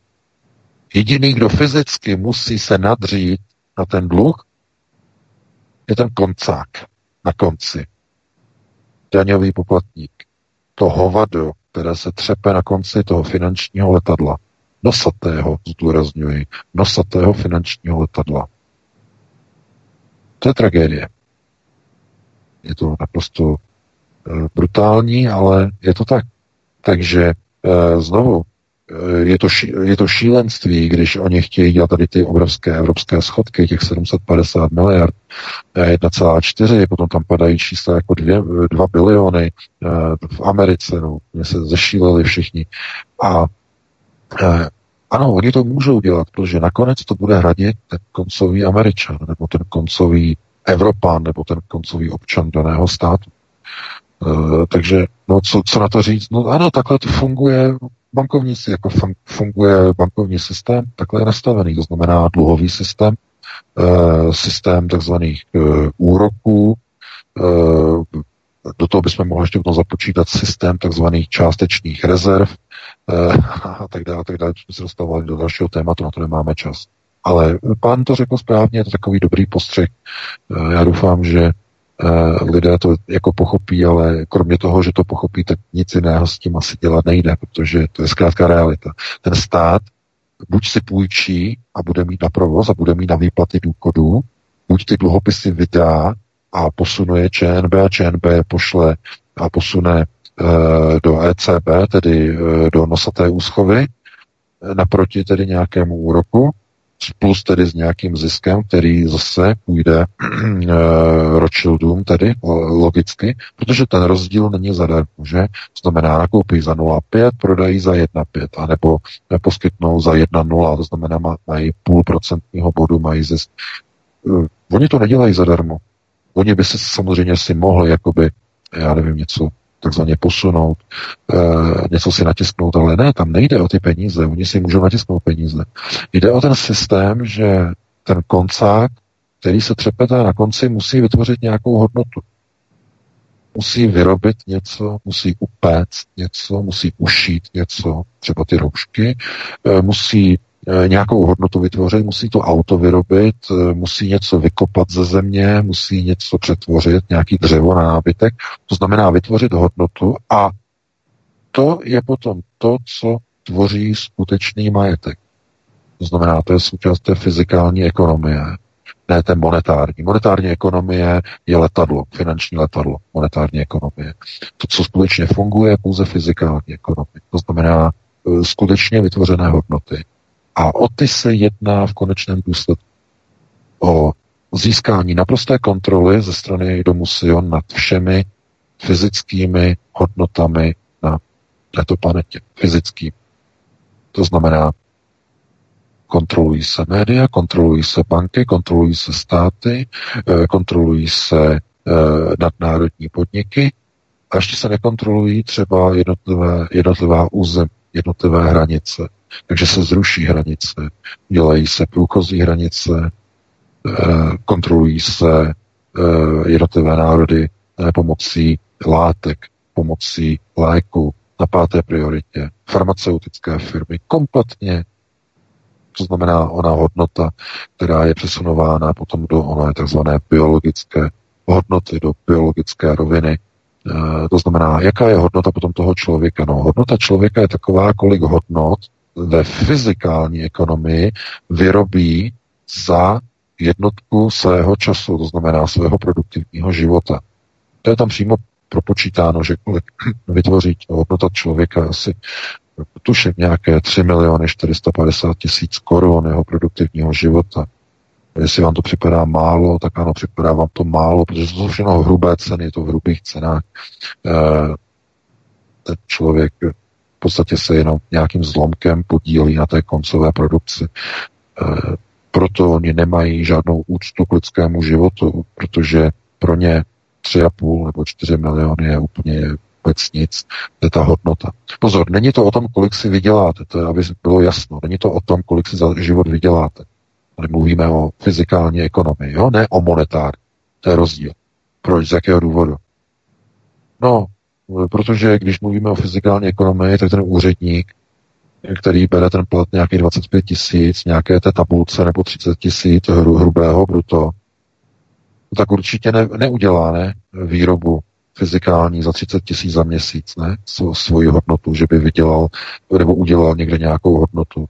S3: Jediný, kdo fyzicky musí se nadřít na ten dluh, je ten koncák na konci. Daňový poplatník. To hovado, které se třepe na konci toho finančního letadla. Nosatého, zdůrazňuji, nosatého finančního letadla. To je tragédie. Je to naprosto e, brutální, ale je to tak. Takže e, znovu, Eh, je to, je to šílenství, když oni chtějí dělat tady ty obrovské evropské schodky, těch 750 miliard, 1,4, eh, potom tam padají čísla jako 2, 2 biliony eh, v Americe, no, mě se zešíleli všichni. A ano, oni to můžou dělat, protože nakonec to bude hradit ten koncový Američan, nebo ten koncový Evropán, nebo ten koncový občan daného státu. Takže, no, co, co na to říct? No ano, takhle to funguje bankovnictví, jako funguje bankovní systém, takhle je nastavený, to znamená dluhový systém, eh, systém takzvaných eh, úroků, eh, do toho bychom mohli ještě potom započítat systém takzvaných částečných rezerv a tak dále, tak dále, jsme se dostávali do dalšího tématu, na to nemáme čas. Ale pán to řekl správně, je to takový dobrý postřeh. Já doufám, že lidé to jako pochopí, ale kromě toho, že to pochopí, tak nic jiného s tím asi dělat nejde, protože to je zkrátka realita. Ten stát buď si půjčí a bude mít na provoz a bude mít na výplaty důchodů, buď ty dluhopisy vydá a posunuje ČNB a ČNB je pošle a posune e, do ECB, tedy e, do nosaté úschovy, naproti tedy nějakému úroku, plus tedy s nějakým ziskem, který zase půjde eh, Rothschildům, tedy logicky, protože ten rozdíl není zadarmo, že? To znamená, nakoupí za 0,5, prodají za 1,5, anebo poskytnou za 1,0, to znamená, mají půl procentního bodu, mají zisk. Eh, oni to nedělají zadarmo. Oni by se samozřejmě si mohli, jakoby, já nevím, něco takzvaně posunout, e, něco si natisknout, ale ne, tam nejde o ty peníze, oni si můžou natisknout peníze. Jde o ten systém, že ten koncák, který se třepete na konci, musí vytvořit nějakou hodnotu. Musí vyrobit něco, musí upéct něco, musí ušít něco, třeba ty roušky, e, musí Eh, nějakou hodnotu vytvořit, musí to auto vyrobit, eh, musí něco vykopat ze země, musí něco přetvořit, nějaký dřevo na nábytek, to znamená vytvořit hodnotu a to je potom to, co tvoří skutečný majetek. To znamená, to je součást té fyzikální ekonomie, ne té monetární. Monetární ekonomie je letadlo, finanční letadlo, monetární ekonomie. To, co skutečně funguje, je pouze fyzikální ekonomie. To znamená eh, skutečně vytvořené hodnoty. A o ty se jedná v konečném důsledku. O získání naprosté kontroly ze strany domu Sion nad všemi fyzickými hodnotami na této planetě. Fyzický. To znamená, kontrolují se média, kontrolují se banky, kontrolují se státy, eh, kontrolují se eh, nadnárodní podniky a ještě se nekontrolují třeba jednotlivé, jednotlivá území, jednotlivé hranice. Takže se zruší hranice, dělají se průchozí hranice, eh, kontrolují se eh, jednotlivé národy eh, pomocí látek, pomocí léku na páté prioritě, farmaceutické firmy, kompletně to znamená ona hodnota, která je přesunována potom do oné takzvané biologické hodnoty, do biologické roviny. to znamená, jaká je hodnota potom toho člověka? No, hodnota člověka je taková, kolik hodnot ve fyzikální ekonomii vyrobí za jednotku svého času, to znamená svého produktivního života. To je tam přímo propočítáno, že kolik vytvoří hodnota člověka asi tuším nějaké 3 miliony 450 tisíc korun jeho produktivního života. Jestli vám to připadá málo, tak ano, připadá vám to málo, protože to jsou všechno hrubé ceny, je to v hrubých cenách. E, ten člověk podstatě se jenom nějakým zlomkem podílí na té koncové produkci. E, proto oni nemají žádnou úctu k lidskému životu, protože pro ně 3,5 nebo 4 miliony je úplně vůbec nic, to je ta hodnota. Pozor, není to o tom, kolik si vyděláte, to je, aby bylo jasno, není to o tom, kolik si za život vyděláte. Tady mluvíme o fyzikální ekonomii, jo? ne o monetár. To je rozdíl. Proč? Z jakého důvodu? No, protože když mluvíme o fyzikální ekonomii, tak ten úředník, který bere ten plat nějakých 25 tisíc, nějaké té tabulce nebo 30 tisíc hrubého bruto, tak určitě ne, neudělá ne, výrobu fyzikální za 30 tisíc za měsíc, ne, svoji hodnotu, že by vydělal nebo udělal někde nějakou hodnotu.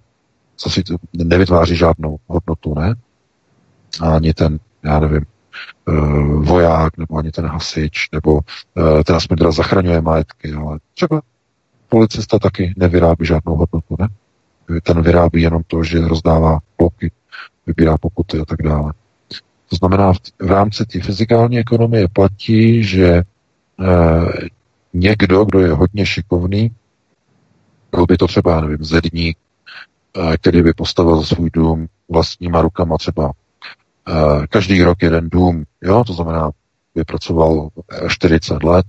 S3: Zase nevytváří žádnou hodnotu, ne? A ani ten, já nevím, voják, nebo ani ten hasič, nebo uh, ten aspoň teda zachraňuje majetky, ale třeba policista taky nevyrábí žádnou hodnotu, ne? Ten vyrábí jenom to, že rozdává bloky, vybírá pokuty a tak dále. To znamená, v, rámci té fyzikální ekonomie platí, že někdo, kdo je hodně šikovný, byl by to třeba, nevím, zedník, který by postavil svůj dům vlastníma rukama třeba každý rok jeden dům, jo, to znamená vypracoval 40 let,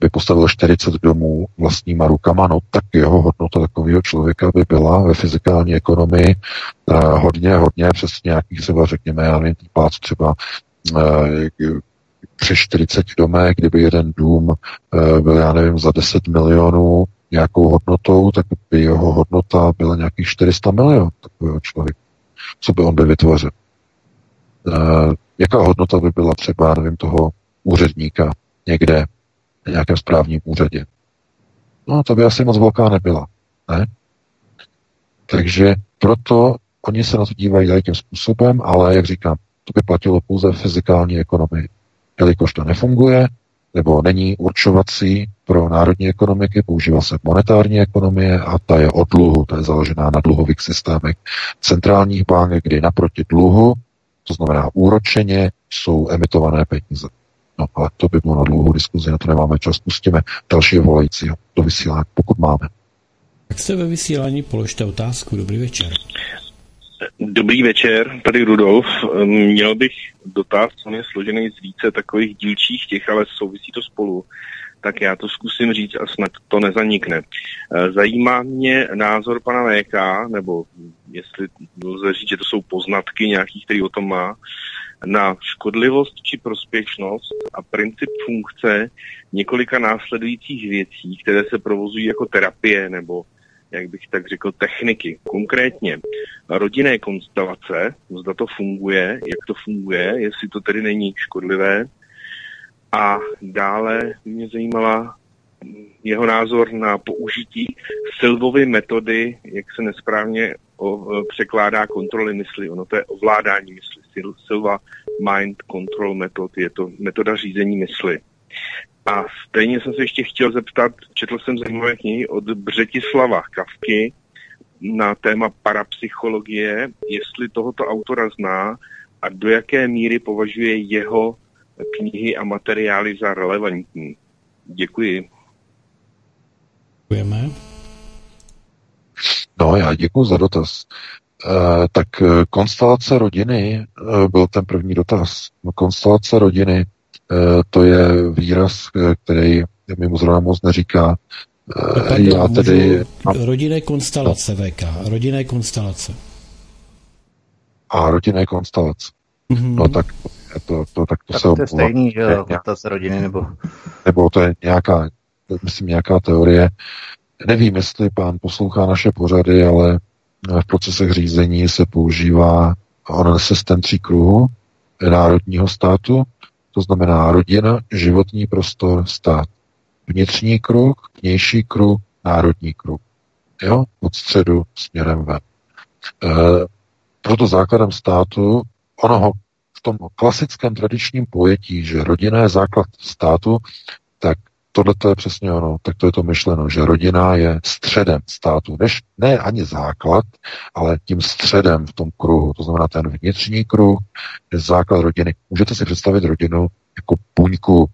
S3: by postavil 40 domů vlastníma rukama, no tak jeho hodnota takového člověka by byla ve fyzikální ekonomii eh, hodně, hodně přes nějakých třeba, řekněme, já nevím, pác třeba eh, přes 40 domů, kdyby jeden dům eh, byl, já nevím, za 10 milionů nějakou hodnotou, tak by jeho hodnota byla nějakých 400 milionů takového člověka. Co by on by vytvořil? Jaká hodnota by byla třeba, nevím, toho úředníka někde na nějakém správním úřadě. No, to by asi moc velká nebyla, ne? Takže proto oni se na to dívají tady tím způsobem, ale jak říkám, to by platilo pouze v fyzikální ekonomii. Jelikož to nefunguje, nebo není určovací pro národní ekonomiky, používá se monetární ekonomie a ta je o dluhu, ta je založená na dluhových systémech centrálních bank, kdy naproti dluhu to znamená, úročeně jsou emitované peníze. No, ale to by bylo na dlouhou diskuzi, na to nemáme čas. Pustíme dalšího volajícího do vysílání, pokud máme.
S1: Tak jste ve vysílání, položte otázku. Dobrý večer.
S6: Dobrý večer, tady Rudolf. Měl bych dotaz, on je složený z více takových dílčích těch, ale souvisí to spolu tak já to zkusím říct a snad to nezanikne. Eh, zajímá mě názor pana VK, nebo jestli lze říct, že to jsou poznatky nějakých, který o tom má, na škodlivost či prospěšnost a princip funkce několika následujících věcí, které se provozují jako terapie nebo jak bych tak řekl, techniky. Konkrétně rodinné konstelace, zda to funguje, jak to funguje, jestli to tedy není škodlivé, a dále mě zajímala jeho názor na použití Silvovy metody, jak se nesprávně o, překládá kontroly mysli. Ono to je ovládání mysli. Silva Mind Control Method je to metoda řízení mysli. A stejně jsem se ještě chtěl zeptat, četl jsem zajímavé knihy od Břetislava Kavky na téma parapsychologie, jestli tohoto autora zná a do jaké míry považuje jeho knihy a materiály za relevantní. Děkuji.
S1: Děkujeme.
S3: No, já děkuji za dotaz. E, tak eh, konstelace rodiny e, byl ten první dotaz. No, konstelace rodiny e, to je výraz, který mi mu zrovna moc neříká.
S1: E, Pardon, já tedy... Rodinné konstelace, VK. Rodinné konstelace.
S3: A rodinné konstelace. Mm-hmm. No tak to, to, tak to
S2: tak
S3: se
S2: to je stejný, že jo, z rodiny, nebo...
S3: Nebo to je nějaká, myslím, nějaká teorie. Nevím, jestli pán poslouchá naše pořady, ale v procesech řízení se používá onen systém tří kruhu národního státu, to znamená rodina, životní prostor, stát. Vnitřní kruh, vnější kruh, národní kruh. Jo? Od středu směrem ven. E, proto základem státu, ono tom klasickém tradičním pojetí, že rodina je základ státu, tak tohle to je přesně ono, tak to je to myšleno, že rodina je středem státu, než ne ani základ, ale tím středem v tom kruhu, to znamená ten vnitřní kruh je základ rodiny. Můžete si představit rodinu jako buňku,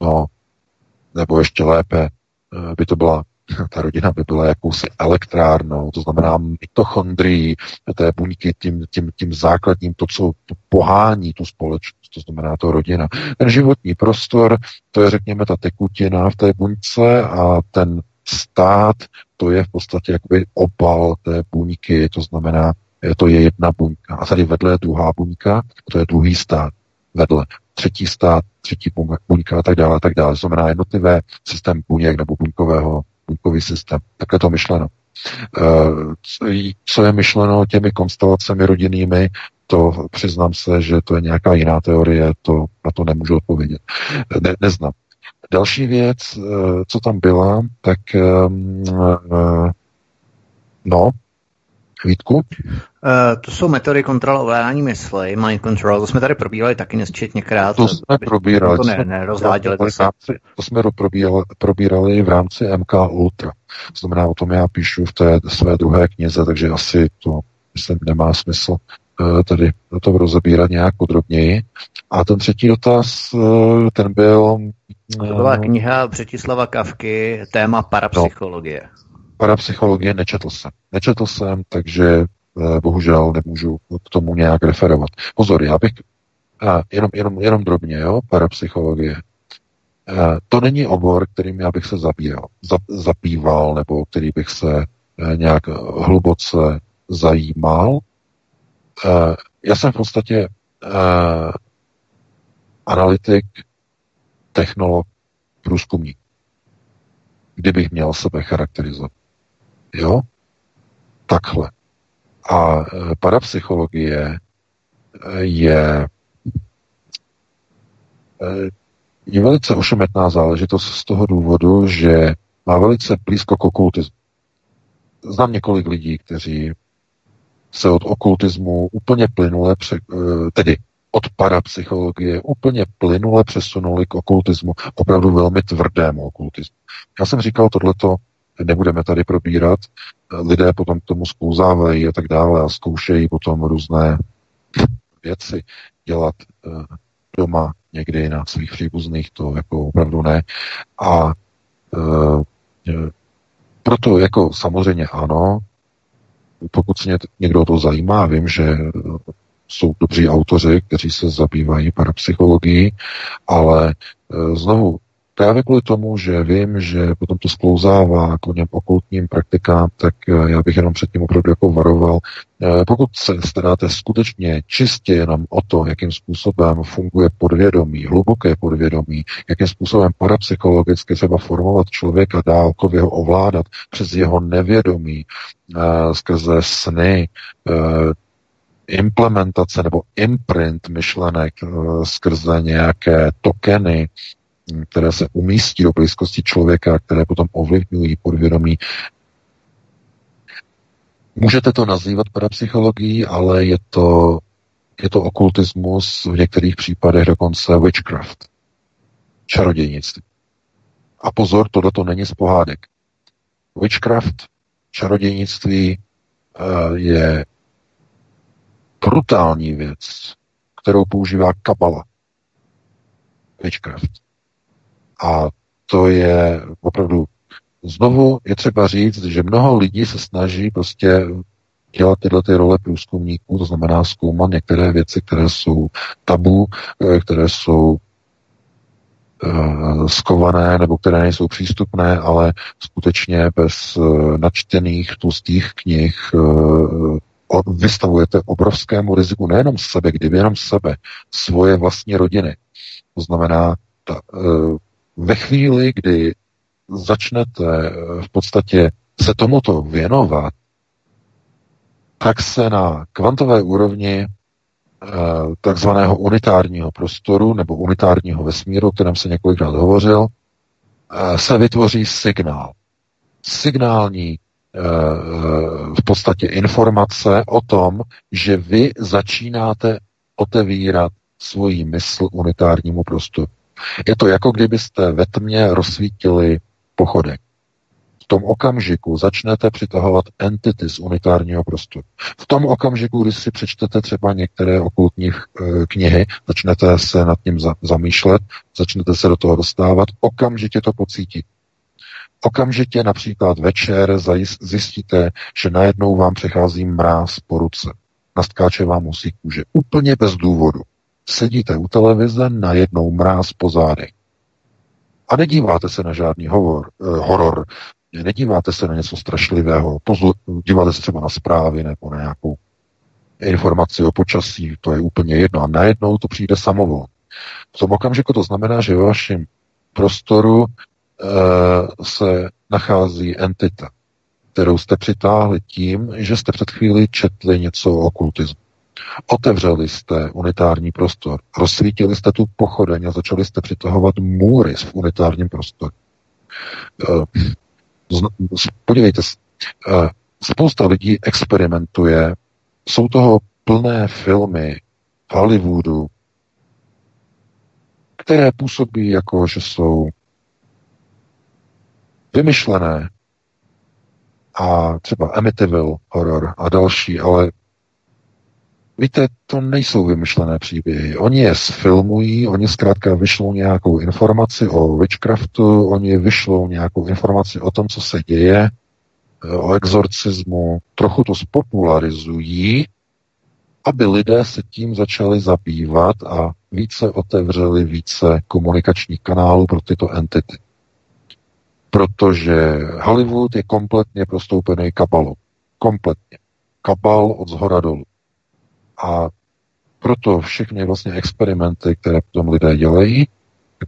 S3: no, nebo ještě lépe, eh, by to byla ta rodina by byla jakousi elektrárnou, to znamená mitochondrií té buňky, tím, tím, tím základním, to, co pohání tu společnost, to znamená to rodina. Ten životní prostor, to je, řekněme, ta tekutina v té buňce a ten stát, to je v podstatě jakoby obal té buňky, to znamená, to je jedna buňka. A tady vedle je druhá buňka, to je druhý stát vedle. Třetí stát, třetí buňka a tak dále, a tak dále. To znamená jednotlivé systém buněk nebo buňkového, buňkový systém. Takhle to myšleno. Eh, co je myšleno těmi konstelacemi rodinnými, to přiznám se, že to je nějaká jiná teorie, to na to nemůžu odpovědět. Ne, neznám. Další věc, eh, co tam byla, tak ehm, eh, no, Vítku? Uh,
S2: to jsou metody kontrol ovládání mysli, mind control, to jsme tady probírali taky nesčetněkrát.
S3: To jsme probírali.
S2: To ne, nerozváděli.
S3: To, rámci, to jsme probírali, probírali v rámci MK Ultra. To znamená, o tom já píšu v té své druhé knize, takže asi to, myslím, nemá smysl uh, tady to rozebírat nějak podrobněji. A ten třetí dotaz, uh, ten byl...
S2: To byla kniha Břetislava Kavky, téma parapsychologie. No
S3: parapsychologie nečetl jsem. Nečetl jsem, takže eh, bohužel nemůžu k tomu nějak referovat. Pozor, já bych a, jenom, jenom, jenom drobně, jo, parapsychologie. Eh, to není obor, kterým já bych se zabíral, zap, zapíval, nebo který bych se eh, nějak hluboce zajímal. Já jsem v podstatě analytik, technolog, průzkumník kdybych měl sebe charakterizovat. Jo? Takhle. A e, parapsychologie e, je, e, je velice ošemetná záležitost z toho důvodu, že má velice blízko k okultismu. Znám několik lidí, kteří se od okultismu úplně plynule, pře, tedy od parapsychologie úplně plynule přesunuli k okultismu, opravdu velmi tvrdému okultismu. Já jsem říkal, tohleto nebudeme tady probírat, lidé potom k tomu sklouzávají a tak dále a zkoušejí potom různé věci dělat eh, doma někdy na svých příbuzných, to jako opravdu ne. A e, proto jako samozřejmě ano, pokud se někdo to zajímá, vím, že jsou dobří autoři, kteří se zabývají parapsychologií, ale e, znovu Právě kvůli tomu, že vím, že potom to sklouzává k něm okultním praktikám, tak e, já bych jenom předtím opravdu jako varoval. E, pokud se staráte skutečně čistě jenom o to, jakým způsobem funguje podvědomí, hluboké podvědomí, jakým způsobem parapsychologicky třeba formovat člověka dálkově ho ovládat přes jeho nevědomí, skrze sny, implementace nebo imprint myšlenek eh, skrze nějaké tokeny, které se umístí do blízkosti člověka, které potom ovlivňují podvědomí. Můžete to nazývat parapsychologií, ale je to, je to okultismus, v některých případech dokonce witchcraft, čarodějnictví. A pozor, tohle to není z pohádek. Witchcraft, čarodějnictví eh, je brutální věc, kterou používá Kabala. Witchcraft. A to je opravdu Znovu je třeba říct, že mnoho lidí se snaží prostě dělat tyhle ty role průzkumníků, to znamená zkoumat některé věci, které jsou tabu, eh, které jsou uh, skované nebo které nejsou přístupné, ale skutečně bez uh, načtených tlustých knih uh, vystavujete obrovskému riziku nejenom sebe, kdyby jenom sebe, svoje vlastní rodiny. To znamená, ta, ve chvíli, kdy začnete e, v podstatě se tomuto věnovat, tak se na kvantové úrovni e, takzvaného unitárního prostoru nebo unitárního vesmíru, o kterém se několikrát hovořil, se vytvoří signál. Signální Eh, v podstatě informace o tom, že vy začínáte otevírat svoji mysl unitárnímu prostoru. Je to jako kdybyste ve tmě rozsvítili pochodek. V tom okamžiku začnete přitahovat entity z unitárního prostoru. V tom okamžiku, kdy si přečtete třeba některé okultní eh, knihy, začnete se nad tím zamýšlet, začnete se do toho dostávat, okamžitě to pocítit. Okamžitě například večer zjistíte, že najednou vám přechází mráz po ruce. Nastkáče vám musí kůže. Úplně bez důvodu. Sedíte u televize, najednou mráz po zádech. A nedíváte se na žádný hovor, eh, horor, nedíváte se na něco strašlivého, pozor, díváte se třeba na zprávy nebo na nějakou informaci o počasí, to je úplně jedno. A najednou to přijde samovol. V tom okamžiku to znamená, že ve vašem prostoru e, se nachází entita, kterou jste přitáhli tím, že jste před chvíli četli něco o okultismu. Otevřeli jste unitární prostor, rozsvítili jste tu pochodeň a začali jste přitahovat můry v unitárním prostoru. E, podívejte se, e, spousta lidí experimentuje, jsou toho plné filmy v Hollywoodu, které působí jako, že jsou vymyšlené a třeba Amityville horror a další, ale víte, to nejsou vymyšlené příběhy. Oni je sfilmují, oni zkrátka vyšlou nějakou informaci o witchcraftu, oni vyšlou nějakou informaci o tom, co se děje, o exorcismu, trochu to spopularizují aby lidé se tím začali zabývat a více otevřeli více komunikačních kanálů pro tyto entity. Protože Hollywood je kompletně prostoupený kabalou. Kompletně. Kabal od zhora dolů. A proto všechny vlastně experimenty, které potom lidé dělají,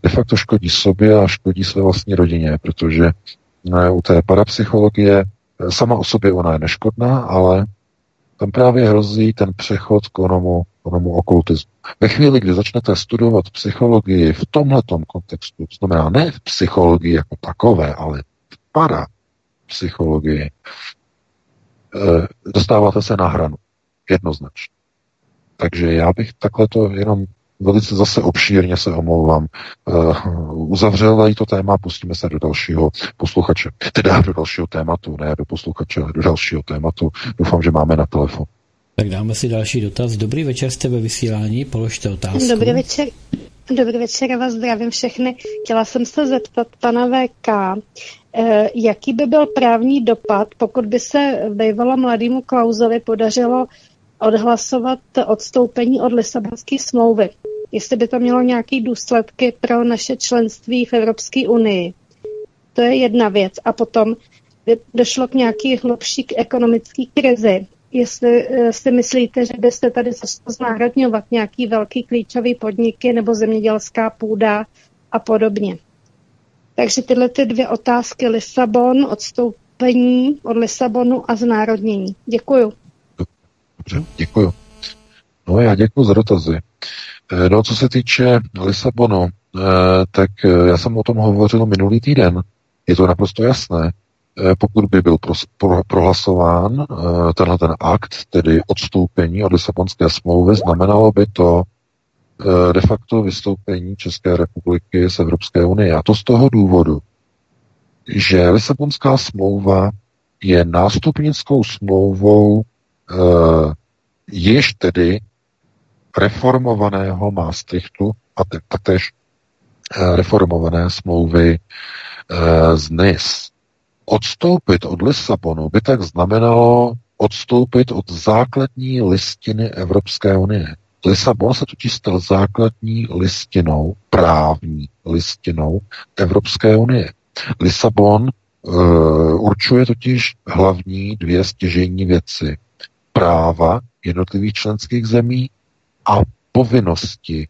S3: de facto škodí sobě a škodí své vlastní rodině, protože eh, u té parapsychologie eh, sama o sobě ona je neškodná, ale tam právě hrozí ten přechod k onomu, onomu okultismu. Ve chvíli, kdy začnete studovat psychologii v tomhletom kontextu, to znamená ne v psychologii jako takové, ale v parapsychologii, eh, dostáváte se na hranu. Jednoznačně. Takže já bych takhle to jenom velice zase obšírně se omlouvám. Uh, uzavřel i to téma, pustíme se do dalšího posluchače. Teda do dalšího tématu, ne do posluchače, ale do dalšího tématu. Doufám, že máme na telefon.
S1: Tak dáme si další dotaz. Dobrý večer, jste ve vysílání, položte otázku.
S7: Dobrý večer. Dobrý večer, vás zdravím všechny. Chtěla jsem se zeptat pana VK, eh, jaký by byl právní dopad, pokud by se bývalo mladému Klausovi podařilo odhlasovat odstoupení od Lisabonské smlouvy jestli by to mělo nějaké důsledky pro naše členství v Evropské unii. To je jedna věc. A potom by došlo k nějaký hlubší ekonomické krizi. Jestli eh, si myslíte, že byste tady znárodňovat nějaký velký klíčový podniky nebo zemědělská půda a podobně. Takže tyhle ty dvě otázky, Lisabon, odstoupení od Lisabonu a znárodnění. Děkuju.
S3: Dobře, děkuju. No já děkuji za dotazy. Eh, no, co se týče Lisabonu, eh, tak eh, já jsem o tom hovořil minulý týden. Je to naprosto jasné. Pokud by byl prohlasován tenhle ten akt, tedy odstoupení od Lisabonské smlouvy, znamenalo by to de facto vystoupení České republiky z Evropské unie. A to z toho důvodu, že Lisabonská smlouva je nástupnickou smlouvou již tedy reformovaného Maastrichtu a taktéž eh, reformované smlouvy eh, z NIS. Odstoupit od Lisabonu by tak znamenalo odstoupit od základní listiny Evropské unie. Lisabon se totiž stal základní listinou, právní listinou Evropské unie. Lisabon uh, určuje totiž hlavní dvě stěžejní věci. Práva jednotlivých členských zemí a povinnosti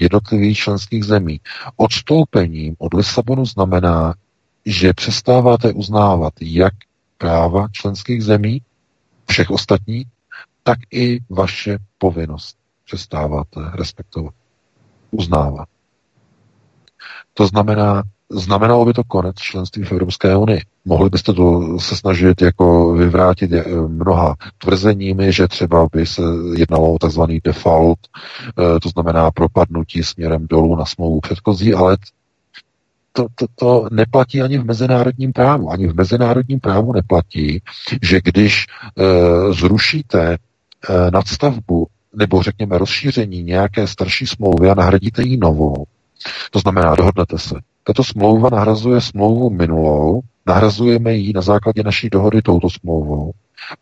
S3: jednotlivých členských zemí. Odstoupením od Lisabonu znamená, že přestáváte uznávat jak práva členských zemí, všech ostatních, tak i vaše povinnost přestáváte respektovat, uznávat. To znamená, znamenalo by to konec členství v Evropské unii. Mohli byste to se snažit jako vyvrátit eh, mnoha tvrzeními, že třeba by se jednalo o takzvaný default, eh, to znamená propadnutí směrem dolů na smlouvu předchozí, ale to, to, to neplatí ani v mezinárodním právu. Ani v mezinárodním právu neplatí, že když e, zrušíte e, nadstavbu nebo řekněme rozšíření nějaké starší smlouvy a nahradíte ji novou, to znamená, dohodnete se, tato smlouva nahrazuje smlouvu minulou, nahrazujeme ji na základě naší dohody touto smlouvou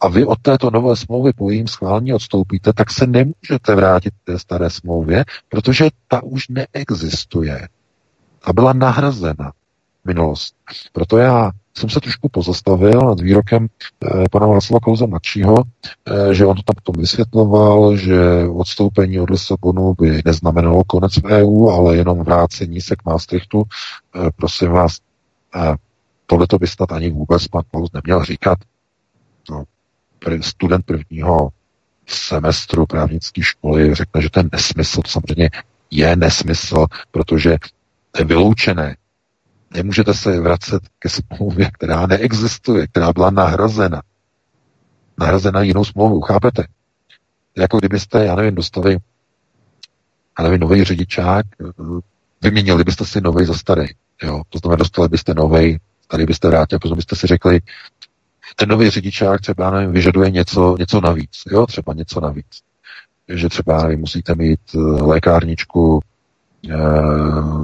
S3: a vy od této nové smlouvy po jejím schválení odstoupíte, tak se nemůžete vrátit k té staré smlouvě, protože ta už neexistuje. Ta byla nahrazena minulost. Proto já jsem se trošku pozastavil nad výrokem eh, pana Václava Kouze mladšího, eh, že on to tam potom vysvětloval, že odstoupení od Lisabonu by neznamenalo konec v EU, ale jenom vrácení se k Maastrichtu. Eh, prosím vás, eh, tohle to by snad ani vůbec pan Klaus neměl říkat. No, student prvního semestru právnické školy řekne, že ten nesmysl, to samozřejmě je nesmysl, protože je vyloučené Nemůžete se vracet ke smlouvě, která neexistuje, která byla nahrazena. Nahrazena jinou smlouvou, chápete? Jako kdybyste, já nevím, dostali, já nevím, nový řidičák, vyměnili byste si nový za starý. Jo? To znamená, dostali byste nový, starý byste vrátili, potom byste si řekli, ten nový řidičák třeba, já nevím, vyžaduje něco, něco navíc. Jo, třeba něco navíc. Že třeba, nevím, musíte mít eh, lékárničku e,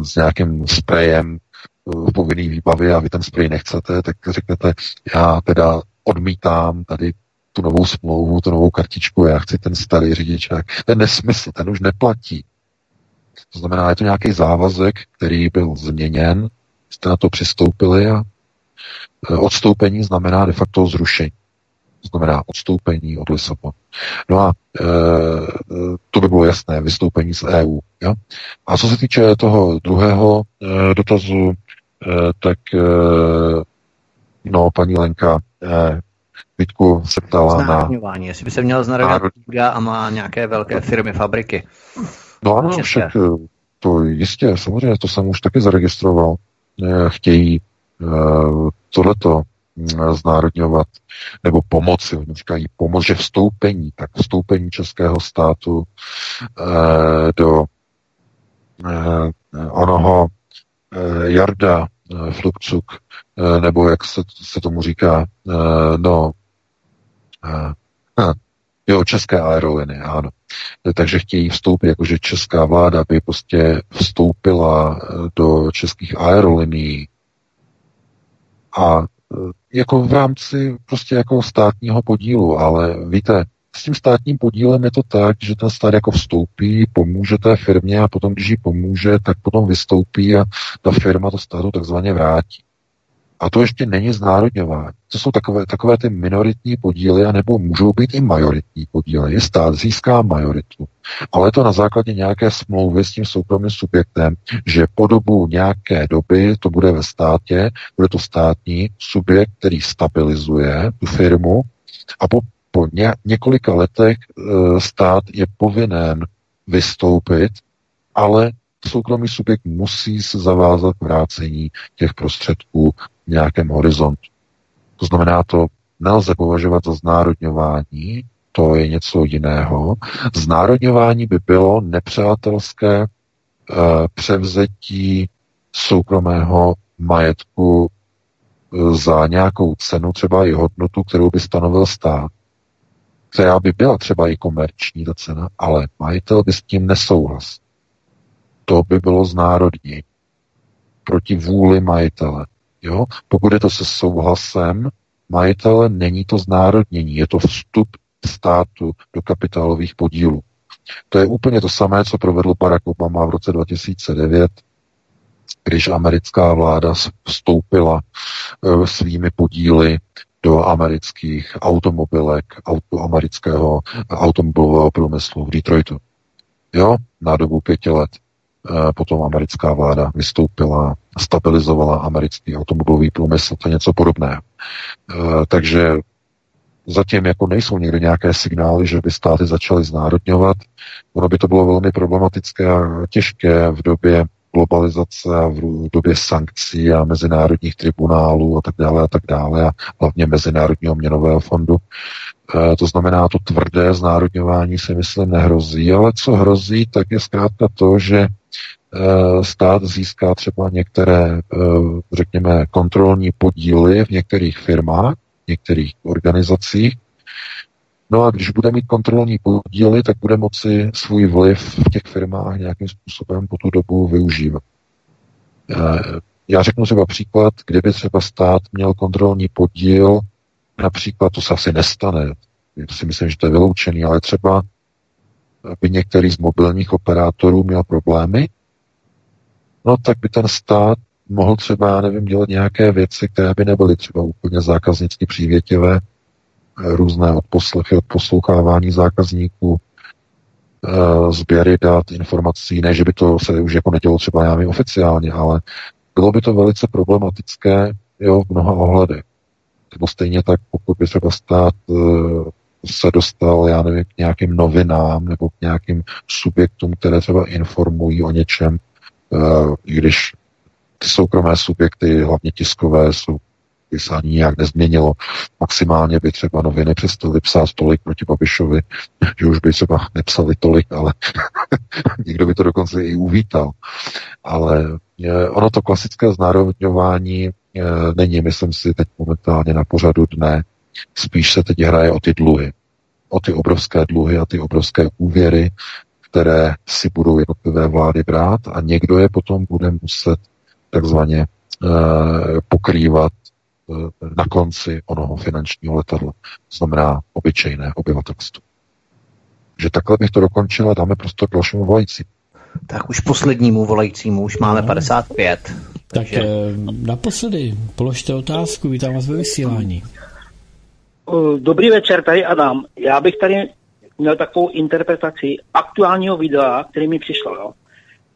S3: s nějakým sprejem, v povinný výbavě a vy ten sprej nechcete, tak řeknete, já teda odmítám tady tu novou smlouvu, tu novou kartičku, já chci ten starý řidičák. Ten nesmysl, ten už neplatí. To znamená, je to nějaký závazek, který byl změněn, jste na to přistoupili a e, odstoupení znamená de facto zrušení. To znamená odstoupení od Lisabonu. No a e, to by bylo jasné, vystoupení z EU. Ja? A co se týče toho druhého e, dotazu, tak eh, no, paní Lenka eh, Vítku se ptala na...
S2: jestli by se měl znarodit a má nějaké velké firmy, fabriky.
S3: No ano, České. však to jistě, samozřejmě, to jsem už taky zaregistroval. Chtějí tohleto hm, znárodňovat, nebo pomoci, oni říkají pomoc, že vstoupení, tak vstoupení českého státu do onoho Jarda Eh, Flukcuk, eh, nebo jak se, se tomu říká, eh, no, jo, české aeroliny, ano. Takže chtějí vstoupit, jakože česká vláda by prostě vstoupila do českých aeroliní a jako v rámci prostě jako státního podílu, ale víte, s tím státním podílem je to tak, že ten stát jako vstoupí, pomůže té firmě a potom, když jí pomůže, tak potom vystoupí a ta firma to státu takzvaně vrátí. A to ještě není znárodňování. To jsou takové, takové ty minoritní podíly, anebo můžou být i majoritní podíly. Stát získá majoritu. Ale to na základě nějaké smlouvy s tím soukromým subjektem, že po dobu nějaké doby to bude ve státě, bude to státní subjekt, který stabilizuje tu firmu a po po ně, několika letech e, stát je povinen vystoupit, ale soukromý subjekt musí se zavázat k vrácení těch prostředků v nějakém horizontu. To znamená, to nelze považovat za znárodňování, to je něco jiného. Znárodňování by bylo nepřátelské e, převzetí soukromého majetku e, za nějakou cenu, třeba i hodnotu, kterou by stanovil stát která by byla třeba i komerční ta cena, ale majitel by s tím nesouhlas. To by bylo znárodní proti vůli majitele. Jo? Pokud je to se souhlasem majitele, není to znárodnění, je to vstup státu do kapitálových podílů. To je úplně to samé, co provedl Barack Obama v roce 2009, když americká vláda vstoupila eh, svými podíly do amerických automobilek, auto, amerického automobilového průmyslu v Detroitu. Jo, na dobu pěti let. E, potom americká vláda vystoupila, stabilizovala americký automobilový průmysl, to je něco podobného. E, takže zatím jako nejsou někde nějaké signály, že by státy začaly znárodňovat. Ono by to bylo velmi problematické a těžké v době globalizace a v době sankcí a mezinárodních tribunálů a tak dále a tak dále a hlavně Mezinárodního měnového fondu. E, to znamená, to tvrdé znárodňování si myslím nehrozí, ale co hrozí, tak je zkrátka to, že e, stát získá třeba některé, e, řekněme, kontrolní podíly v některých firmách, některých organizacích, No a když bude mít kontrolní podíly, tak bude moci svůj vliv v těch firmách nějakým způsobem po tu dobu využívat. já řeknu třeba příklad, kdyby třeba stát měl kontrolní podíl, například, to se asi nestane, si myslím, že to je vyloučený, ale třeba by některý z mobilních operátorů měl problémy, no tak by ten stát mohl třeba, já nevím, dělat nějaké věci, které by nebyly třeba úplně zákaznicky přívětivé, různé odposlechy, odposlouchávání zákazníků, eh, sběry dat, informací, ne, že by to se už jako nedělo třeba já oficiálně, ale bylo by to velice problematické jo, v mnoha ohledech. Nebo stejně tak, pokud by třeba stát eh, se dostal, já nevím, k nějakým novinám nebo k nějakým subjektům, které třeba informují o něčem, eh, i když ty soukromé subjekty, hlavně tiskové, jsou by se ani nějak nezměnilo. Maximálně by třeba noviny přestaly psát tolik proti Babišovi, že už by třeba nepsali tolik, ale někdo by to dokonce i uvítal. Ale eh, ono to klasické znárodňování eh, není, myslím si, teď momentálně na pořadu dne. Spíš se teď hraje o ty dluhy. O ty obrovské dluhy a ty obrovské úvěry, které si budou jednotlivé vlády brát a někdo je potom bude muset takzvaně eh, pokrývat na konci onoho finančního letadla. To znamená obyčejné obyvatelstvo. Že takhle bych to dokončil a dáme prostor k dalšímu volající.
S2: Tak už poslednímu volajícímu, už máme no. 55.
S1: Takže... Tak eh, naposledy, položte otázku, vítám vás ve vysílání.
S8: Eh, dobrý večer, tady Adam. Já bych tady měl takovou interpretaci aktuálního videa, který mi přišlo. Jo.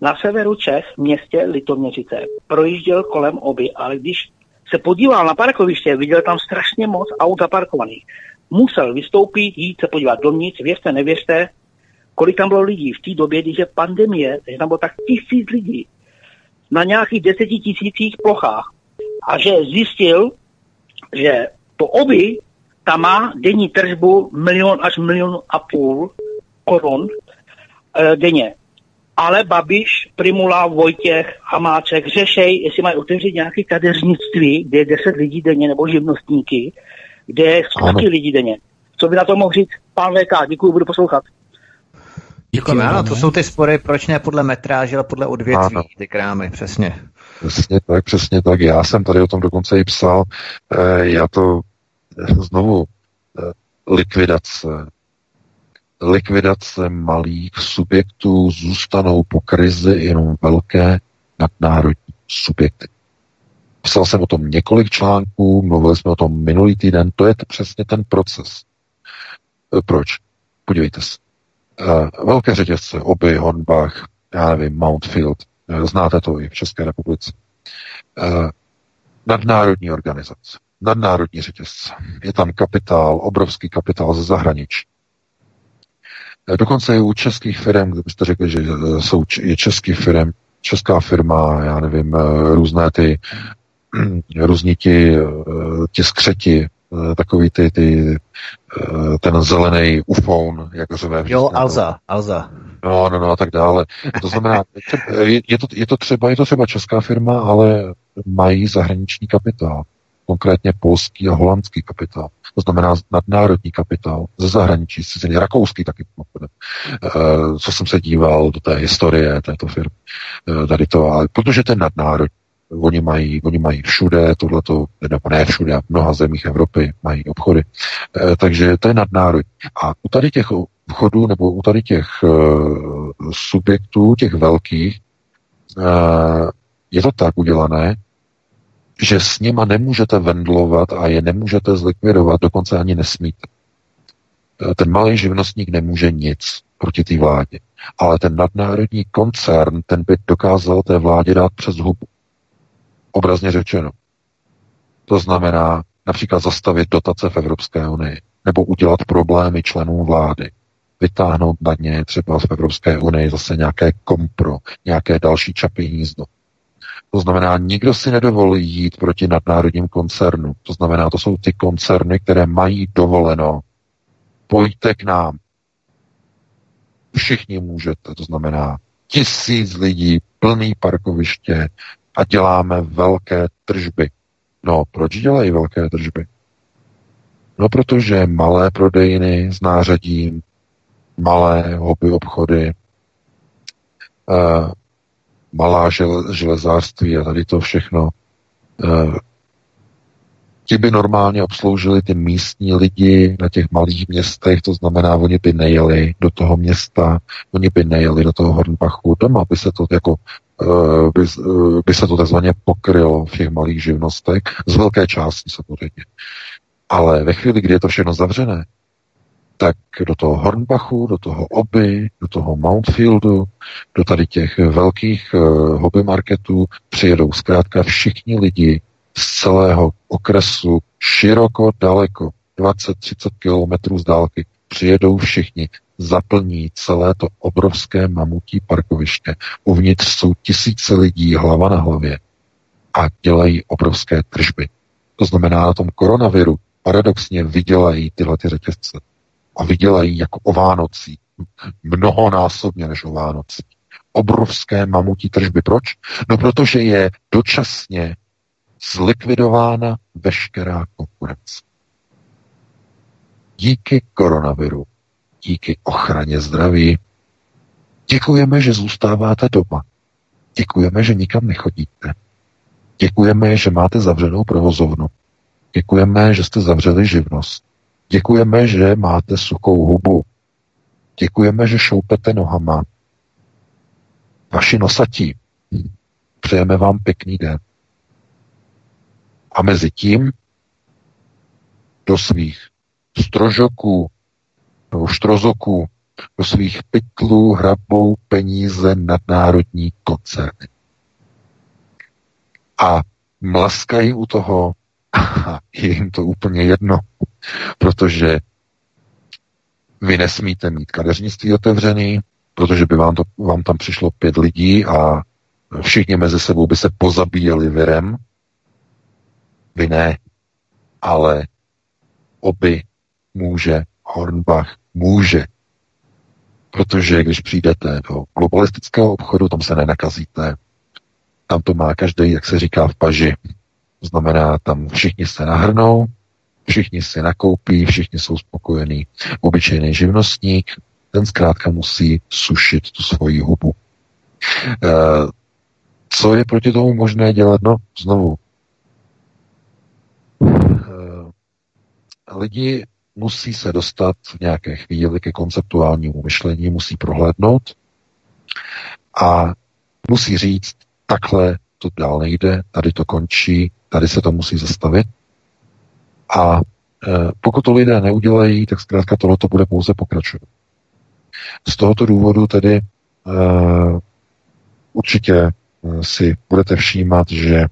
S8: Na severu Čech, v městě Litoměřice, projížděl kolem oby, ale když se podíval na parkoviště, viděl tam strašně moc aut zaparkovaných. Musel vystoupit, jít se podívat dovnitř, věřte, nevěřte, kolik tam bylo lidí v té době, když je pandemie, takže tam bylo tak tisíc lidí na nějakých deseti tisících plochách. A že zjistil, že to oby tam má denní tržbu milion až milion a půl korun e, denně ale Babiš, Primula, Vojtěch, Hamáček řešej, jestli mají otevřít nějaké kadeřnictví, kde je 10 lidí denně, nebo živnostníky, kde je stovky lidí denně. Co by na to mohl říct pán VK? Děkuji, budu poslouchat.
S2: Děkujeme, ano, to jsou ty spory, proč ne podle metráže, ale podle odvětví, ano. ty krámy, přesně.
S3: Přesně tak, přesně tak. Já jsem tady o tom dokonce i psal. E, já to eh, znovu e, likvidace, likvidace malých subjektů zůstanou po krizi jenom velké nadnárodní subjekty. Psal jsem o tom několik článků, mluvili jsme o tom minulý týden, to je přesně ten proces. E, proč? Podívejte se. E, velké řetězce, Oby, Hornbach, já nevím, Mountfield, e, znáte to i v České republice. Nadnárodní organizace, nadnárodní řetězce. Je tam kapitál, obrovský kapitál ze zahraničí. Dokonce i u českých firm, kdybyste řekli, že eh, jsou je český firm, česká firma, já nevím, eh, různé ty, různí ti, eh, ti skřeti, takový ty, ty ten zelený ufón, jak řve.
S2: Jo, Alza, Alza.
S3: No, no, no a tak dále. To znamená, je, je, to, je, to třeba, je to třeba česká firma, ale mají zahraniční kapitál konkrétně polský a holandský kapitál. To znamená nadnárodní kapitál ze zahraničí, ciziny, rakouský taky. E, co jsem se díval do té historie této firmy. E, tady to, ale protože ten nadnárodní, Oni mají, oni mají všude tohleto, nebo ne všude, v mnoha zemích Evropy mají obchody. E, takže to je nadnárodní. A u tady těch obchodů, nebo u tady těch e, subjektů, těch velkých, e, je to tak udělané, že s nima nemůžete vendlovat a je nemůžete zlikvidovat, dokonce ani nesmíte. E, ten malý živnostník nemůže nic proti té vládě, ale ten nadnárodní koncern, ten by dokázal té vládě dát přes hubu. Obrazně řečeno. To znamená například zastavit dotace v Evropské unii, nebo udělat problémy členů vlády, vytáhnout na ně třeba v Evropské unii zase nějaké kompro, nějaké další čapí hnízdo. To znamená, nikdo si nedovolí jít proti nadnárodním koncernu. To znamená, to jsou ty koncerny, které mají dovoleno. Pojďte k nám. Všichni můžete. To znamená, tisíc lidí, plný parkoviště a děláme velké tržby. No, proč dělají velké tržby? No, protože malé prodejny s nářadím, malé hobby obchody, malá železářství a tady to všechno. Eh, ti by normálně obsloužili ty místní lidi na těch malých městech, to znamená, oni by nejeli do toho města, oni by nejeli do toho Hornbachu, doma by se to jako eh, by, eh, by se to takzvaně pokrylo v těch malých živnostech, z velké části samozřejmě. Ale ve chvíli, kdy je to všechno zavřené, tak do toho Hornbachu, do toho Oby, do toho Mountfieldu, do tady těch velkých uh, hobby marketů přijedou zkrátka všichni lidi z celého okresu široko, daleko, 20-30 kilometrů z dálky, přijedou všichni, zaplní celé to obrovské mamutí parkoviště. Uvnitř jsou tisíce lidí hlava na hlavě a dělají obrovské tržby. To znamená, na tom koronaviru paradoxně vydělají tyhle ty řetězce. A vydělají jako o Vánocí. Mnohonásobně než o Vánocí. Obrovské mamutí tržby. Proč? No protože je dočasně zlikvidována veškerá konkurence. Díky koronaviru, díky ochraně zdraví, děkujeme, že zůstáváte doma. Děkujeme, že nikam nechodíte. Děkujeme, že máte zavřenou provozovnu. Děkujeme, že jste zavřeli živnost. Děkujeme, že máte suchou hubu. Děkujeme, že šoupete nohama. Vaši nosatí. Přejeme vám pěkný den. A mezi tím do svých strožoků nebo štrozoků, do svých pytlů hrabou peníze nadnárodní koncerny. A mlaskají u toho a je jim to úplně jedno, protože vy nesmíte mít kadeřnictví otevřený, protože by vám, to, vám tam přišlo pět lidí a všichni mezi sebou by se pozabíjeli virem, vy ne, ale oby může, Hornbach může. Protože když přijdete do globalistického obchodu, tam se nenakazíte. Tam to má každý, jak se říká, v paži. To znamená, tam všichni se nahrnou, všichni si nakoupí, všichni jsou spokojení. Obyčejný živnostník, ten zkrátka musí sušit tu svoji hubu. E, co je proti tomu možné dělat? No, znovu, Eh, lidi musí se dostat v nějaké chvíli ke konceptuálnímu myšlení, musí prohlédnout a musí říct, takhle to dál nejde, tady to končí, tady se to musí zastavit. A e, pokud to lidé neudělají, tak zkrátka tohle to bude pouze pokračovat. Z tohoto důvodu tedy e, určitě si budete všímat, že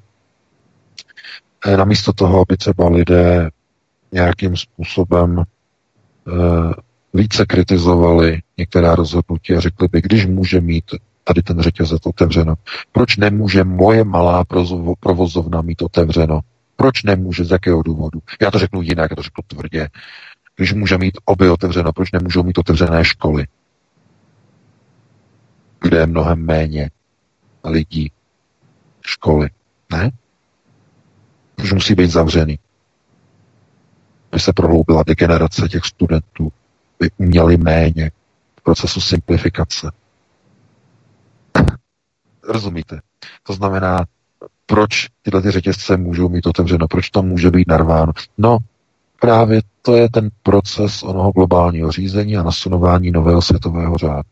S3: namísto toho, aby třeba lidé nějakým způsobem e, více kritizovali některá rozhodnutí a řekli by, když může mít tady ten řetězec otevřeno, proč nemůže moje malá provozovna mít otevřeno? Proč nemůže, z jakého důvodu? Já to řeknu jinak, já to řeknu tvrdě. Když může mít obě otevřeno, proč nemůžou mít otevřené školy? Kde je mnohem méně lidí. Školy. Ne? už musí být zavřený. By se prohloubila degenerace těch studentů, by uměli méně v procesu simplifikace. Rozumíte? To znamená, proč tyhle ty řetězce můžou mít otevřeno, proč to může být narváno. No, právě to je ten proces onoho globálního řízení a nasunování nového světového řádu.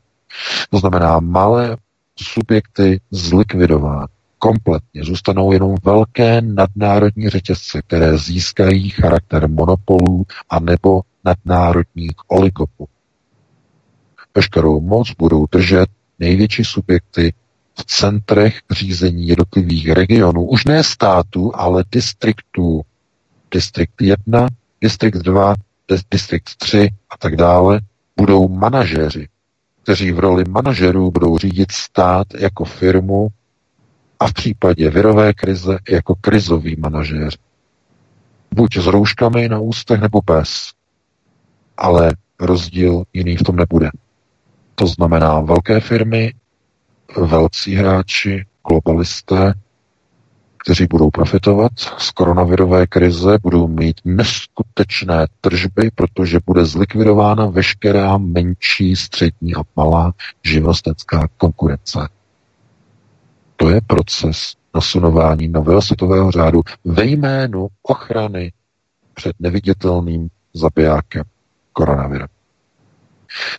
S3: To znamená malé subjekty zlikvidovat, kompletně. Zůstanou jenom velké nadnárodní řetězce, které získají charakter monopolů a nebo nadnárodních oligopolů. Veškerou moc budou držet největší subjekty v centrech řízení jednotlivých regionů, už ne států, ale distriktů. Distrikt 1, distrikt 2, distrikt 3 a tak dále budou manažéři, kteří v roli manažerů budou řídit stát jako firmu a v případě virové krize jako krizový manažér. Buď s rouškami na ústech nebo bez. Ale rozdíl jiný v tom nebude. To znamená velké firmy, velcí hráči, globalisté, kteří budou profitovat z koronavirové krize, budou mít neskutečné tržby, protože bude zlikvidována veškerá menší, střední a malá živnostecká konkurence. To je proces nasunování nového světového řádu ve jménu ochrany před neviditelným zabijákem koronavirem.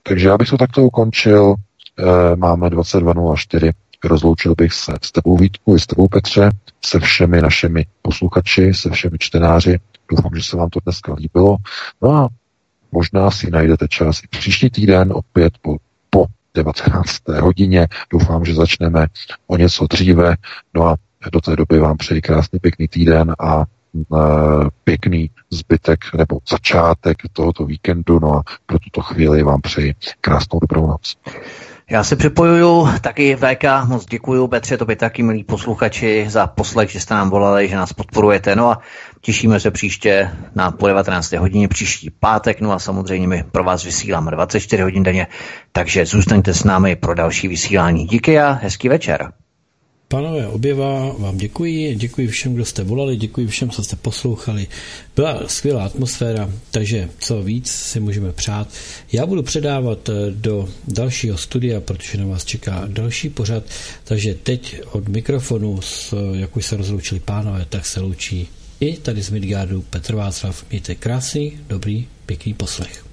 S3: Takže já bych to takto ukončil. E, máme 22.04. Rozloučil bych se s tebou Vítku i s tebou Petře, se všemi našimi posluchači, se všemi čtenáři. Doufám, že se vám to dneska líbilo. No a možná si najdete čas i příští týden opět po, po 19. hodině. Doufám, že začneme o něco dříve. No a do té doby vám přeji krásný pěkný týden a pěkný zbytek nebo začátek tohoto víkendu. No a pro tuto chvíli vám přeji krásnou dobrou noc.
S2: Já se připojuju, taky VK, moc děkuju, Petře, to by taky milí posluchači za poslech, že jste nám volali, že nás podporujete, no a těšíme se příště na po 19. hodině příští pátek, no a samozřejmě my pro vás vysíláme 24 hodin denně, takže zůstaňte s námi pro další vysílání. Díky a hezký večer.
S1: Pánové, oběva vám děkuji, děkuji všem, kdo jste volali, děkuji všem, co jste poslouchali. Byla skvělá atmosféra, takže co víc si můžeme přát. Já budu předávat eh, do dalšího studia, protože na vás čeká další pořad, takže teď od mikrofonu, jak už se rozloučili pánové, tak se loučí i tady z Midgardu Petr Václav. Mějte krásný, dobrý, pěkný poslech.